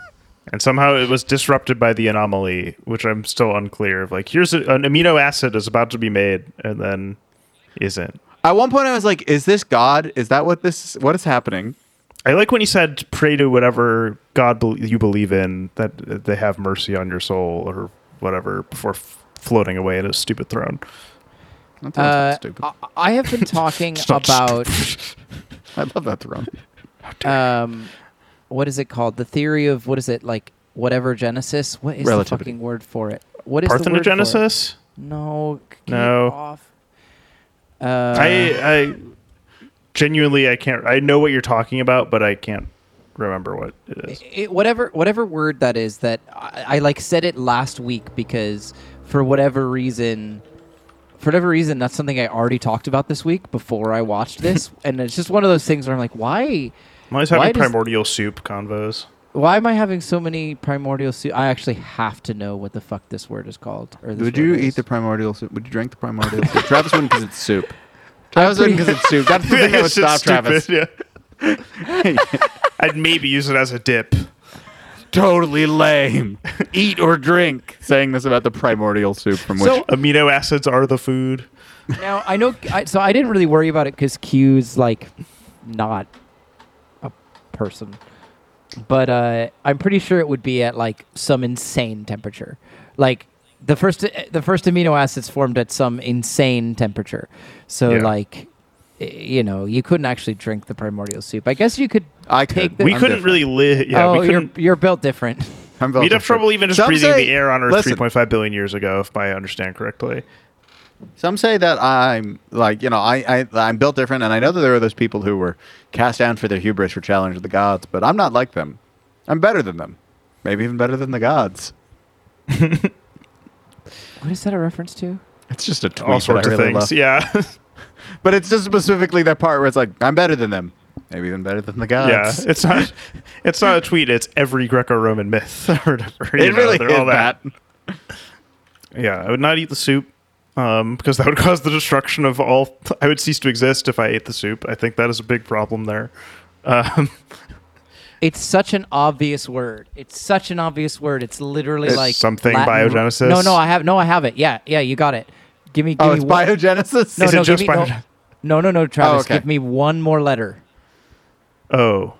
and somehow it was disrupted by the anomaly, which I'm still unclear of. Like, here's a, an amino acid is about to be made, and then isn't. At one point, I was like, "Is this God? Is that what this? What is happening?" I like when he said, "Pray to whatever God bel you believe in, that they have mercy on your soul, or whatever," before f- floating away in a stupid throne. That Uh, stupid. I, I have been talking about I love that throne. um, what is it called? The theory of what is it like? Whatever Genesis. What is Relativity. the fucking word for it? What is the word for it? Parthenogenesis. No. get No. Off. Uh, I, I genuinely, I can't. I know what you're talking about, but I can't remember what it is. it, whatever whatever word that is that I, I like said it last week because for whatever reason for whatever reason that's something I already talked about this week before I watched this and it's just one of those things where I'm like why I'm always Why having does- primordial soup convos. Why am I having so many primordial soup I actually have to know what the fuck this word is called or this Would word you is. eat the primordial soup? Would you drink the primordial soup? Travis wouldn't because it's soup. Travis wouldn't because it's soup. That's the thing that would It's just stop Travis. stupid, Yeah. I'd maybe use it as a dip. totally lame. Eat or drink. Saying this about the primordial soup from which. So- Amino acids are the food. Now I know. I, so I didn't really worry about it because Q's like not a person, but uh, I'm pretty sure it would be at like some insane temperature. Like the first, the first amino acids formed at some insane temperature. So Yeah. like, you know, you couldn't actually drink the primordial soup. I guess you could. I take could. the- We I'm couldn't different. really live. Yeah, oh, you're you're built different. I'm built We'd have trouble even just Some breathing say- the air on Earth listen, 3.5 billion years ago, if I understand correctly. Some say that I'm like you know I, I I'm built different, and I know that there are those people who were cast down for their hubris or challenge of the gods, but I'm not like them. I'm better than them. Maybe even better than the gods. What is that a reference to? It's just a tweet All that sorts I of really things. love. Yeah. But it's just specifically that part where it's like I'm better than them. Maybe even better than the gods. Yeah, it's not. It's not a tweet. It's every Greco-Roman myth or whatever. it know, really is all that. Yeah, I would not eat the soup um, because that would cause the destruction of all. I would cease to exist if I ate the soup. I think that is a big problem there. Um, It's such an obvious word. It's such an obvious word. It's literally It's like something Latin- biogenesis? No, no, I have no, I have it. Yeah, yeah, you got it. Give me, give Oh, me it's one- biogenesis. No, Is it no, just me, no, biogen- no, no, no, Travis. okay. Give me one more letter. oh,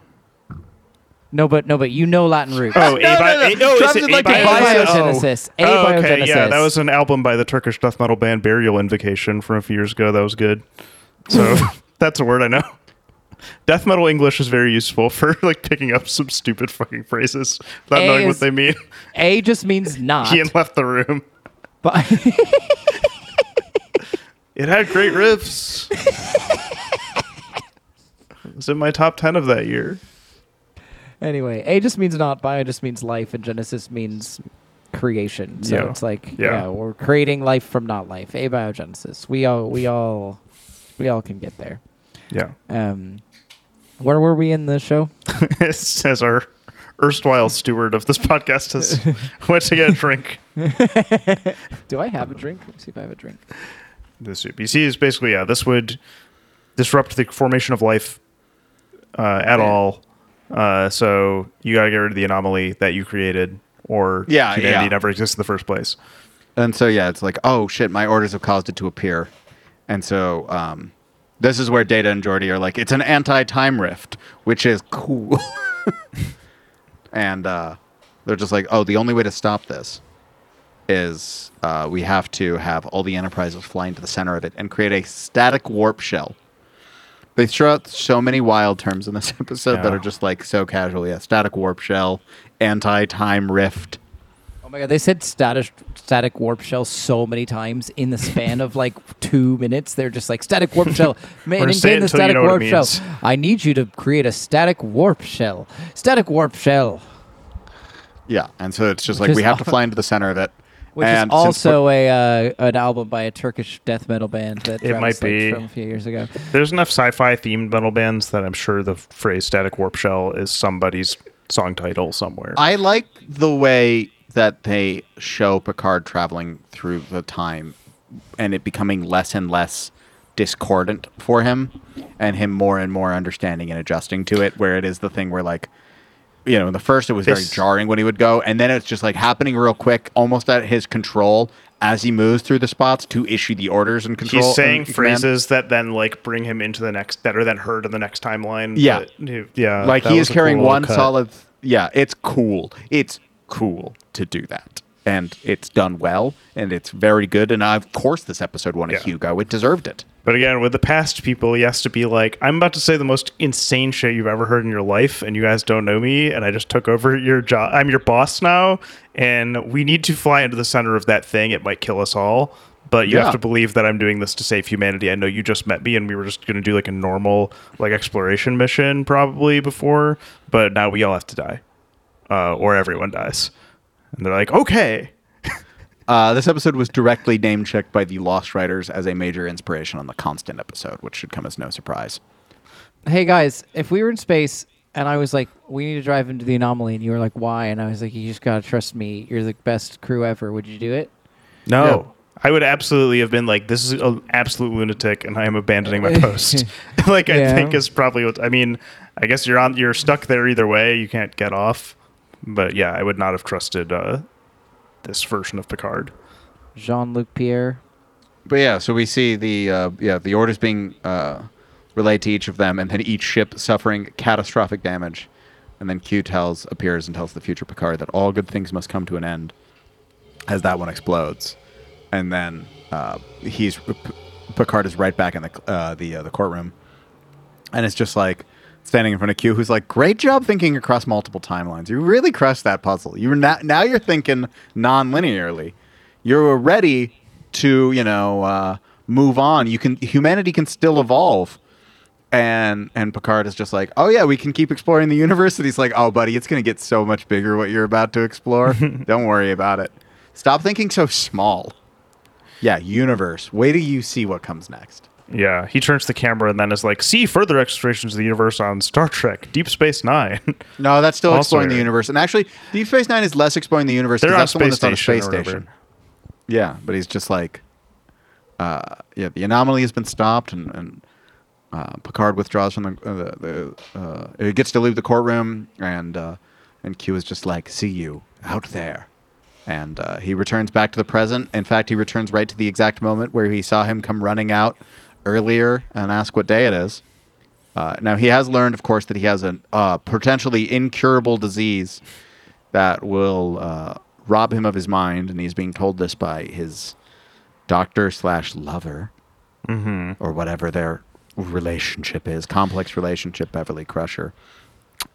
No, but no, but you know Latin root. oh, no, no. abi- is it like to abiogenesis? buy. Abiogenesis. Oh, oh, okay, yeah, that was an album by the Turkish death metal band Burial Invocation from a few years ago. That was good. So that's a word I know. Death metal English is very useful for like picking up some stupid fucking phrases without A knowing is- what they mean. A just means not. Ian left the room. but It had great riffs. it was in my top ten of that year. Anyway, A just means not. Bio just means life, and Genesis means creation. So Yeah. it's like, Yeah. yeah. we're creating life from not life. Abiogenesis. We all, we all, we all can get there. Yeah. Um, where were we in the show? As our erstwhile steward of this podcast has went to get a drink. Do I have a drink? Let me see if I have a drink. The soup. You see, is basically yeah. This would disrupt the formation of life uh, at all. Uh, so you gotta get rid of the anomaly that you created, or Yeah, humanity yeah. never exists in the first place. And so yeah, it's like, oh shit, my orders have caused it to appear. And so um, this is where Data and Geordi are like, it's an anti-time rift, which is cool. and uh, they're just like, oh, the only way to stop this is uh, we have to have all the enterprises fly into the center of it and create a static warp shell. They throw out so many wild terms in this episode that are just like so casual. Yeah, static warp shell, anti-time rift. Oh my god, they said static static warp shell so many times in the span of like two minutes. They're just like static warp shell. We're Maintain the until you static know warp shell. I need you to create a static warp shell. Static warp shell, Yeah, and so it's just Which like we is have to fly into the center of it. Which and is also a uh, an album by a Turkish death metal band that It might be. from a few years ago. There's enough sci-fi themed metal bands that I'm sure the phrase "static warp shell" is somebody's song title somewhere. I like the way that they show Picard traveling through the time and it becoming less and less discordant for him and him more and more understanding and adjusting to it where it is the thing where like you know in the first it was very This- jarring when he would go and then it's just like happening real quick almost at his control as he moves through the spots to issue the orders and control He's saying and command. phrases that then like bring him into the next that are then heard in the next timeline. Yeah. but, yeah. like that he was is a carrying cool one cut. solid yeah it's cool it's cool to do that and it's done well and it's very good and of course this episode won a Yeah. hugo it deserved it But again, with the past people, he has to be like, I'm about to say the most insane shit you've ever heard in your life, and you guys don't know me, and I just took over your job. I'm your boss now, and we need to fly into the center of that thing. It might kill us all. But you Yeah. have to believe that I'm doing this to save humanity. I know you just met me, and we were just going to do like a normal like exploration mission probably before, but now we all have to die, uh, or everyone dies. And they're like, okay, uh, this episode was directly name checked by the lost writers as a major inspiration on the constant episode which should come as no surprise Hey guys, if we were in space and I was like, we need to drive into the anomaly, and you were like, why? And I was like, you just gotta trust me. You're the best crew ever. Would you do it? No. Yeah. I would absolutely have been like, this is an absolute lunatic and I am abandoning my post. like, I Yeah. think is probably what, I mean, I guess you're on, you're stuck there either way. You can't get off. But yeah, I would not have trusted uh, this version of Picard. Jean Luc Pierre. but yeah so we see the uh, yeah the orders being uh, relayed to each of them and then each ship suffering catastrophic damage and then q tells appears and tells the future picard that all good things must come to an end as that one explodes and then uh, he's P- Picard is right back in the uh, the uh, the courtroom, and it's just like standing in front of Q, who's like, "Great job thinking across multiple timelines. You really crushed that puzzle. You're now now you're thinking non-linearly. You're ready to you know uh, move on. You can humanity can still evolve." And and Picard is just like, oh yeah, we can keep exploring the universe. And he's like, oh buddy, it's gonna get so much bigger what you're about to explore. Don't worry about it. Stop thinking so small. Yeah, universe. Wait till you see what comes next. Yeah, he turns the camera and then is like, "See further explorations of the universe on Star Trek: Deep Space Nine. No, that's still Also exploring the universe. And actually, Deep Space Nine is less exploring the universe. 'cause They're on that's the one that's on a space station. Yeah, but he's just like, uh, yeah, the anomaly has been stopped, and, and uh, Picard withdraws from the uh, the, the uh, he gets to leave the courtroom, and uh, and Q is just like, see you out there, and uh, he returns back to the present. In fact, he returns right to the exact moment where he saw him come running out earlier and ask what day it is. Uh, now he has learned, of course, that he has a uh, potentially incurable disease that will uh, rob him of his mind, and he's being told this by his doctor slash lover, or whatever their relationship is, complex relationship, Beverly Crusher.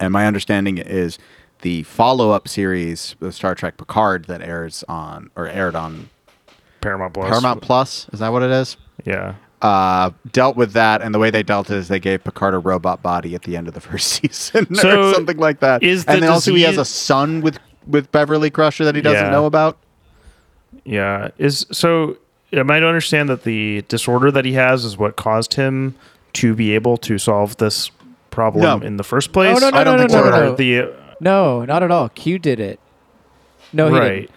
And my understanding is the follow-up series, the Star Trek Picard, that airs on or aired on Paramount Plus. Paramount Plus. Is that what it is? Yeah. Uh, dealt with that, and the way they dealt it is they gave Picard a robot body at the end of the first season, So, or something like that. is the and then also he has a son with with Beverly Crusher that he doesn't Yeah. know about. Yeah. Is so am I to understand that the disorder that he has is what caused him to be able to solve this problem No. in the first place? Oh, no, no, I don't no, think no, so no, at no. The uh, No, not at all. Q did it. No, he right. didn't.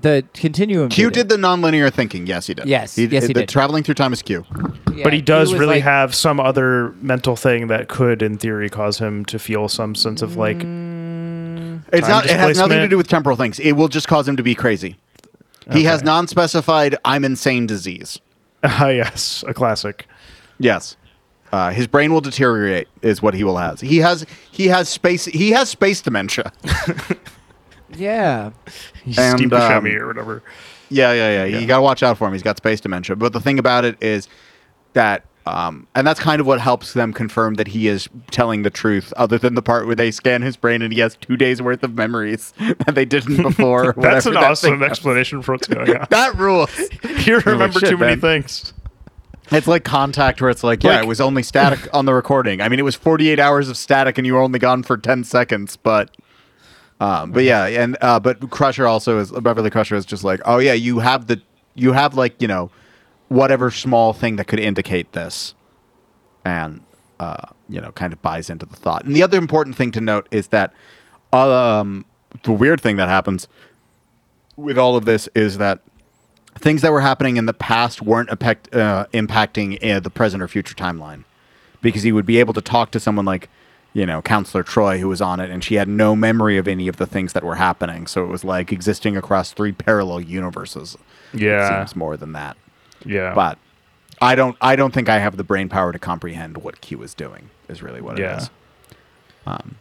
The continuum. Q did, did the nonlinear thinking. Yes, he did. Yes, yes, he the did. Traveling through time is Q. Yeah, but he does was really like- have some other mental thing that could, in theory, cause him to feel some sense of like. It's not. It has nothing to do with temporal things. It will just cause him to be crazy. He has non-specified "I'm insane" disease. Ah, yes, a classic. Yes. Uh, his brain will deteriorate, is what he will have. He has he has space he has space dementia. Yeah. And, Steve um, Buscemi or whatever. Yeah, yeah, yeah. Yeah. You got to watch out for him. He's got space dementia. But the thing about it is that, um, and that's kind of what helps them confirm that he is telling the truth, other than the part where they scan his brain and he has two days worth of memories that they didn't before. That's an that awesome thing was. explanation for what's going on. That rules. you remember shit, too many man. things. It's like contact, where it's like, yeah, Like- it was only static on the recording. I mean, it was 48 hours of static, and you were only gone for 10 seconds. But, um, but yeah, and uh, but Crusher also is Beverly Crusher is just like, oh yeah, you have the, you have like you know, whatever small thing that could indicate this, and uh, you know, kind of buys into the thought. And the other important thing to note is that, um, the weird thing that happens with all of this is that things that were happening in the past weren't affect, uh, impacting uh, the present or future timeline because he would be able to talk to someone like you know counselor Troi who was on it and she had no memory of any of the things that were happening so it was like existing across three parallel universes it Yeah. seems more than that Yeah. but i don't i don't think i have the brain power to comprehend what q is doing is really what Yeah. it is um,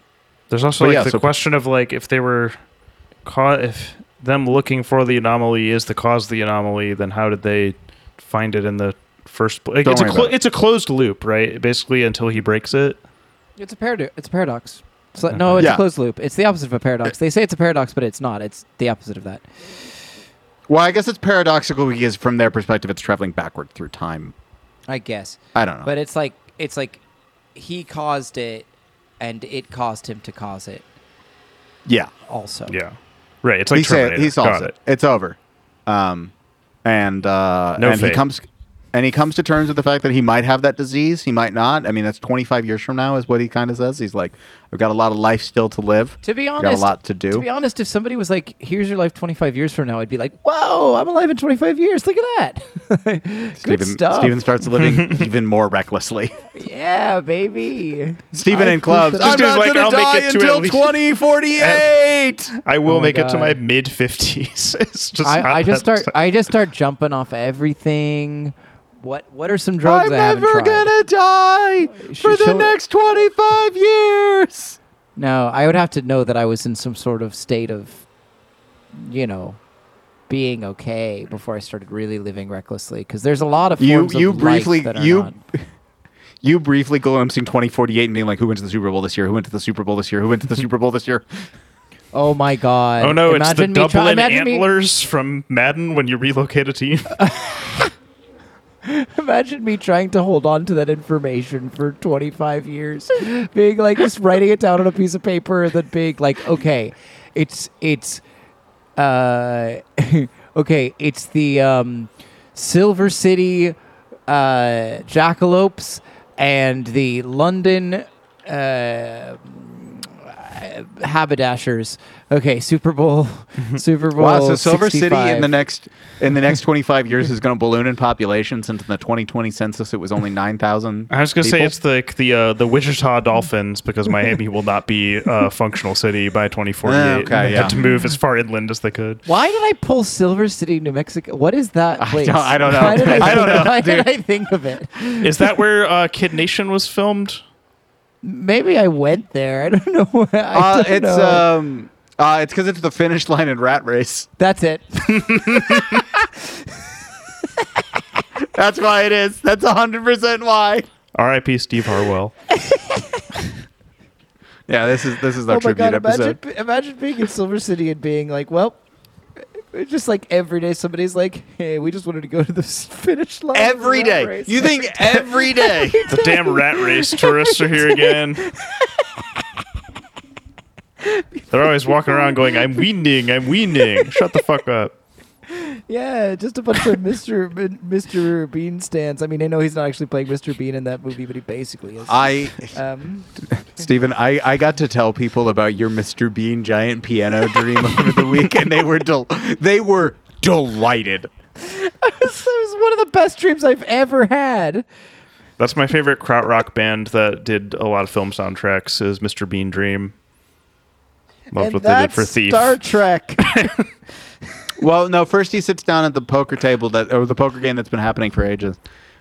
There's also like yeah, the so- question of like if they were caught if them looking for the anomaly is the cause of the anomaly, then how did they find it in the first place? Like, it's a clo- it. it's a closed loop, right? Basically until he breaks it. It's a paradox. It's a paradox. It's like, no, it's Yeah. a closed loop. It's the opposite of a paradox. They say it's a paradox, but it's not. It's the opposite of that. well i guess it's paradoxical because from their perspective it's traveling backward through time I guess. i don't know But it's like it's like he caused it, and it caused him to cause it. yeah Also. Yeah. Right. It's like he, sa- Terminator. he solves Got it. It's over. Um, and uh, No and he fate. comes and he comes to terms with the fact that he might have that disease. He might not. I mean, that's 25 years from now, is what he kind of says. He's like, I've got a lot of life still to live. To be honest, got a lot to do. To be honest, if somebody was like, "Here's your life 25 years from now," I'd be like, "Whoa, I'm alive in 25 years. Look at that. Good Steven, stuff. Steven starts living even more recklessly. Yeah, baby. Steven I in clubs. I'm not like, going I'll to make die it to until 2048. I will Oh my make it to my mid fifties. it's just not I, I just that- start. I just start jumping off everything. What What are some drugs I'm I haven't never tried? going to die Sh- for the show- next 25 years. No, I would have to know that I was in some sort of state of, you know, being okay before I started really living recklessly. Because there's a lot of You- forms of you life briefly- that are you- not- you briefly glimpsing 2048 and being like, who went to the Super Bowl this year? Who went to the Super Bowl this year? Who went to the Super Bowl this year? Oh my god! Oh no, it's the Imagine me try- Dublin imagine me- antlers from Madden when you relocate a team. Imagine me trying to hold on to that information for 25 years, being like just writing it down on a piece of paper, and then being like, okay, it's it's, uh, okay, it's the um, Silver City uh, jackalopes and the London uh, haberdashers. Okay, Super Bowl, Super Bowl. Wow, so Silver City in the next in the next 25 years is going to balloon in population. Since in the 2020 census it was only 9,000. I was gonna say it's like the uh, the Wichita Dolphins because Miami will not be a functional city by 2048. Okay, they yeah. had to move as far inland as they could. Why did I pull Silver City, New Mexico? What is that I place? don't- I don't know. Why did I, I think, don't know, Why did. I think of it? Is that where uh, Kid Nation was filmed? Maybe I went there. I don't know. Where, I Uh, don't it's know. um uh it's because it's the finish line in Rat Race. That's it. That's why it is. That's 100 percent why. R.I.P. Steve Harwell. Yeah, this is this is our oh my tribute god! episode. Imagine, imagine being in Silver City and being like, well. It's Just like every day, somebody's like, "Hey, we just wanted to go to the finish line." of the Every rat day. race." You think every day? The damn rat race tourists are here again. They're always walking around going, I'm weaning, I'm weaning. Shut the fuck up. Yeah, just a bunch of Mr. Bean- Mr. Bean stands. I mean, I know he's not actually playing Mr. Bean in that movie, but he basically is. I um, Stephen, I, I got to tell people about your Mr. Bean giant piano dream over the week, and they were del- they were delighted. it was one of the best dreams I've ever had. That's my favorite krautrock band that did a lot of film soundtracks is Mr. Bean Dream. Loved and what they did for Thief. Star Trek. Well, no, first he sits down at the poker table that or the poker game that's been happening for ages.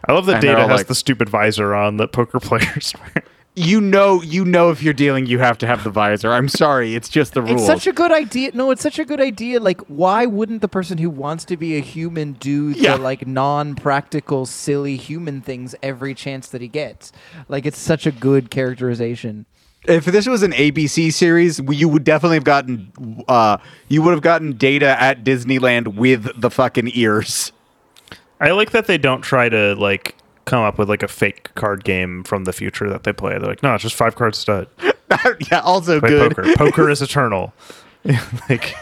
I love that And they're Data all has like- the stupid visor on that poker players wear. You know, you know if you're dealing, you have to have the visor. I'm sorry, it's just the rules. It's such a good idea. No, it's such a good idea. Like, why wouldn't the person who wants to be a human do Yeah. the like non-practical, silly human things every chance that he gets? Like, it's such a good characterization. If this was an ABC series, you would definitely have gotten uh you would have gotten data at Disneyland with the fucking ears. I like that they don't try to like come up with like a fake card game from the future that they play. They're like, no, it's just five card stud. yeah, also Play good. poker. Poker is eternal. like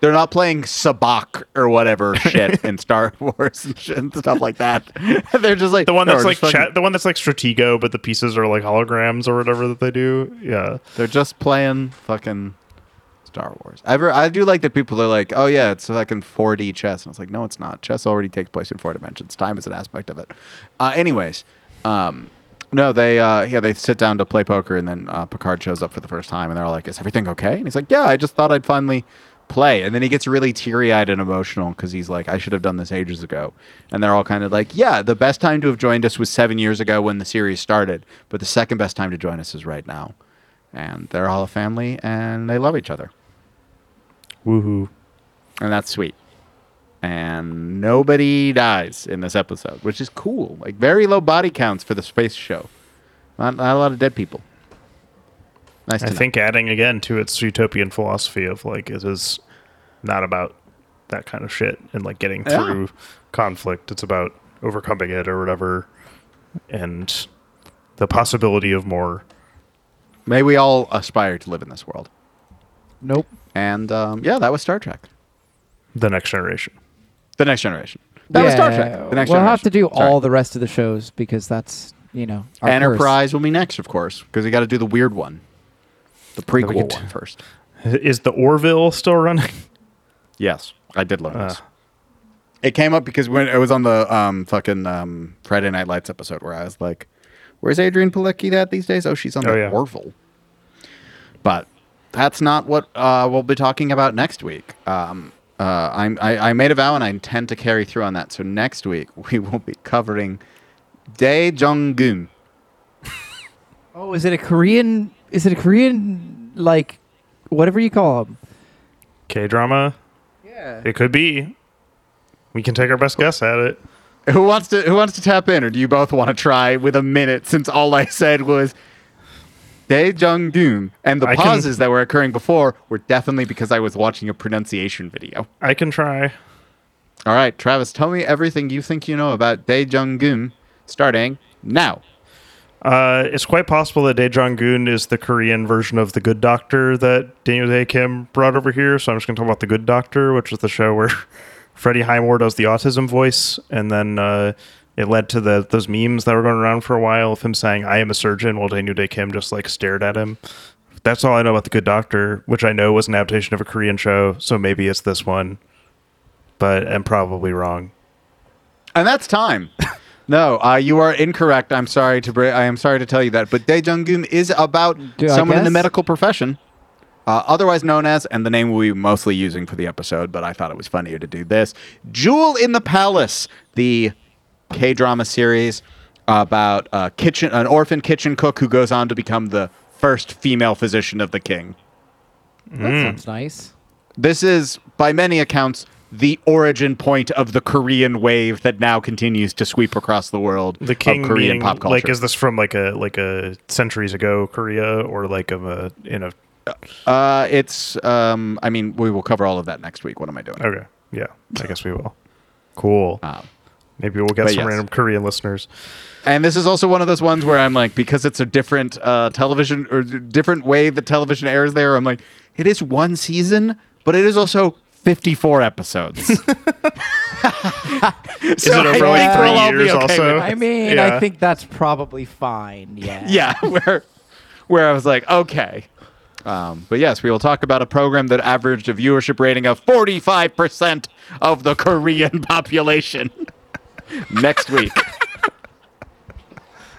They're not playing Sabacc or whatever shit in Star Wars and, shit and stuff like that. They're just like the one that's like fucking- chat, the one that's like Stratego, but the pieces are like holograms or whatever that they do. Yeah. They're just playing fucking Star Wars. Ever I do like that people are like, oh yeah, it's fucking 4D chess, and it's like, no, it's not. Chess already takes place in four dimensions. Time is an aspect of it. Uh, anyways, um, no, they uh, yeah they sit down to play poker, and then uh, Picard shows up for the first time, and they're all like, is everything okay? And he's like, yeah, I just thought I'd finally play, and then he gets really teary eyed and emotional because he's like, I should have done this ages ago, and they're all kind of like, yeah, the best time to have joined us was seven years ago when the series started, but the second best time to join us is right now. And they're all a family and they love each other. Woohoo. and that's sweet. And nobody dies in this episode which is cool. Like very low body counts for the space show. Not, not a lot of dead people nice to I know. think adding again to its utopian philosophy of like it is not about that kind of shit and like getting Yeah. through conflict. It's about overcoming it or whatever, and the possibility of more. may we all aspire to live in this world Nope. and um, yeah that was star trek The next generation. the next generation that was star trek the next we'll generation have to do Sorry. all the rest of the shows because that's you know our enterprise will be next of course because we got to do the weird one the prequel get- one first Is the Orville still running? Yes, I did learn this. Uh. It came up because when it was on the um, fucking um, Friday Night Lights episode where I was like, "Where's Adrianne Palicki at these days?" Oh, she's on Oh, the yeah. Orville. But that's not what uh, we'll be talking about next week. Um, uh, I'm, I, I made a vow and I intend to carry through on that. So next week we will be covering Dae Jong Gun. Oh, is it a Korean? Is it a Korean like whatever you call them? K drama. Yeah. It could be. We can take our best guess at it. Who wants to Who wants to tap in, or do you both want to try with a minute? Since all I said was Dae Jung Doon, and the I can- pauses that were occurring before were definitely because I was watching a pronunciation video. I can try. All right, Travis, tell me everything you think you know about Dae Jung Gun, starting now. Uh, it's quite possible that Dae Jong Goon is the Korean version of the Good Doctor that Daniel Dae Kim brought over here. So I'm just going to talk about the Good Doctor, which is the show where Freddie Highmore does the autism voice, and then uh, It led to the those memes that were going around for a while of him saying, "I am a surgeon," while Daniel Dae Kim just like stared at him. That's all I know about the Good Doctor, which I know was an adaptation of a Korean show, so maybe it's this one, but I'm probably wrong. And that's time. No, uh, you are incorrect. I'm sorry to br- I am sorry to tell you that. But Daejongum is about Do I someone in the guess? medical profession, uh, otherwise known as, and the name we'll be mostly using for the episode. But I thought it was funnier to do this. Jewel in the Palace, the K drama series about a kitchen, an orphan kitchen cook who goes on to become the first female physician of the king. That Mm. sounds nice. This is, by many accounts, the origin point of the Korean wave that now continues to sweep across the world The king of Korean meaning, pop culture. like is this from like a like a centuries ago Korea or like of a in a uh, it's, um, I mean, we will cover all of that next week. What am I doing? okay yeah I guess we will cool Um, maybe we'll get some yes. random Korean listeners and this is also one of those ones where I'm like, because it's a different uh, television or different way that television airs there, I'm like, it is one season, but it is also 54 episodes. is it over I like think three we'll be years okay also I mean, Yeah. I think that's probably fine. Yeah. yeah, where where I was like, okay. Um, but yes, we will talk about a program that averaged a viewership rating of 45% of the Korean population next week.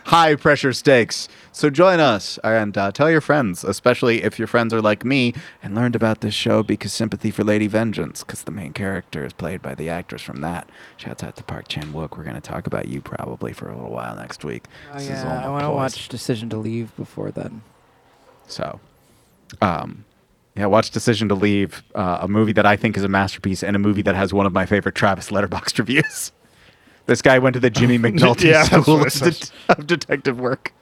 High pressure stakes. So join us and uh, tell your friends, especially if your friends are like me and learned about this show because sympathy for Lady Vengeance, because the main character is played by the actress from that. Shouts out to Park Chan Wook. We're going to talk about you probably for a little while next week. Oh, This is yeah. I want to watch Decision to Leave before then. So, um, yeah, watch Decision to Leave, uh, a movie that I think is a masterpiece and a movie that has one of my favorite Travis Letterboxd reviews. This guy went to the Jimmy McNulty Yeah, School of, I det- of Detective Work.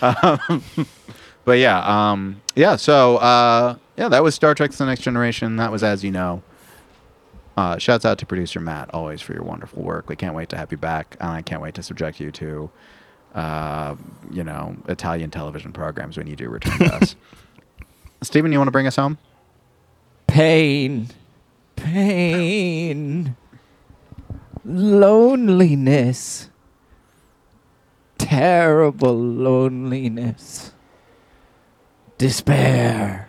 Um, but yeah, um, yeah. So uh, yeah, that was Star Trek: The Next Generation. That was as you know. Uh, shouts out to producer Matt, always for your wonderful work. We can't wait to have you back, and I can't wait to subject you to, uh, you know, Italian television programs when you do return to us. Stephen, you want to bring us home? Pain. Pain. Loneliness. Terrible loneliness. Despair.